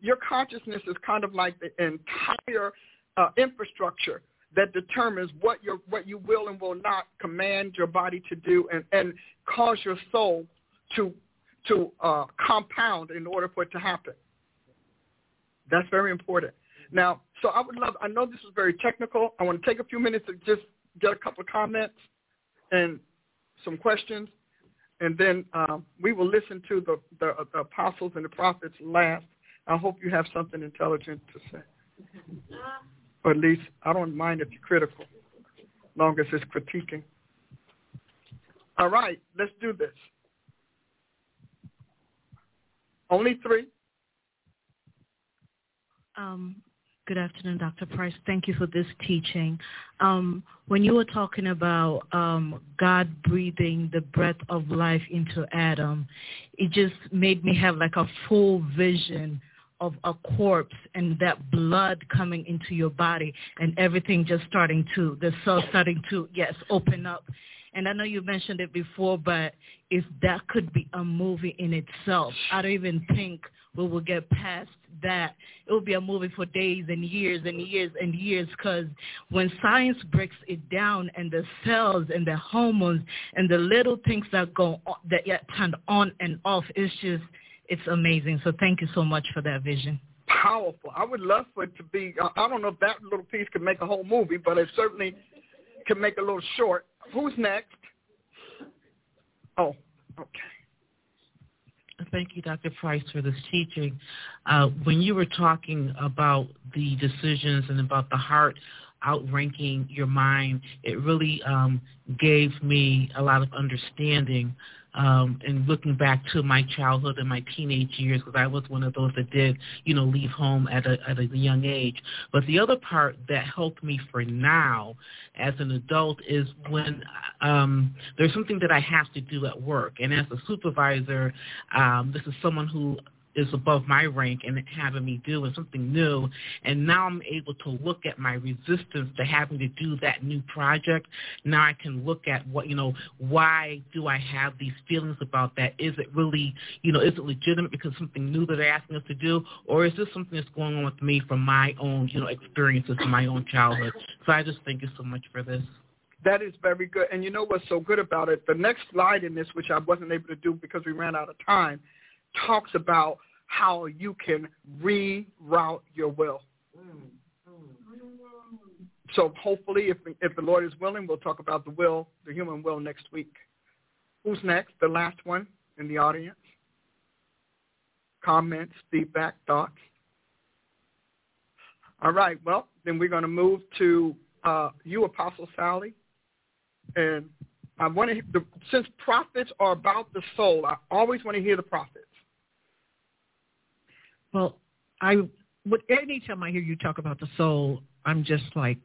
your consciousness is kind of like the entire uh, infrastructure that determines what your what you will and will not command your body to do and, and cause your soul to to uh, compound in order for it to happen. That's very important. Now, so I would love. I know this is very technical. I want to take a few minutes to just get a couple of comments and some questions, and then um, we will listen to the, the, the apostles and the prophets last. I hope you have something intelligent to say. Or at least I don't mind if you're critical, long as it's critiquing. All right, let's do this. Only three. Um, good afternoon, Dr. Price. Thank you for this teaching. Um, when you were talking about um, God breathing the breath of life into Adam, it just made me have like a full vision of a corpse and that blood coming into your body and everything just starting to, the cells starting to, yes, open up. And I know you mentioned it before, but if that could be a movie in itself, I don't even think we will get past that. It will be a movie for days and years and years and years because when science breaks it down and the cells and the hormones and the little things that go on, that get turned on and off, it's just, it's amazing. So thank you so much for that vision. Powerful. I would love for it to be. I don't know if that little piece could make a whole movie, but it certainly could make a little short. Who's next? Oh, okay. Thank you, Dr. Price, for this teaching. Uh, when you were talking about the decisions and about the heart outranking your mind, it really um, gave me a lot of understanding um, and looking back to my childhood and my teenage years, because I was one of those that did, you know, leave home at a, at a young age. But the other part that helped me for now as an adult is when um, there's something that I have to do at work. And as a supervisor, um, this is someone who is above my rank and having me do and something new. And now I'm able to look at my resistance to having to do that new project. Now I can look at what, you know, why do I have these feelings about that? Is it really, you know, is it legitimate because something new that they're asking us to do? Or is this something that's going on with me from my own, you know, experiences from my own childhood? So I just thank you so much for this. That is very good. And you know what's so good about it? The next slide in this, which I wasn't able to do because we ran out of time, talks about how you can reroute your will. So hopefully, if, if the Lord is willing, we'll talk about the will, the human will next week. Who's next? The last one in the audience? Comments, feedback, thoughts? All right. Well, then we're going to move to uh, you, Apostle Sally. And I want to, since prophets are about the soul, I always want to hear the prophets. Well, I would anytime I hear you talk about the soul, I'm just like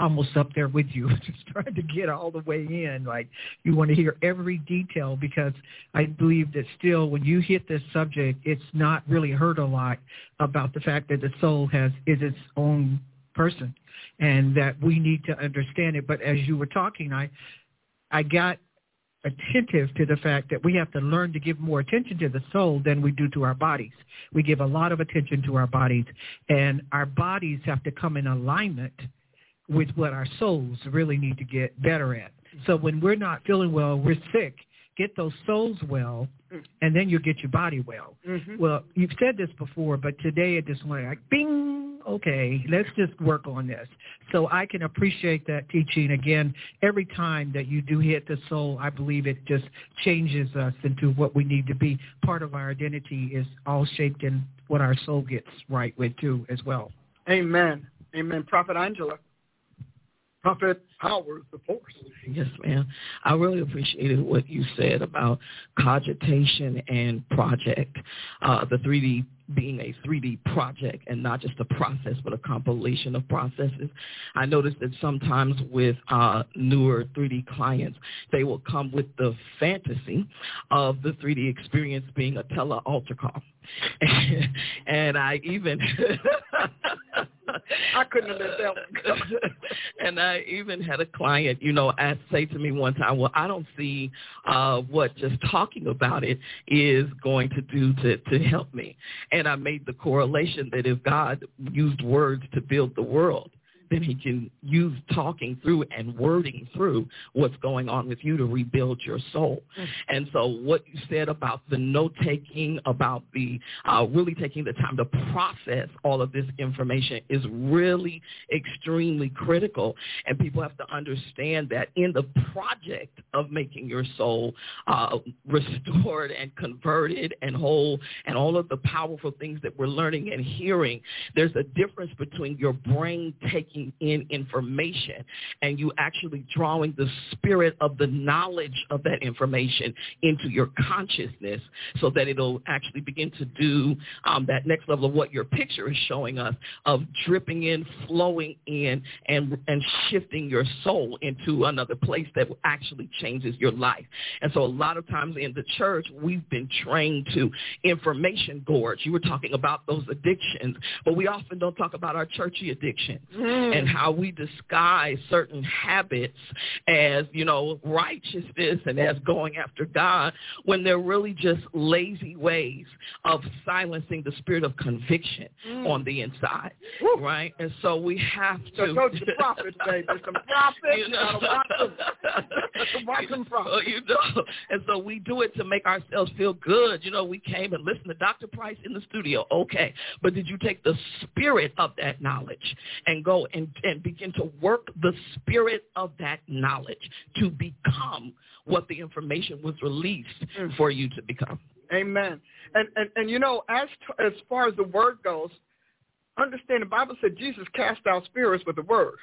almost up there with you, just trying to get all the way in. Like you want to hear every detail because I believe that still when you hit this subject, it's not really heard a lot about the fact that the soul has is its own person and that we need to understand it. But as you were talking, I I got attentive to the fact that we have to learn to give more attention to the soul than we do to our bodies. We give a lot of attention to our bodies, and our bodies have to come in alignment with what our souls really need to get better at. So when we're not feeling well, we're sick, get those souls well, and then you'll get your body well. Mm-hmm. Well, you've said this before, but today it just went like, bing, okay, let's just work on this. So I can appreciate that teaching. Again, every time that you do hit the soul, I believe it just changes us into what we need to be. Part of our identity is all shaped in what our soul gets right with too as well. Amen. Amen. Prophet Angela. Prophet Howard, the force. Yes, ma'am. I really appreciated what you said about cogitation and project. Uh, the 3D being a 3D project and not just a process, but a compilation of processes. I noticed that sometimes with uh, newer 3D clients, they will come with the fantasy of the 3D experience being a tele-altar call. and I even I couldn't have let that one go. and I even had a client, you know, ask, say to me one time, well, I don't see uh, what just talking about it is going to do to, to help me. And I made the correlation that if God used words to build the world, then he can use talking through and wording through what's going on with you to rebuild your soul. Mm-hmm. And so what you said about the note-taking, about the uh, really taking the time to process all of this information is really extremely critical. And people have to understand that in the project of making your soul uh, restored and converted and whole and all of the powerful things that we're learning and hearing, there's a difference between your brain taking taking in information and you actually drawing the spirit of the knowledge of that information into your consciousness so that it'll actually begin to do um, that next level of what your picture is showing us of dripping in, flowing in, and, and shifting your soul into another place that actually changes your life. And so a lot of times in the church, we've been trained to information gorge. You were talking about those addictions, but we often don't talk about our churchy addictions. Mm mm. and how we disguise certain habits as, you know, righteousness and as going after God when they're really just lazy ways of silencing the spirit of conviction mm. on the inside, Woo. right? And so we have to. So go to the prophets, baby. Some prophets. You know, watch them prophets. You know, and so we do it to make ourselves feel good. You know, we came and listened to Dr. Price in the studio. Okay, but did you take the spirit of that knowledge and go and, and begin to work the spirit of that knowledge to become what the information was released mm. for you to become. Amen. And, and, and you know, as, as far as the word goes, understand the Bible said Jesus cast out spirits with the word.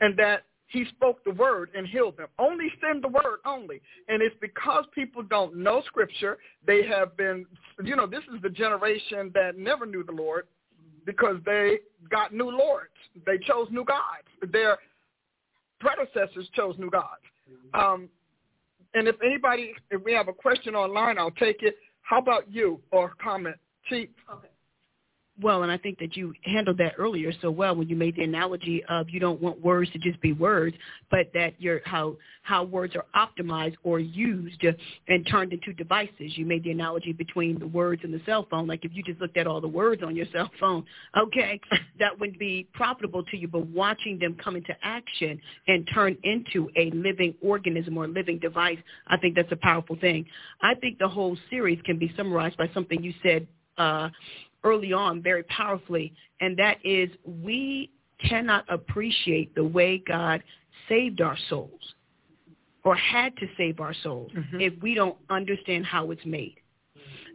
And that he spoke the word and healed them. Only send the word only. And it's because people don't know scripture. They have been, you know, this is the generation that never knew the Lord because they got new lords. They chose new gods. Their predecessors chose new gods. Um, and if anybody, if we have a question online, I'll take it. How about you or comment? Chief? Okay well, and I think that you handled that earlier so well when you made the analogy of you don't want words to just be words, but that you're how how words are optimized or used and turned into devices. You made the analogy between the words and the cell phone. Like if you just looked at all the words on your cell phone, okay, that would be profitable to you. But watching them come into action and turn into a living organism or living device, I think that's a powerful thing. I think the whole series can be summarized by something you said uh, early on very powerfully, and that is we cannot appreciate the way God saved our souls or had to save our souls mm-hmm. if we don't understand how it's made.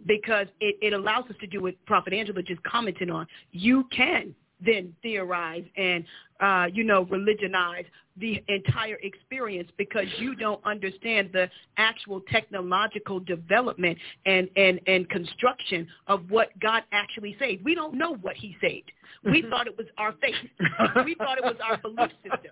Because it, it allows us to do what Prophet Angela just commented on. You can then theorize and uh, you know religionize the entire experience because you don't understand the actual technological development and and and construction of what God actually saved. We don't know what He saved. We mm-hmm. thought it was our faith. we thought it was our belief system.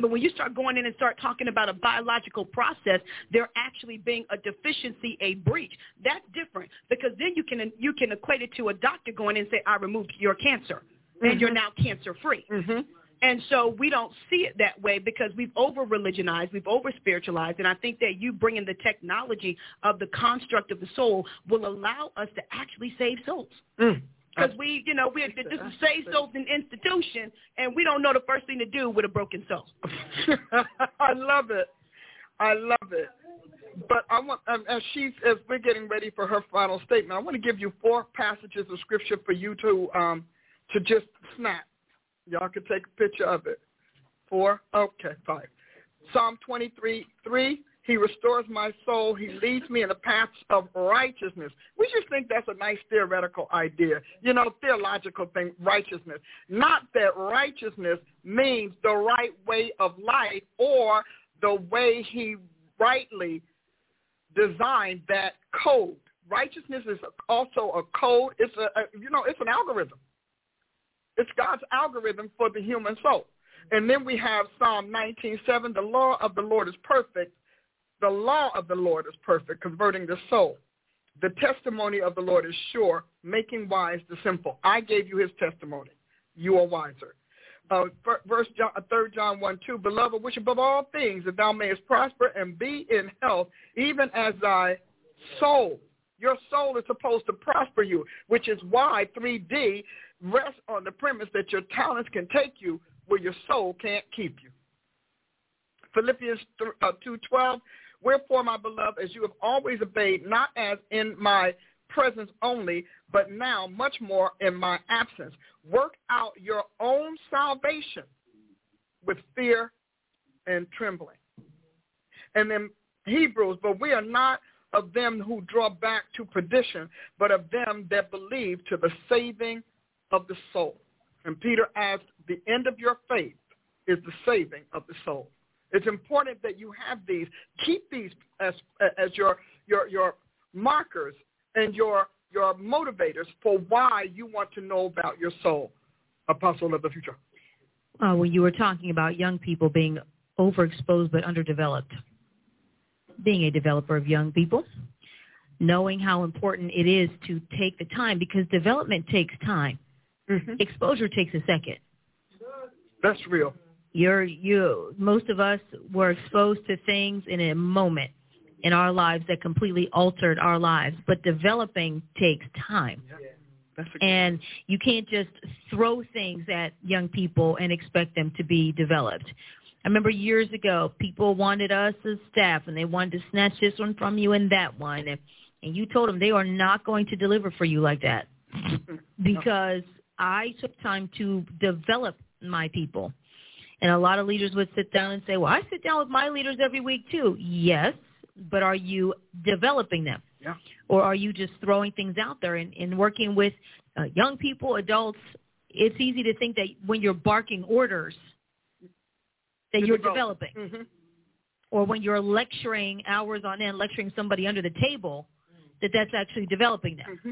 But when you start going in and start talking about a biological process, there actually being a deficiency, a breach. That's different because then you can you can equate it to a doctor going in and say, "I removed your cancer." And mm-hmm. you're now cancer free. Mm-hmm. And so we don't see it that way because we've over religionized, we've over spiritualized, and I think that you bringing the technology of the construct of the soul will allow us to actually save souls. Mm. Because we, you know, we're this is save souls an institution, and we don't know the first thing to do with a broken soul. I love it. I love it. But I want, um, as she's, as we're getting ready for her final statement, I want to give you four passages of scripture for you to um, to just snap. Y'all can take a picture of it. Four? Okay, five. Psalm 23, 3, he restores my soul. He leads me in the paths of righteousness. We just think that's a nice theoretical idea, you know, theological thing, righteousness. Not that righteousness means the right way of life or the way he rightly designed that code. Righteousness is also a code. It's a, a you know, it's an algorithm. It's God's algorithm for the human soul. And then we have Psalm 19:7, the law of the Lord is perfect. The law of the Lord is perfect, converting the soul. The testimony of the Lord is sure, making wise the simple. I gave you his testimony. You are wiser. Uh, verse John, 3 uh, John 1, 2, Beloved, wish above all things that thou mayest prosper and be in health, even as thy soul. Your soul is supposed to prosper you, which is why 3D rests on the premise that your talents can take you where your soul can't keep you. Philippians 2.12, uh, Wherefore, my beloved, as you have always obeyed, not as in my presence only, but now much more in my absence. Work out your own salvation with fear and trembling. And then Hebrews, but we are not of them who draw back to perdition, but of them that believe to the saving of the soul. And Peter asked, the end of your faith is the saving of the soul. It's important that you have these. Keep these as, as your, your, your markers and your, your motivators for why you want to know about your soul, apostle of the future. Uh, when you were talking about young people being overexposed but underdeveloped, being a developer of young people, knowing how important it is to take the time because development takes time. Mm-hmm. Exposure takes a second. That's real. You're you. Most of us were exposed to things in a moment in our lives that completely altered our lives. But developing takes time. Yeah. And you can't just throw things at young people and expect them to be developed. I remember years ago, people wanted us as staff, and they wanted to snatch this one from you and that one, and, and you told them they are not going to deliver for you like that because I took time to develop my people. And a lot of leaders would sit down and say, well, I sit down with my leaders every week too. Yes, but are you developing them? Yeah. Or are you just throwing things out there and, and working with uh, young people, adults? It's easy to think that when you're barking orders that you're developing. Mm-hmm. Or when you're lecturing hours on end, lecturing somebody under the table, that that's actually developing them. Mm-hmm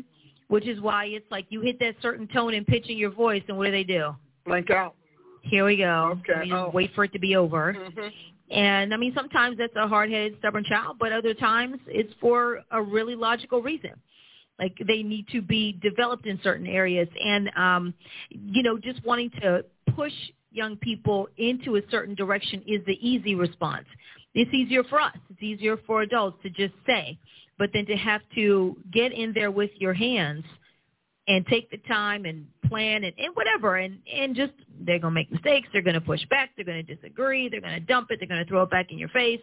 which is why it's like you hit that certain tone and pitch in your voice, and what do they do? Blank out. Here we go. Okay. oh. Wait for it to be over. Mm-hmm. And I mean, sometimes that's a hard-headed, stubborn child, but other times it's for a really logical reason. Like they need to be developed in certain areas, and um, you know, just wanting to push young people into a certain direction is the easy response. It's easier for us. It's easier for adults to just say, but then to have to get in there with your hands and take the time and plan and, and whatever and, and just they're going to make mistakes. They're going to push back. They're going to disagree. They're going to dump it. They're going to throw it back in your face,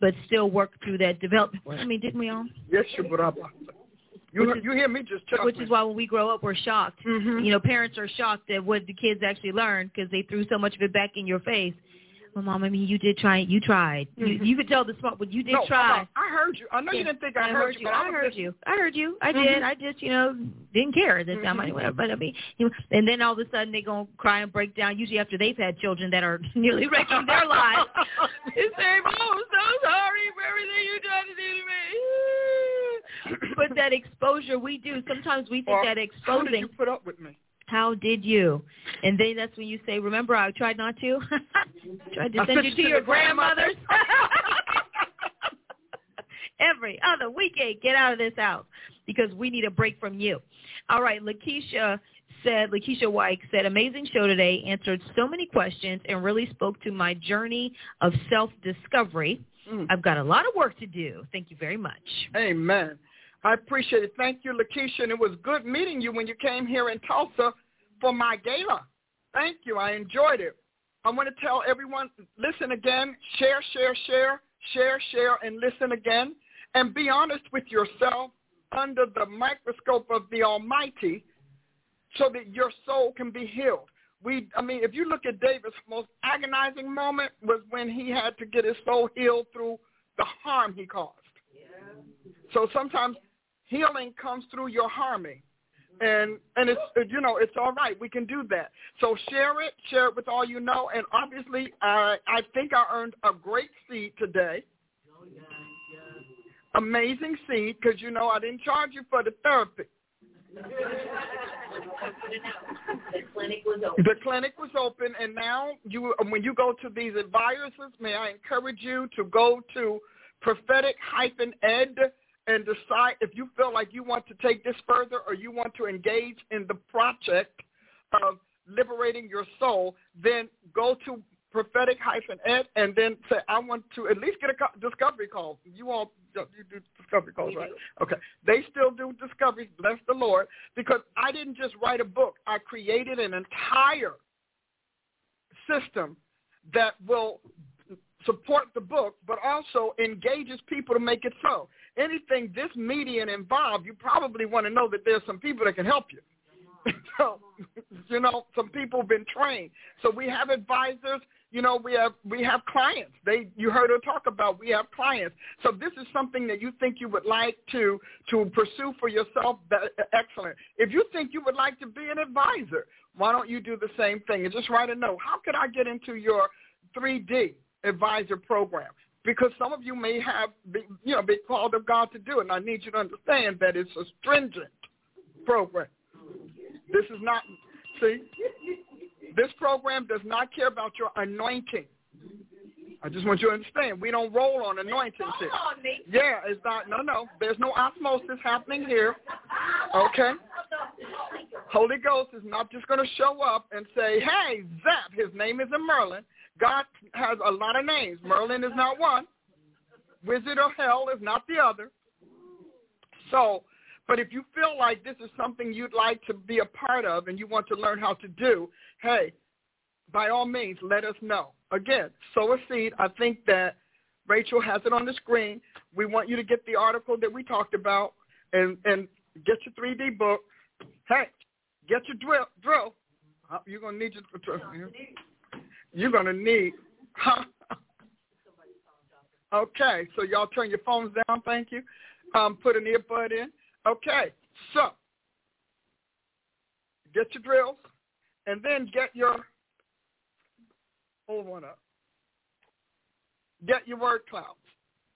but still work through that development. I mean, didn't we all? Yes, brother. You, you hear me just chuckling. Which is why when we grow up, we're shocked. Mm-hmm. You know, parents are shocked at what the kids actually learn because they threw so much of it back in your face. Well, mom, I mean, you did try. You tried. Mm-hmm. You, you could tell the smart, but you did no, try. I heard you. I know yeah. you didn't think I, I heard, heard, you. I, I heard just... you. I heard you. I mm-hmm. did. I just, you know, didn't care at this time. Mm-hmm. Anyway, but I mean, you know, and then all of a sudden they gonna cry and break down. Usually after they've had children that are nearly wrecking their lives. they say, "Oh, I'm so sorry for everything you tried to do to me." But that exposure, we do. Sometimes we think or, that exposing. How did you put up with me? How did you? And then that's when you say, remember, I tried not to. tried to send you to your grandmother's. Every other weekend, get out of this house because we need a break from you. All right, Lakeisha said, Lakeisha White said, amazing show today, answered so many questions and really spoke to my journey of self-discovery. Mm. I've got a lot of work to do. Thank you very much. Amen. I appreciate it. Thank you, Lakeisha. And it was good meeting you when you came here in Tulsa for my gala. Thank you. I enjoyed it. I want to tell everyone, listen again, share, share, share, share, share, and listen again. And be honest with yourself under the microscope of the Almighty so that your soul can be healed. We, I mean, if you look at David's most agonizing moment was when he had to get his soul healed through the harm he caused. Yeah. So sometimes healing comes through your harming and and it's you know it's all right. We can do that. So share it share it with all you know. And obviously i i think i earned a great seed today. Amazing seed because you know i didn't charge you for the therapy. The clinic was open. The clinic was open, and now you, when you go to these advisors, may I encourage you to go to prophetic-ed and decide if you feel like you want to take this further or you want to engage in the project of liberating your soul, then go to prophetic hyphen ed and then say, I want to at least get a discovery call. You all you do discovery calls, right? Okay. They still do discoveries, bless the Lord, because I didn't just write a book. I created an entire system that will support the book, but also engages people to make it so. Anything this median involved, you probably want to know that there's some people that can help you. so, you know, some people have been trained. So we have advisors. You know, we have we have clients. They you heard her talk about. We have clients. So this is something that you think you would like to to pursue for yourself. That, excellent. If you think you would like to be an advisor, why don't you do the same thing and just write a note? How could I get into your 3D? advisor program because some of you may have, you know, been called of God to do it. And I need you to understand that it's a stringent program. This is not, see, this program does not care about your anointing. I just want you to understand, we don't roll on anointing. Yeah, it's not, no, no, there's no osmosis happening here. Okay? Holy Ghost is not just going to show up and say, hey, Zap, his name is Merlin. God has a lot of names. Merlin is not one. Wizard of Hell is not the other. So, but if you feel like this is something you'd like to be a part of and you want to learn how to do, hey, by all means, let us know. Again, sow a seed. I think that Rachel has it on the screen. We want you to get the article that we talked about and, and get your 3D book. Hey, get your drill. drill. Uh, you're going to need your drill you're going to need, huh? Okay, so y'all turn your phones down, thank you. Um, put an earbud in. Okay, so get your drills and then get your, hold one up, get your word clouds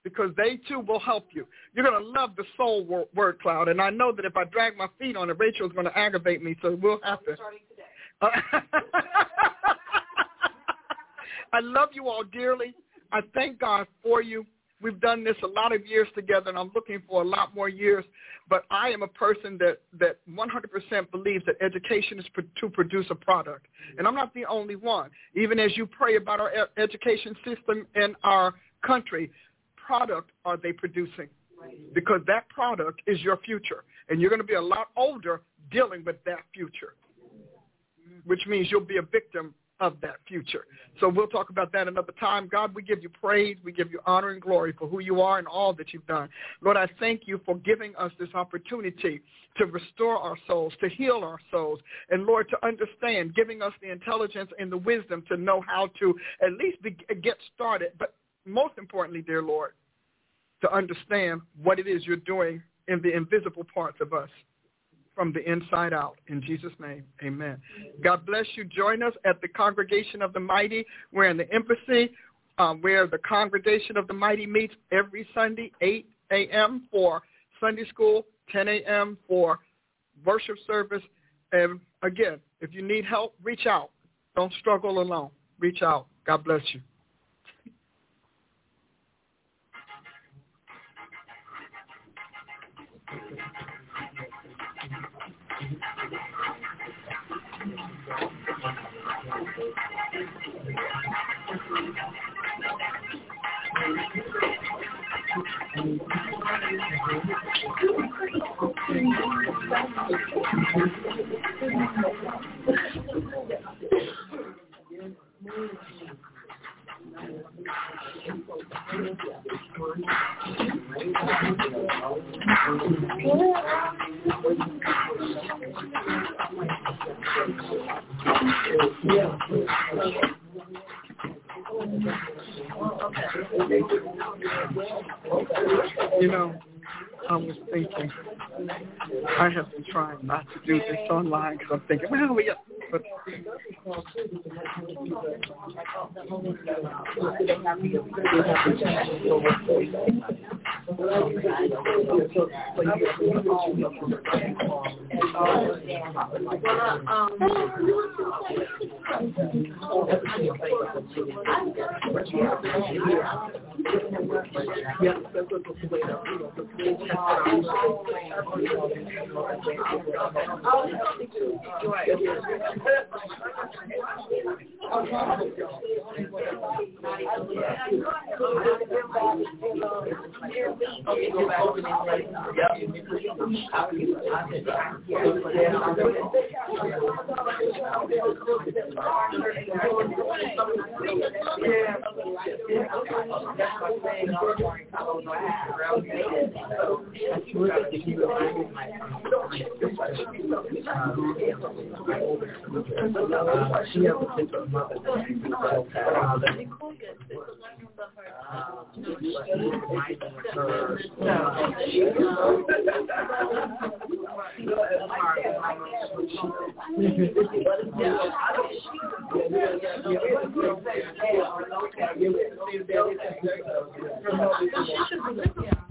because they too will help you. You're going to love the soul word cloud, and I know that if I drag my feet on it, Rachel's going to aggravate me, so we'll have to. Starting today. I love you all dearly. I thank God for you. We've done this a lot of years together, and I'm looking for a lot more years. But I am a person that, that 100% believes that education is to produce a product. And I'm not the only one. Even as you pray about our education system in our country, product are they producing? Because that product is your future. And you're going to be a lot older dealing with that future, which means you'll be a victim of that future. So we'll talk about that another time. God, we give you praise. We give you honor and glory for who you are and all that you've done. Lord, I thank you for giving us this opportunity to restore our souls, to heal our souls, and Lord, to understand, giving us the intelligence and the wisdom to know how to at least be, get started. But most importantly, dear Lord, to understand what it is you're doing in the invisible parts of us from the inside out. In Jesus' name, amen. God bless you. Join us at the Congregation of the Mighty. We're in the embassy um, where the Congregation of the Mighty meets every Sunday, 8 a.m. for Sunday school, 10 a.m. for worship service. And again, if you need help, reach out. Don't struggle alone. Reach out. God bless you. You know, I was thinking, I have been trying not to do this online because I'm thinking, well, we got, but Yep she has yeah.